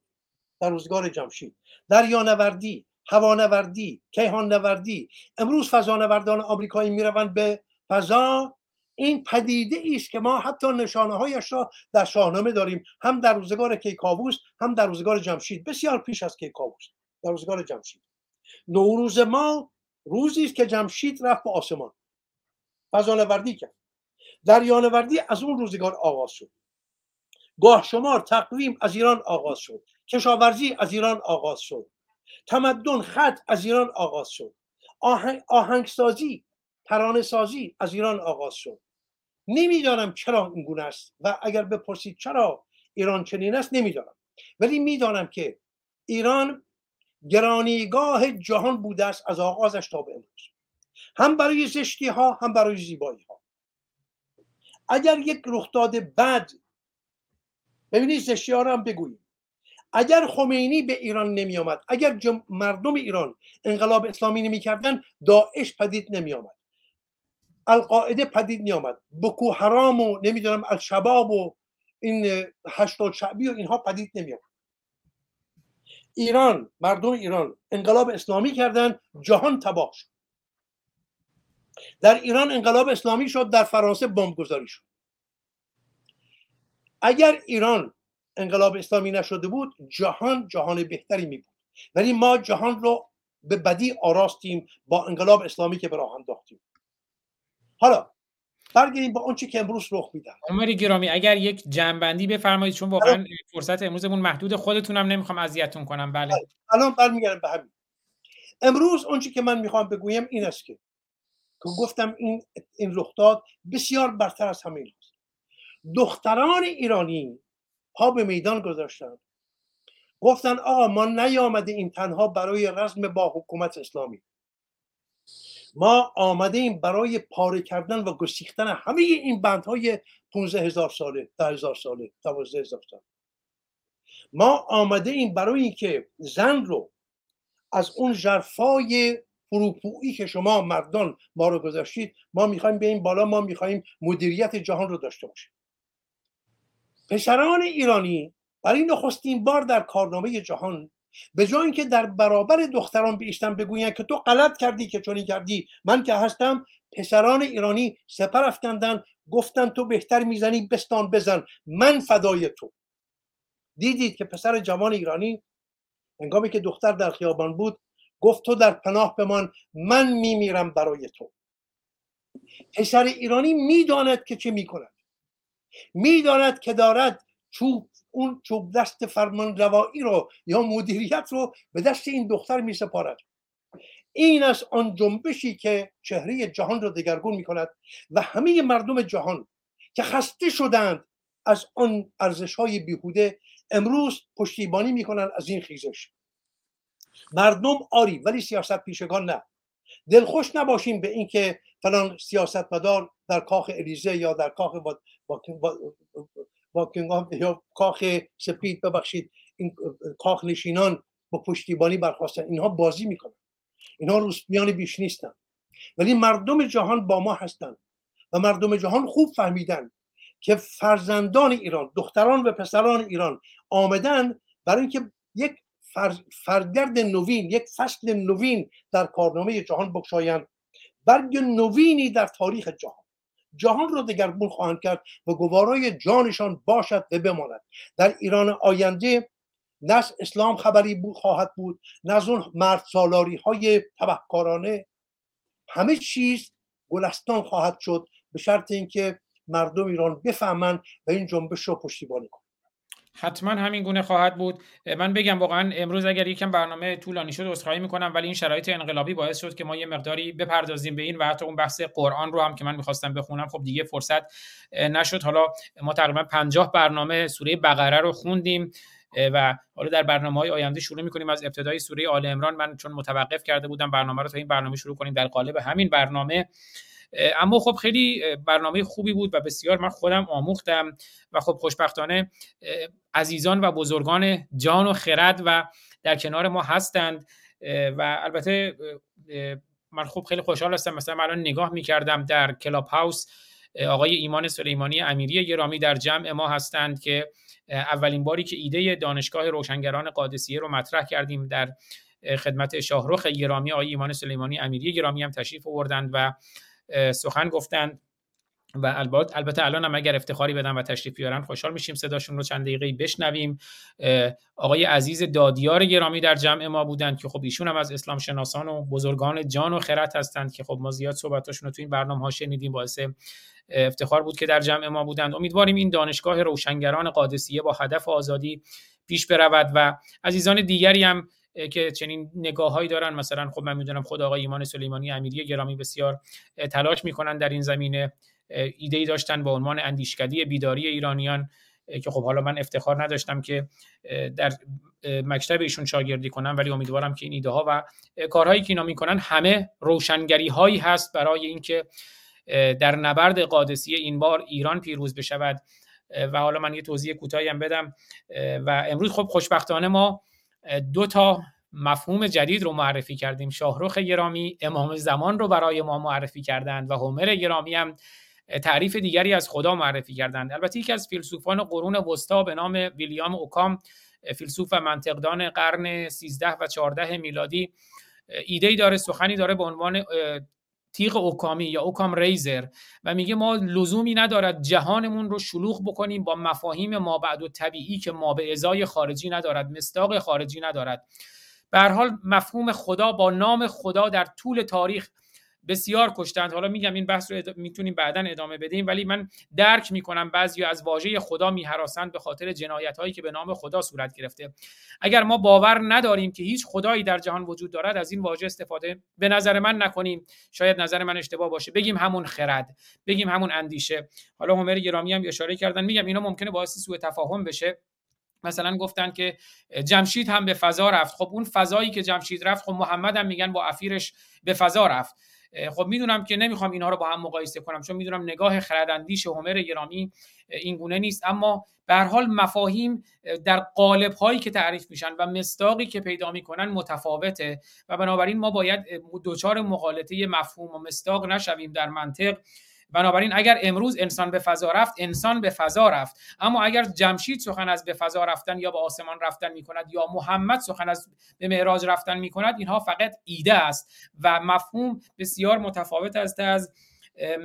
Speaker 3: در روزگار جمشید. دریانوردی هوانوردی کیهاننوردی امروز فضانوردان آمریکایی می‌روند به فضا. این پدیده است که ما حتی نشانه هایش را در شاهنامه داریم. هم در روزگار کیکاووس هم در روزگار جمشید. بسیار پیش از کیکاووس. در روزگار جمشید. نوروز ما روزی است که جمشید رفت به آسمان. فضانوردی کرد. دریانوردی از اون روزگار آغاز شد. گاه شمار تقویم از ایران آغاز شد. کشاورزی از ایران آغاز شد. تمدن خط از ایران آغاز شد. آهنگ، آهنگسازی ترانه سازی از ایران آغاز شد. نمی‌دانم چرا این گونه است و اگر بپرسید چرا ایران چنین است نمی‌دانم. ولی می‌دانم که ایران گرانیگاه جهان بوده است از آغازش تا به امروز. هم برای زشتی ها هم برای زیبایی ها اگر یک رخداد بد ببینید زشتی ها رو هم بگوییم. اگر خمینی به ایران نمی آمد اگر جم... مردم ایران انقلاب اسلامی نمی کردن داعش پدید نمی آمد القاعده پدید نمی آمد بکو حرام و نمی‌دونم الشباب و این هشتاد شعبی و اینها پدید نمی آمد ایران مردم ایران انقلاب اسلامی کردن جهان تباه شد. در ایران انقلاب اسلامی شد در فرانسه گذاری شد. اگر ایران انقلاب اسلامی نشده بود جهان جهان بهتری می بود ولی ما جهان رو به بدی آراستیم با انقلاب اسلامی که به راه انداختیم. حالا برگردیم با آنچه که امروز رخ میدن.
Speaker 2: عمر گرامی اگر یک جنبندی بفرمایید چون واقعا فرصت امروزمون محدود خودتونم نمی‌خوام اذیتتون کنم بله, بله.
Speaker 3: الان برمیگردم به همین. امروز آنچه که من می‌خوام بگویم این است که که گفتم این این رخ داد بسیار برتر از همه است دختران ایرانی پا به میدان گذاشتن. گفتن آقا ما نیامده این تنها برای رزم با حکومت اسلامی. ما آمده ایم برای پاره کردن و گسیختن همه این بندهای 15 هزار ساله ده هزار ساله دوازده هزار ساله. ما آمده ایم برای اینکه زن رو از اون جرفای فروپویی که شما مردان ما رو گذاشتید ما می‌خوایم این بالا ما می‌خوایم مدیریت جهان رو داشته باشیم. پسران ایرانی برای نخستین بار در کارنامه جهان به جای اینکه در برابر دختران بیشتن بگویند که تو غلط کردی که چنین کردی من که هستم پسران ایرانی سپر افکندن گفتن تو بهتر می‌زنی بستان بزن من فدای تو. دیدید که پسر جوان ایرانی هنگامی که دختر در خیابان بود گفت تو در پناه بمان من میمیرم برای تو. پسر ایرانی می‌داند که چه می‌کند. می‌داند که دارد چوب اون چوب دست فرمان روایی رو یا مدیریت رو به دست این دختر می سپارد. این از آن جنبشی که چهره جهان را دگرگون می کند و همه مردم جهان که خسته شدند از آن ارزش های بیهوده امروز پشتیبانی می کنند از این خیزش. مردم آری ولی سیاست پیشگان نه. دلخوش نباشیم به اینکه فلان سیاستمدار در کاخ الیزه یا در کاخ باکینگهام یا کاخ سپید ببخشید این کاخ نشینان با پشتیبانی برخواستن اینها بازی می‌کنن. اینها روسپیان بیش نیستن. ولی مردم جهان با ما هستند و مردم جهان خوب فهمیدن که فرزندان ایران دختران و پسران ایران آمدن برای اینکه یک فرگرد نوین یک فصل نوین در کارنامه جهان بکشایند برگ نوینی در تاریخ جهان. جهان را دگرگون خواهند کرد و گوارای جانشان باشد و بماند. در ایران آینده نه اسلام خبری بود خواهد بود نه از اون مرد سالاری های تبهکارانه. همه چیز گلستان خواهد شد به شرط اینکه مردم ایران بفهمند و این جنبش رو پشتیبانی کنند.
Speaker 2: حتما همین گونه خواهد بود. من بگم واقعا امروز اگر یکم برنامه طولانی شد عذرخواهی می‌کنم ولی این شرایط انقلابی باعث شد که ما یه مقداری بپردازیم به این و حتی اون بحث قرآن رو هم که من می‌خواستم بخونم خب دیگه فرصت نشد. حالا ما تقریبا 50 برنامه سوره بقره رو خوندیم و حالا در برنامه های آینده شروع می‌کنیم. از ابتدای سوره آل عمران من چون متوقف کرده بودم برنامه رو تا این برنامه شروع کنیم در قالب همین برنامه اما خب خیلی برنامه خوبی بود و بسیار من خودم آموختم و خب خوشبختانه عزیزان و بزرگان جان و خرد و در کنار ما هستند. و البته من خب خیلی خوشحال هستم. مثلا الان نگاه می‌کردم در کلاب هاوس آقای ایمان سلیمانی امیری گرامی در جمع ما هستند که اولین باری که ایده دانشگاه روشنگران قادسیه رو مطرح کردیم در خدمت شاهروخ گرامی آقای ایمان سلیمانی امیری گرامی هم تشریف آوردند و سخن گفتند و البته البته الان هم اگر افتخاری بدن و تشریف بیارن خوشحال میشیم صداشون رو چند دقیقه بشنویم. آقای عزیز دادیار گرامی در جمع ما بودند که خب ایشون هم از اسلام شناسان و بزرگان جان و خرد هستند که خب ما زیاد صحبتاشون رو تو این برنامه ها شنیدیم باعث افتخار بود که در جمع ما بودند. امیدواریم این دانشگاه روشنگران قادسیه با هدف آزادی پیش برود و عزیزان دیگری هم که چنین نگاههایی دارن. مثلا خب من می‌دونم خود آقای ایمان سلیمانی امیری گرامی بسیار تلاش می‌کنن در این زمینه ایده ای داشتن با عنوان اندیشکدی بیداری ایرانیان که خب حالا من افتخار نداشتم که در مکتب ایشون شاگردی کنم ولی امیدوارم که این ایده ها و کارهایی که اینا می‌کنن همه روشنگری هایی هست برای اینکه در نبرد قادسیه این بار ایران پیروز بشود. و حالا من یه توضیح کوتاهی هم بدم. و امروز خب خوشبختانه ما دو تا مفهوم جدید رو معرفی کردیم. شاهرخ گرامی امام زمان رو برای ما معرفی کردند و هومر گرامی هم تعریف دیگری از خدا معرفی کردند. البته یکی از فیلسوفان قرون وسطا به نام ویلیام اوکام فیلسوف و منطقدان قرن 13 و 14 میلادی ایده داره سخنی داره به عنوان تیغ اوکامی یا اوکام ریزر و میگه ما لزومی ندارد جهانمون رو شلوغ بکنیم با مفاهیم ما بعد و طبیعی که ما به ازای خارجی ندارد مستاق خارجی ندارد. به حال مفهوم خدا با نام خدا در طول تاریخ بسیار کشتند. حالا میگم این بحث رو می‌تونیم بعدا ادامه بدیم ولی من درک می‌کنم بعضی از واژه خدا میهراسند به خاطر جنایت هایی که به نام خدا صورت گرفته. اگر ما باور نداریم که هیچ خدایی در جهان وجود دارد از این واژه استفاده به نظر من نکنیم. شاید نظر من اشتباه باشه. بگیم همون خرد بگیم همون اندیشه. حالا عمر گرامی هم اشاره کردن. میگم اینا ممکنه باعث سوء تفاهم بشه. مثلا گفتن که جمشید هم به فضا رفت. خب اون فضایی که جمشید رفت خب محمد هم میگن با افیرش به فضا رفت. خب می‌دونم که نمی‌خوام اینها رو با هم مقایسه کنم چون می‌دونم نگاه خرداندیش هومر گرامی این گونه نیست. اما به حال مفاهیم در قالب هایی که تعریف میشن و مستاقی که پیدا می‌کنن متفاوته و بنابراین ما باید دوچار مقالطه مفهوم و مستاق نشویم در منطق. بنابراین اگر امروز انسان به فضا رفت انسان به فضا رفت. اما اگر جمشید سخن از به فضا رفتن یا به آسمان رفتن می کند یا محمد سخن از به معراج رفتن می کند اینها فقط ایده است و مفهوم بسیار متفاوت است از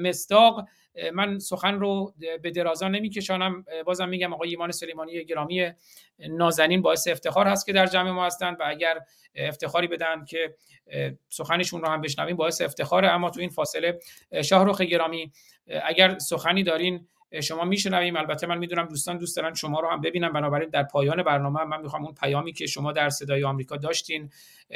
Speaker 2: مستاق من سخن رو به درازا نمیکشانم. بازم میگم آقای ایمان سلیمانی گرامی نازنین باعث افتخار هست که در جمع ما هستند و اگر افتخاری بدن که سخنشون رو هم بشنویم باعث افتخاره. اما تو این فاصله شاهرخ گرامی اگر سخنی دارین شما میشنویم. البته من می‌دونم دوستان دوست دارن شما رو هم ببینم بنابراین در پایان برنامه من می‌خوام اون پیامی که شما در صدای آمریکا داشتین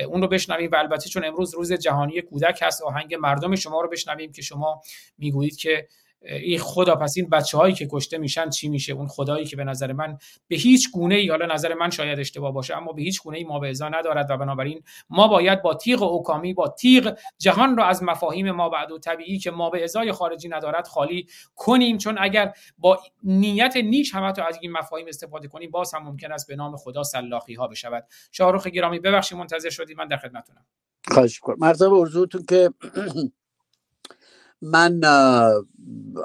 Speaker 2: اون رو بشنویم و البته چون امروز روز جهانی کودک هست آهنگ مردم شما رو بشنویم که شما می‌گویید که این خدا پس این بچه هایی که کشته میشن چی میشه؟ اون خدایی که به نظر من به هیچ گونه ای حالا نظر من شاید اشتباه باشه اما به هیچ گونه ای ما به ندارد و بنابراین ما باید با تیغ اوکامی با تیغ جهان را از مفاهیم ما بعد و طبیعی که ما به ازای خارجی ندارد خالی کنیم. چون اگر با نیت نیش هم از این مفاهیم استفاده کنیم باز هم ممکن است به نام خدا سلاخی ها بشود. شاهرخ گرامی ببخشید منتظر شدید. من در خدمتتونم.
Speaker 4: خواهش می‌کنم. مرتبه که من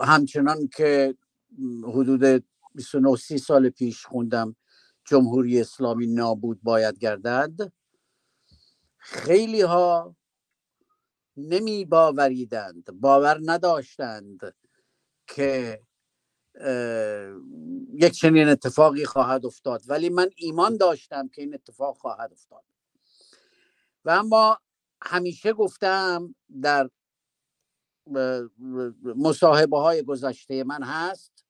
Speaker 4: همچنان که حدود 29 30 سال پیش خوندم جمهوری اسلامی نابود باید گردد خیلی ها نمی باوریدند باور نداشتند که یک چنین اتفاقی خواهد افتاد ولی من ایمان داشتم که این اتفاق خواهد افتاد. و اما همیشه گفتم در مصاحبه های گذشته من هست.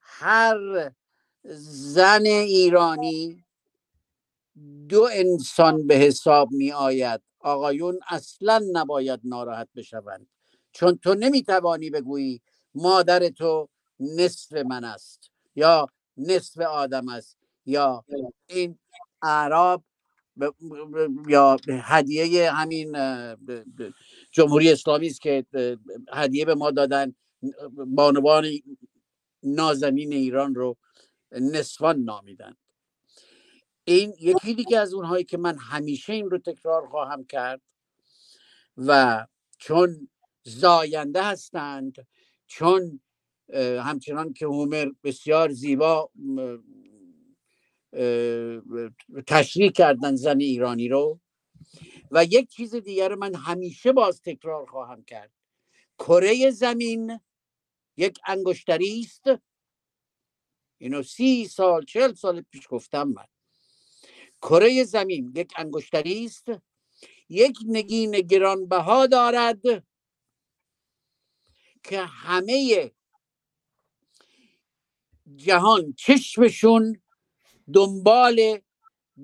Speaker 4: هر زن ایرانی دو انسان به حساب می آید آقایون اصلا نباید ناراحت بشوند. چون تو نمی‌توانی بگویی مادر تو نصف من است یا نصف آدم است یا این اعراب یا هدیه همین جمهوری اسلامی است که هدیه به ما دادن بانوان نازنین ایران رو نصفان نامیدن این یکی دیگه از اونهایی که من همیشه این رو تکرار خواهم کرد و چون زاینده هستند چون همچنان که هومر بسیار زیبا تشریح کردن زن ایرانی رو و یک چیز دیگر من همیشه باز تکرار خواهم کرد. کره زمین یک انگشتری است. اینو سی سال چل سال پیش گفتم من. کره زمین یک انگشتری است. یک نگین گرانبها دارد که همه جهان چشمشون دنبال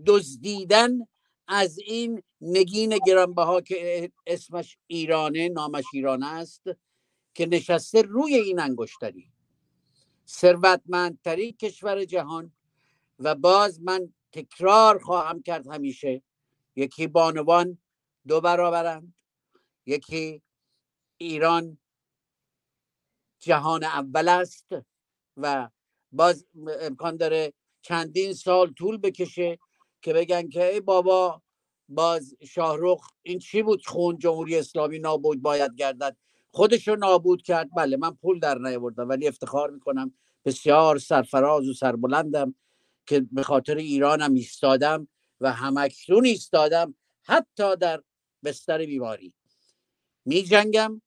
Speaker 4: دزدیدن از این نگین گرانبها که اسمش ایرانه نامش ایران است که نشسته روی این انگشتری. ثروتمندترین کشور جهان و باز من تکرار خواهم کرد همیشه یکی بانوان دو برابرند یکی ایران جهان اول است و باز امکان داره چندین سال طول بکشه که بگن که ای بابا باز شاهروخ این چی بود؟ خون جمهوری اسلامی نابود باید گردد. خودش رو نابود کرد. بله من پول در نیاوردم ولی افتخار می‌کنم. بسیار سرفراز و سربلندم که به خاطر ایرانم ایستادم و همکنون ایستادم حتی در بستر بیماری. می جنگم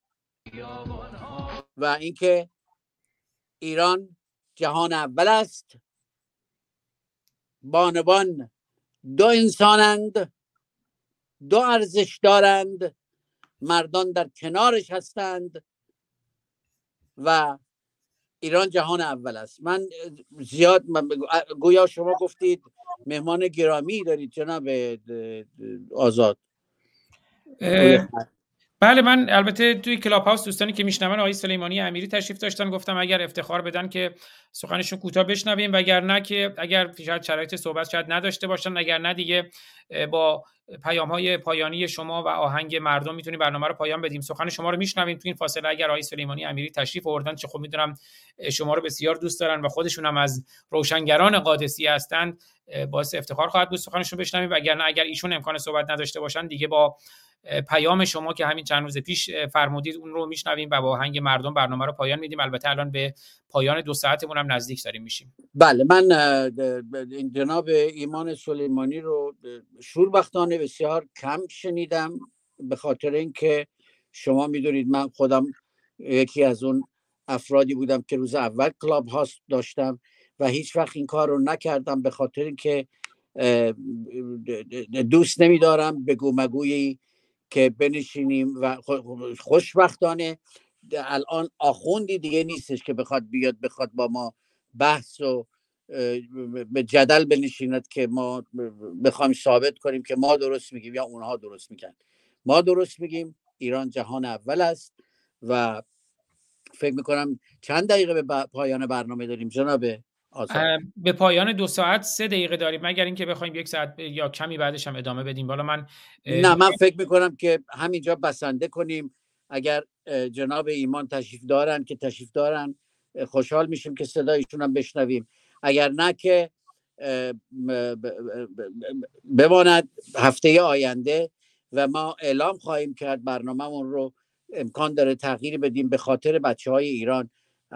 Speaker 4: و اینکه ایران جهان اول است. بانبان دو انسانند. دو ارزش دارند. مردان در کنارش هستند. و ایران جهان اول است. من زیاد گویا شما گفتید مهمان گرامی دارید جناب آزاد.
Speaker 2: بله من البته توی کلاب هاوس دوستانی که میشنون آقای سلیمانی امیری تشریف داشتن گفتم اگر افتخار بدن که سخنشون کوتاه بشنویم. و اگر نه که اگر شاید شرایط صحبت شاید نداشته باشن اگر نه دیگه با پیام های پایانی شما و آهنگ مردم می‌تونیم برنامه رو پایان بدیم. سخن شما رو میشنویم تو این فاصله. اگر آقای سلیمانی امیری تشریف آوردن چه خب می‌دونم شما رو بسیار دوست دارن و خودشون هم از روشنگران قادسی هستند باعث افتخار خواهد بود سخنشون بشنویم. و اگر اگر ایشون امکان صحبت نداشته باشن دیگه با پیام شما که همین چند روز پیش فرمودید اون رو میشنویم و با آهنگ مردم برنامه رو پایان میدیم. البته الان به پایان دو ساعتمون هم نزدیک داریم میشیم.
Speaker 4: بله من جناب ایمان سلیمانی رو شوربختانه بسیار کم شنیدم به خاطر اینکه شما می‌دونید من خودم یکی از اون افرادی بودم که روز اول کلاب هاست داشتم. و هیچ وقت این کار رو نکردم به خاطر اینکه دوست نمیدارم بگو مگویی که بنشینیم و خوشبختانه الان آخوندی دیگه نیستش که بخواد بیاد بخواد با ما بحث و به جدل بنشیند که ما بخوایم ثابت کنیم که ما درست میگیم یا اونها درست میگن ما درست میگیم ایران جهان اول است و فکر می‌کنم چند دقیقه به پایان برنامه داریم جناب
Speaker 2: به پایان دو ساعت سه دقیقه داریم. مگر اینکه بخوایم یک ساعت یا کمی بعدش هم ادامه بدیم. بالا من
Speaker 4: نه من فکر می‌کنم که همینجا بسنده کنیم. اگر جناب ایمان تشریف دارن که تشریف دارن خوشحال میشیم که صدایشون هم بشنویم. اگر نه که بماند هفته آینده و ما اعلام خواهیم کرد برنامهمون رو. امکان داره تغییر بدیم به خاطر بچه های ایران.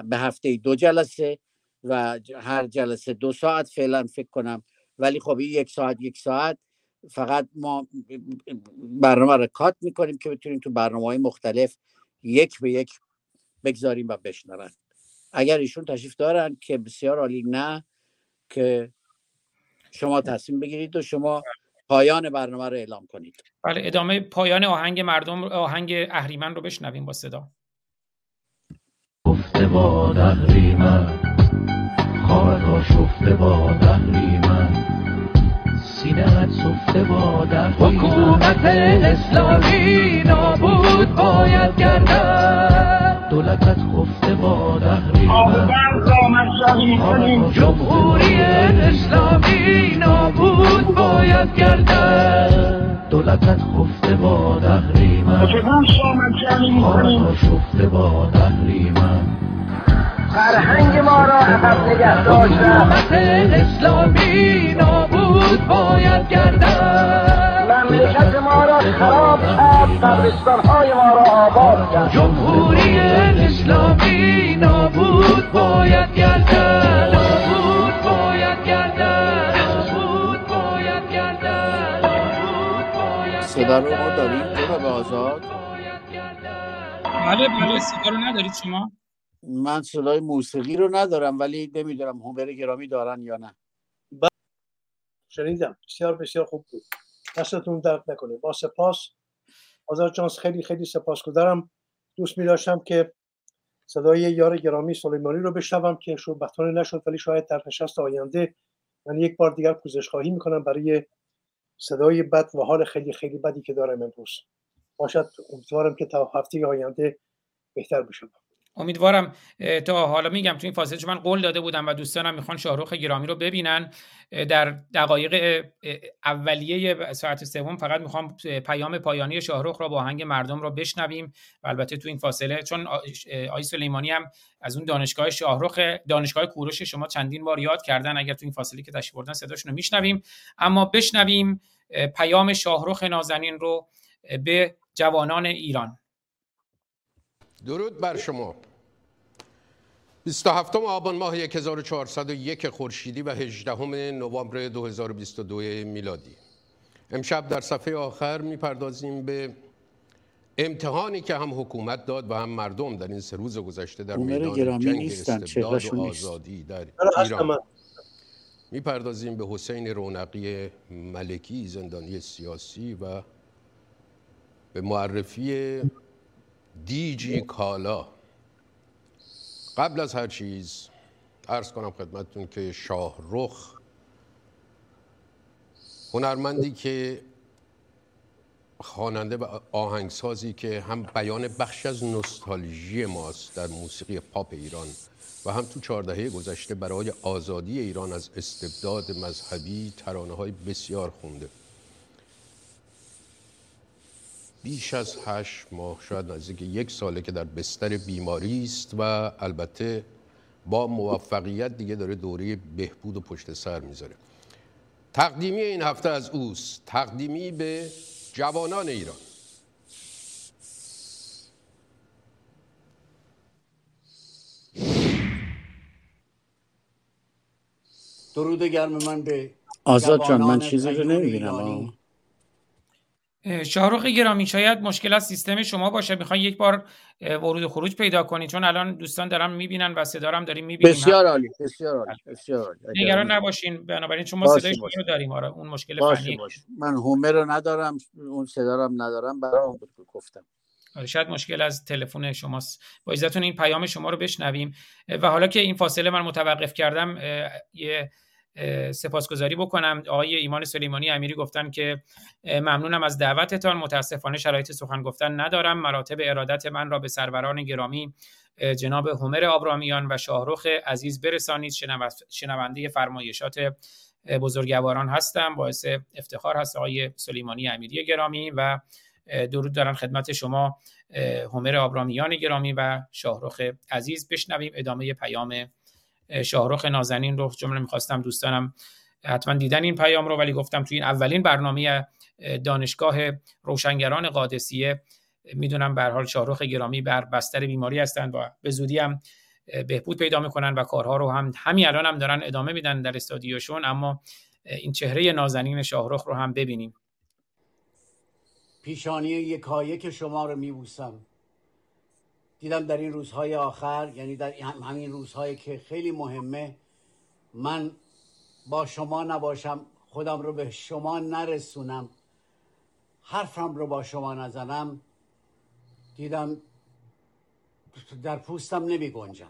Speaker 4: به هفته دو جلسه. و هر جلسه دو ساعت فعلا فکر کنم. ولی خب این یک ساعت یک ساعت. فقط ما برنامه رو کات می‌کنیم که بتونیم تو برنامه های مختلف یک به یک بگذاریم و بشنون. اگر ایشون تشریف دارن که بسیار عالی نه که شما تصمیم بگیرید و شما پایان برنامه رو اعلام کنید.
Speaker 2: بله ادامه پایان آهنگ مردم آهنگ اهریمن رو بشنویم با صدا.
Speaker 7: گفته با شفته با من سینهت سفته با حکومت اسلامی نابود باید گردد. دولتت خفته با من جمهوری اسلامی نابود باید گردد. دولتت خفته با من خواهد شفته با من
Speaker 8: فرهنگ ما را عقب نگه داشتن
Speaker 7: اسلامی نابود باید گردد.
Speaker 8: مملکت ما را خراب کرد قبرستان های ما را آباد کرد.
Speaker 7: جمهوری اسلامی نابود باید گردد. نابود باید گردد. نابود باید گردد.
Speaker 4: صدا رو ما داریم به آزاد.
Speaker 2: بله بله صدا رو ندارید شما؟
Speaker 4: من صدای موسیقی رو ندارم ولی نمی‌دونم هومر گرامی دارن یا نه.
Speaker 3: شنیدم. بسیار بسیار خوب بود. دستتون درد نکنه. با سپاس. آزاد جانس خیلی خیلی سپاس گذارم دوست می داشتم که صدای یار گرامی سلیمانی رو بشنوم که شوربختانه نشد ولی شاید در نشست آینده من یک بار دیگر پوزش خواهی می‌کنم برای صدای بد و حال خیلی خیلی بدی که دارم امروز. باشد. امیدوارم که تا هفته آینده بهتر بشم
Speaker 2: امیدوارم تا حالا میگم تو این فاصله چون من قول داده بودم و دوستانم می‌خوان شاهرخ گرامی رو ببینن در دقایق اولیه ساعت سوم فقط می‌خوام پیام پایانی شاهرخ را با آهنگ مردم رو بشنویم و البته تو این فاصله چون آ- اه، آقای سلیمانی هم از اون دانشگاه شاهرخ دانشگاه کوروش شما چندین بار یاد کردن اگر تو این فاصله که تشریف بردن صداشون رو میشنویم. اما بشنویم پیام شاهرخ نازنین رو به جوانان ایران.
Speaker 9: درود بر شما. 27 آبان ماه 1401 خورشیدی و 18 نوامبر 2022 میلادی امشب در صفحه آخر می‌پردازیم به امتحانی که هم حکومت داد و هم مردم در این سه روز گذشته در میدان
Speaker 10: گرامی
Speaker 9: جنگ
Speaker 10: نیستن،
Speaker 9: استبداد و. آزادی در ایران؟ می‌پردازیم به حسین رونقی ملکی زندانی سیاسی و به معرفی دیجی کالا قبل از هر چیز عرض کنم خدمتتون که شاهرخ هنرمندی که خواننده و آهنگسازی که هم بیان بخش از نوستالژی ماست در موسیقی پاپ ایران و هم تو چهار دهه گذشته برای آزادی ایران از استبداد مذهبی ترانه های بسیار خونده. بیش از هشت ماه شاید نزدیک یک ساله که در بستر بیماری است و البته با موفقیت دیگه داره دوره بهبود و پشت سر می‌ذاره. تقدیمی این هفته از اوست. تقدیمی به جوانان ایران.
Speaker 4: درود گرم من به
Speaker 10: آزاد جان من چیزی رو نمی‌بینم.
Speaker 2: شاهرخ گرامی شاید مشکل از سیستم شما باشه. می‌خوای یک بار ورود و خروج پیدا کنی. چون الان دوستان دارن می‌بینن و صدا هم داریم می‌بینیم.
Speaker 10: بسیار عالی بسیار عالی بسیار عالی.
Speaker 2: نگران نباشین. بنابراین چون ما صدای شما. رو داریم. آره اون مشکل فنی.
Speaker 10: من هومر رو ندارم اون صدا رو هم ندارم برای اون بود گفتم.
Speaker 2: آره، شاید مشکل از تلفن شماست. با اجازهتون این پیام شما رو بشنویم. و حالا که این فاصله من متوقف کردم یه سپاسگزاری بکنم. آقای ایمان سلیمانی امیری گفتن که ممنونم از دعوتتان. متاسفانه شرایط سخن گفتن ندارم. مراتب ارادت من را به سروران گرامی جناب همر آبرامیان و شاهرخ عزیز برسانید. شنو- شنونده فرمایشات بزرگواران هستم. باعث افتخار هست آقای سلیمانی امیری گرامی و درود دارم خدمت شما اه، همر آبرامیان گرامی و شاهرخ عزیز. بشنویم ادامه پیام شاهرخ نازنین رو جمله می‌خواستم دوستانم حتما دیدن این پیام رو ولی گفتم توی این اولین برنامه اه، دانشگاه روشنگران قادسیه می‌دونم به حال شاهرخ گرامی بر بستر بیماری هستند و به زودی هم بهبود پیدا می‌کنن و کارها رو هم همین الان هم دارن ادامه میدن در استادیوشون اما این چهره نازنین شاهرخ رو هم ببینیم.
Speaker 4: پیشانی یکایک شما رو میبوسم. دیدم در این روزهای آخر یعنی در هم- همین روزهایی که خیلی مهمه من با شما نباشم خودم رو به شما نرسونم حرفم رو با شما نزنم دیدم در پوستم نمی گنجم.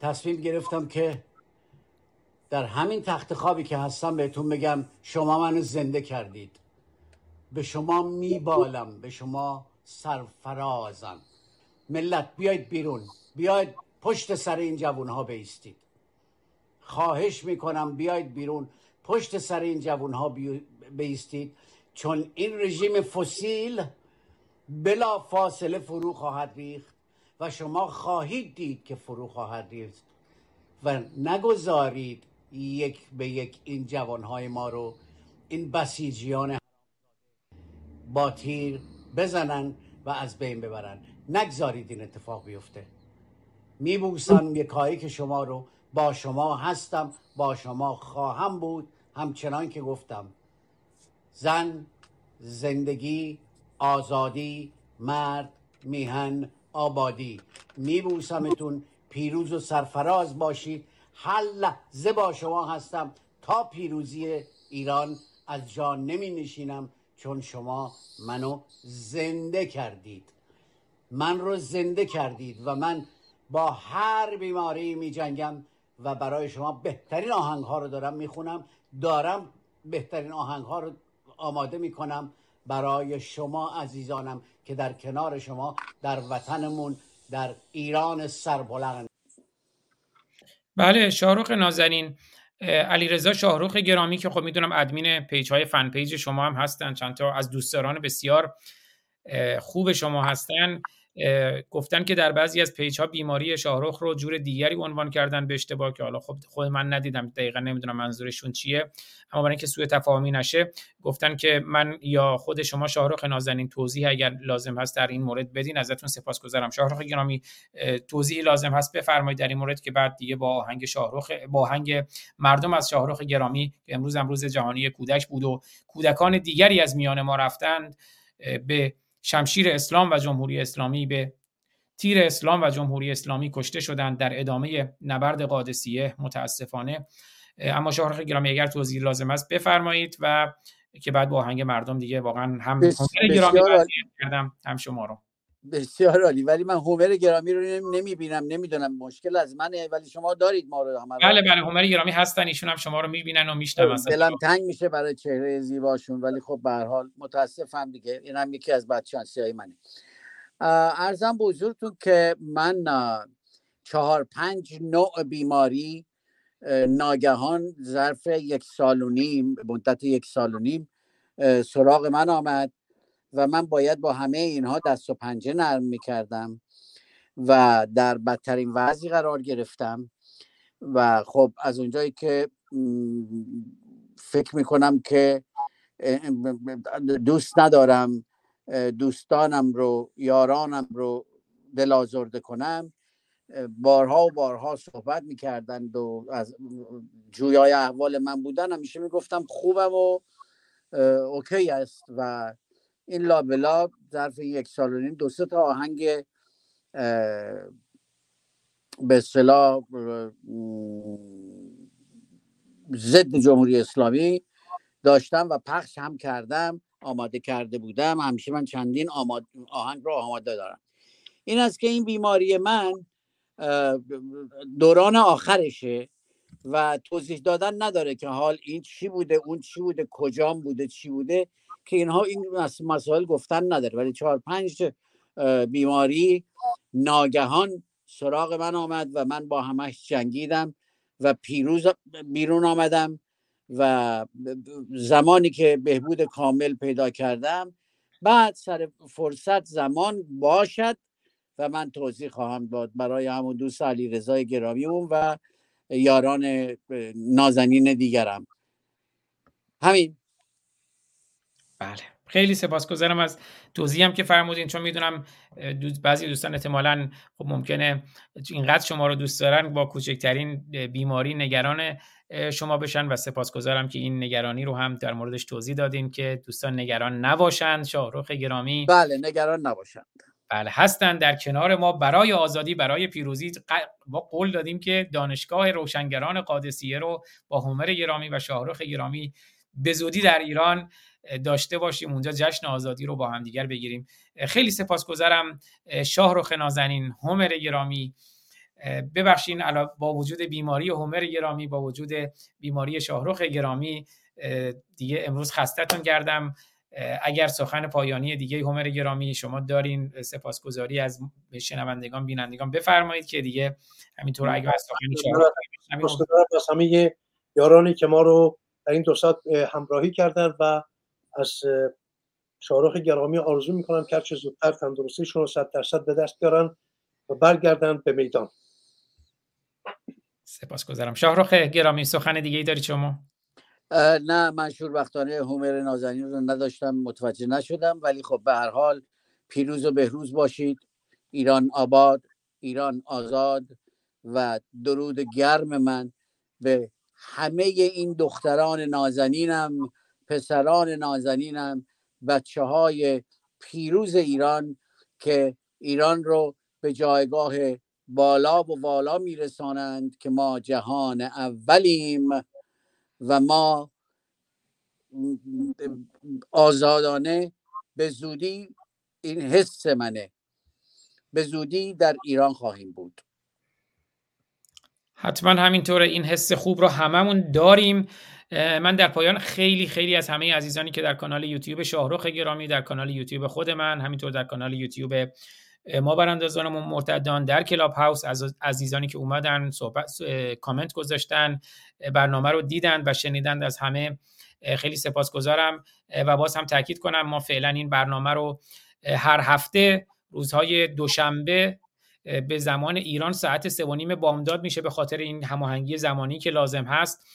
Speaker 4: تصمیم گرفتم که در همین تخت خوابی که هستم بهتون بگم شما منو زنده کردید. به شما میبالم به شما سرفرازم. ملت بیاید بیرون. بیاید پشت سر این جوون ها بیستید. خواهش می‌کنم بیاید بیرون. پشت سر این جوون ها بیستید. چون این رژیم فسیل بلا فاصله فرو خواهد ریخت و شما خواهید دید که فرو خواهد ریخت و نگذارید یک به یک این جوانهای ما رو این بسیجیان با تیر بزنن و از بین ببرن. نگذارید این اتفاق بیفته. میبوسم یکایی که شما رو با شما هستم با شما خواهم بود همچنان که گفتم. زن زندگی آزادی مرد میهن آبادی. میبوسمتون پیروز و سرفراز باشید. هر لحظه با شما هستم تا پیروزی ایران از جا نمی نشینم چون شما منو زنده کردید. من رو زنده کردید و من با هر بیماری می جنگم و برای شما بهترین آهنگ ها رو دارم می‌خونم دارم بهترین آهنگ ها رو آماده می‌کنم برای شما عزیزانم که در کنار شما در وطنمون
Speaker 11: در ایران سربلند.
Speaker 2: بله شاهرخ نازنین علیرضا شاهرخ گرامی که خب می‌دونم ادمین page های fan page شما هم هستن چند تا از دوستداران بسیار خوب شما هستن. گفتن که در بعضی از page ها بیماری شاهرخ رو جور دیگری عنوان کردن به اشتباه که حالا خب خود من ندیدم دقیقا نمی‌دونم منظورشون چیه اما برای اینکه سوء تفاهمی نشه گفتن که من یا خود شما شاهرخ نازنین توضیح اگر لازم هست در این مورد بدین ازتون سپاسگزارم. شاهرخ گرامی اه، توضیحی لازم هست بفرمایید در این مورد که بعد دیگه با آهنگ شاهرخ با آهنگ مردم از شاهرخ گرامی که امروز امروز جهانی کودک بود و کودکان دیگری از میان ما رفتند به شمشیر اسلام و جمهوری اسلامی به تیر اسلام و جمهوری اسلامی کشته شدند در ادامه نبرد قادسیه متاسفانه. اما شاهرخ گرامی اگر توضیح لازم است بفرمایید و که بعد با آهنگ مردم دیگه واقعا هم
Speaker 4: بس-
Speaker 2: گرامی کردم هم شما رو.
Speaker 4: بسیار عالی. ولی من هومر گرامی رو نمی‌بینم نمی‌دونم مشکل از منه ولی شما دارید ما رو همه.
Speaker 2: بله بله هنر گرامی هستن ایشون هم شما رو می‌بینن و میشنون
Speaker 4: دلم تنگ میشه برای چهره زیباشون ولی خب به هر حال متاسفم دیگه. این هم یکی از بدشانسی های منه ارزم به حضورتون که من چهار پنج نوع بیماری ناگهان ظرف یک سال و نیم مدت یک سال و نیم سراغ من آمد. و من باید با همه اینها دست و پنجه نرم می‌کردم و در بدترین وضعی قرار گرفتم. و خب از اونجایی که فکر می‌کنم که دوست ندارم دوستانم رو یارانم رو دل آزرده کنم بارها و بارها صحبت می‌کردند و از جویای احوال من بودن همیشه می‌گفتم خوبم و اوکی است و این لابلا ظرف یک سال و نیم دو سه تا آهنگ به اصطلاح ضد جمهوری اسلامی داشتم و پخش هم کردم آماده کرده بودم. همیشه من چندین آماد... آهنگ رو آماده دارم. این است که این بیماری من دوران آخرشه و توضیح دادن نداره که حال این چی بوده اون چی بوده کجام بوده چی بوده. که اینها این مس- مسائل گفتن نداره ولی چهار پنج بیماری ناگهان سراغ من آمد و من با همش جنگیدم و پیروز بیرون آمدم و زمانی که بهبود کامل پیدا کردم بعد سر فرصت زمان باشد و من توضیح خواهم داد برای همون دوست علی رضای و یاران نازنین دیگرم. همین.
Speaker 2: بله. خیلی سپاسگزارم از توضیحی هم که فرمودین چون می‌دونم بعضی دوستان احتمالاً خب ممکنه اینقدر شما رو دوست دارن با کوچکترین بیماری نگران شما بشن و سپاسگزارم که این نگرانی رو هم در موردش توضیح دادین که دوستان نگران نباشند. شاهرخ گرامی.
Speaker 4: بله نگران نباشند.
Speaker 2: بله هستن در کنار ما برای آزادی برای پیروزی. ما قول دادیم که دانشگاه روشنگران قادسیه رو با هومر گرامی و شاهرخ گرامی به زودی در ایران داشته باشیم اونجا جشن آزادی رو با هم دیگر بگیریم. خیلی سپاسگزارم اه، شاهرخ نازنین هومر گرامی. ببخشین با وجود بیماری هومر گرامی با وجود بیماری شاهرخ گرامی دیگه امروز خستتون کردم. اگر سخن پایانی دیگه هومر گرامی شما دارین سپاسگزاری از شنوندگان بینندگان بفرمایید که دیگه همینطور اگه از سخن
Speaker 3: همه یارانی که ما رو در این دو ساعت اه، همراهی کردن و از شاهرخ گرامی آرزو می‌کنم که هرچه زودتر تندرستیشون رو صد درصد به دست بیارن و برگردن به میدان.
Speaker 2: سپاسگزارم. شاهرخ گرامی سخن دیگه ای دارید شما؟
Speaker 4: نه من شوربختانه هومر نازنین رو نداشتم متوجه نشدم ولی خب به هر حال پیروز و بهروز باشید. ایران آباد ایران آزاد و درود گرم من به همه این دختران نازنینم. پسران نازنینم بچه های پیروز ایران که ایران رو به جایگاه بالا و والا میرسانند که ما جهان اولیم و ما آزادانه به زودی این حس منه. به زودی در ایران خواهیم بود.
Speaker 2: حتما همینطوره. این حس خوب رو هممون داریم. من در پایان خیلی خیلی از همه عزیزانی که در کانال یوتیوب شاهرخ گرامی در کانال یوتیوب خود من همینطور در کانال یوتیوب ما براندازانمون مرتدان در کلاب هاوس از عزیزانی که اومدن صحبت کامنت گذاشتن برنامه رو دیدن و شنیدند از همه خیلی سپاسگزارم. و باز هم تاکید کنم ما فعلا این برنامه رو هر هفته روزهای دوشنبه به زمان ایران ساعت سه و نیم بامداد میشه به خاطر این هماهنگی زمانی که لازم هست.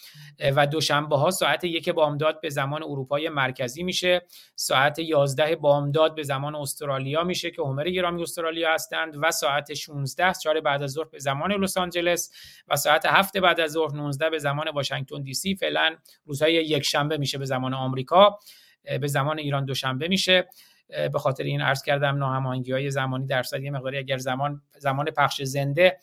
Speaker 2: و دوشنبه ها ساعت یک بامداد به زمان اروپای مرکزی میشه. ساعت 11 بامداد به زمان استرالیا میشه که همر گرامی استرالیا هستند. و ساعت 16 چهار بعد از ظهر به زمان لس آنجلس. و ساعت 7 بعد از ظهر 19 به زمان واشنگتن دی سی. فعلا روزهای یک شنبه میشه به زمان آمریکا. به زمان ایران دوشنبه میشه. به خاطر این عرض کردم ناهماهنگی های زمانی درصد یه مقداری اگر زمان زمان پخش زنده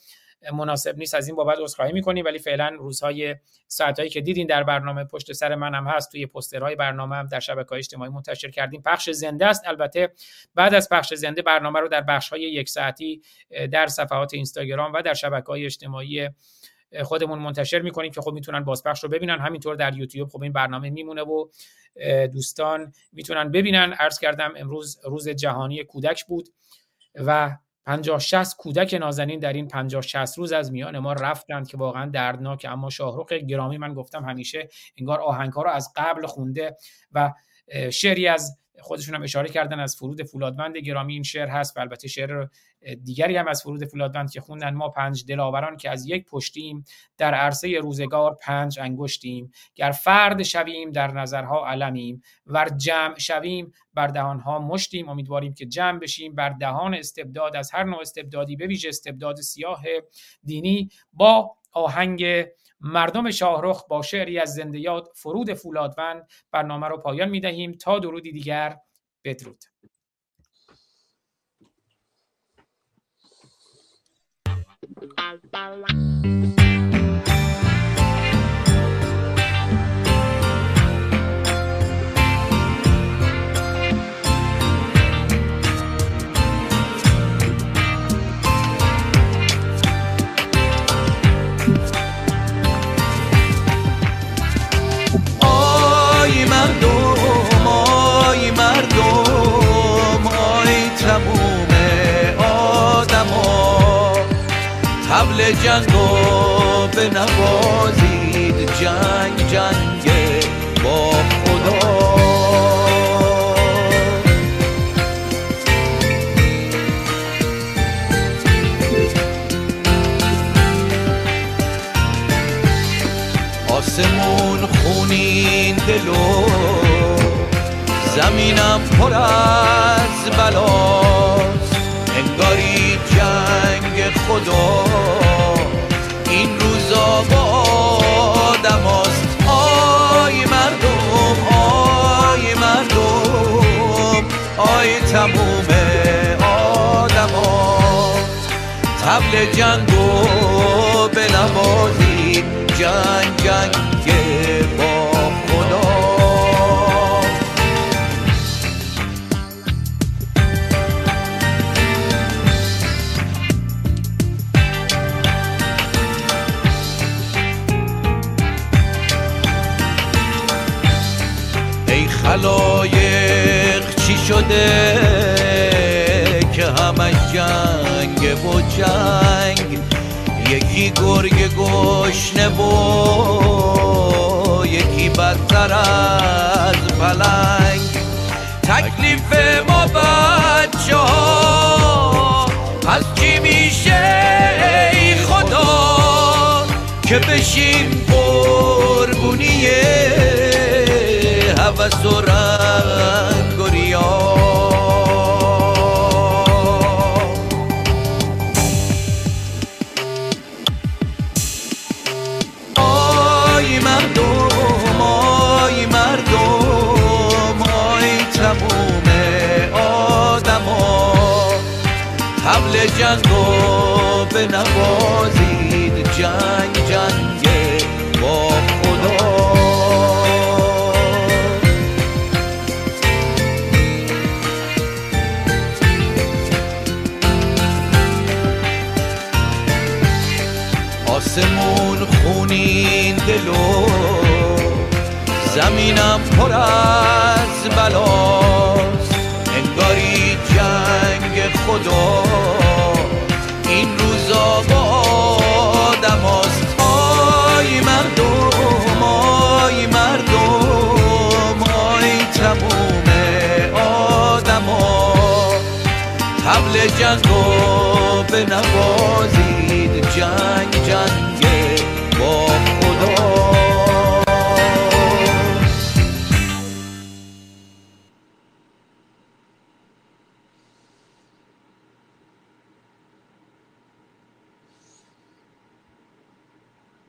Speaker 2: مناسب نیست از این بابت عذرخواهی می‌کنیم. ولی فعلا روزهای ساعتهایی که دیدین در برنامه پشت سر من هم هست توی پسترهای برنامه هم در شبکه اجتماعی منتشر کردیم. پخش زنده است. البته بعد از پخش زنده برنامه رو در بخش یک ساعتی در صفحات اینستاگرام و در شبکه اجتماعی خودمون منتشر می‌کنیم که خب می‌تونن بازپخش رو ببینن. همینطور در یوتیوب خب این برنامه میمونه و دوستان می‌تونن ببینن. عرض کردم امروز روز جهانی کودک بود و 50 60 کودک نازنین در این 50 60 روز از میان ما رفتند که واقعا دردناک. اما شاهرخ گرامی من گفتم همیشه انگار آهنگ ها رو از قبل خونده و شعری از خودشون هم اشاره کردن از فرود فولادوند گرامی. این شعر هست و البته شعر دیگری هم از فرود فولادوند که خوندن ما پنج دلاوران که از یک پشتیم در عرصه روزگار پنج انگشتیم. گر فرد شویم در نظرها علمیم. ور جمع شویم بر دهانها مشتیم. امیدواریم که جمع بشیم. بر دهان استبداد از هر نوع استبدادی به ویژه استبداد سیاه دینی با آهنگ مردم شاهرخ با شعری از زنده یاد فرود فولادوند برنامه رو پایان می دهیم تا درودی دیگر بدرود.
Speaker 7: i'll be جنگو به نوازید جنگ جنگ با خدا. آسمون خونین دلو زمینم پر از بلاست. انگاری جنگ خدا. آی تموم آدما. تبل جنگو به نوازی جنگ جنگ با خدا. ای خلایق چی شده که همش جنگ و جنگ. یکی گرگ گشنه و یکی بدتر از پلنگ. تکلیف ما بچه ها از چی میشه ای خدا؟ که بشیم قربونی هوس و خدا این روزا با آدم هاست آی مردم آی مردم آی تموم آدم ها حبل جنگ به نواز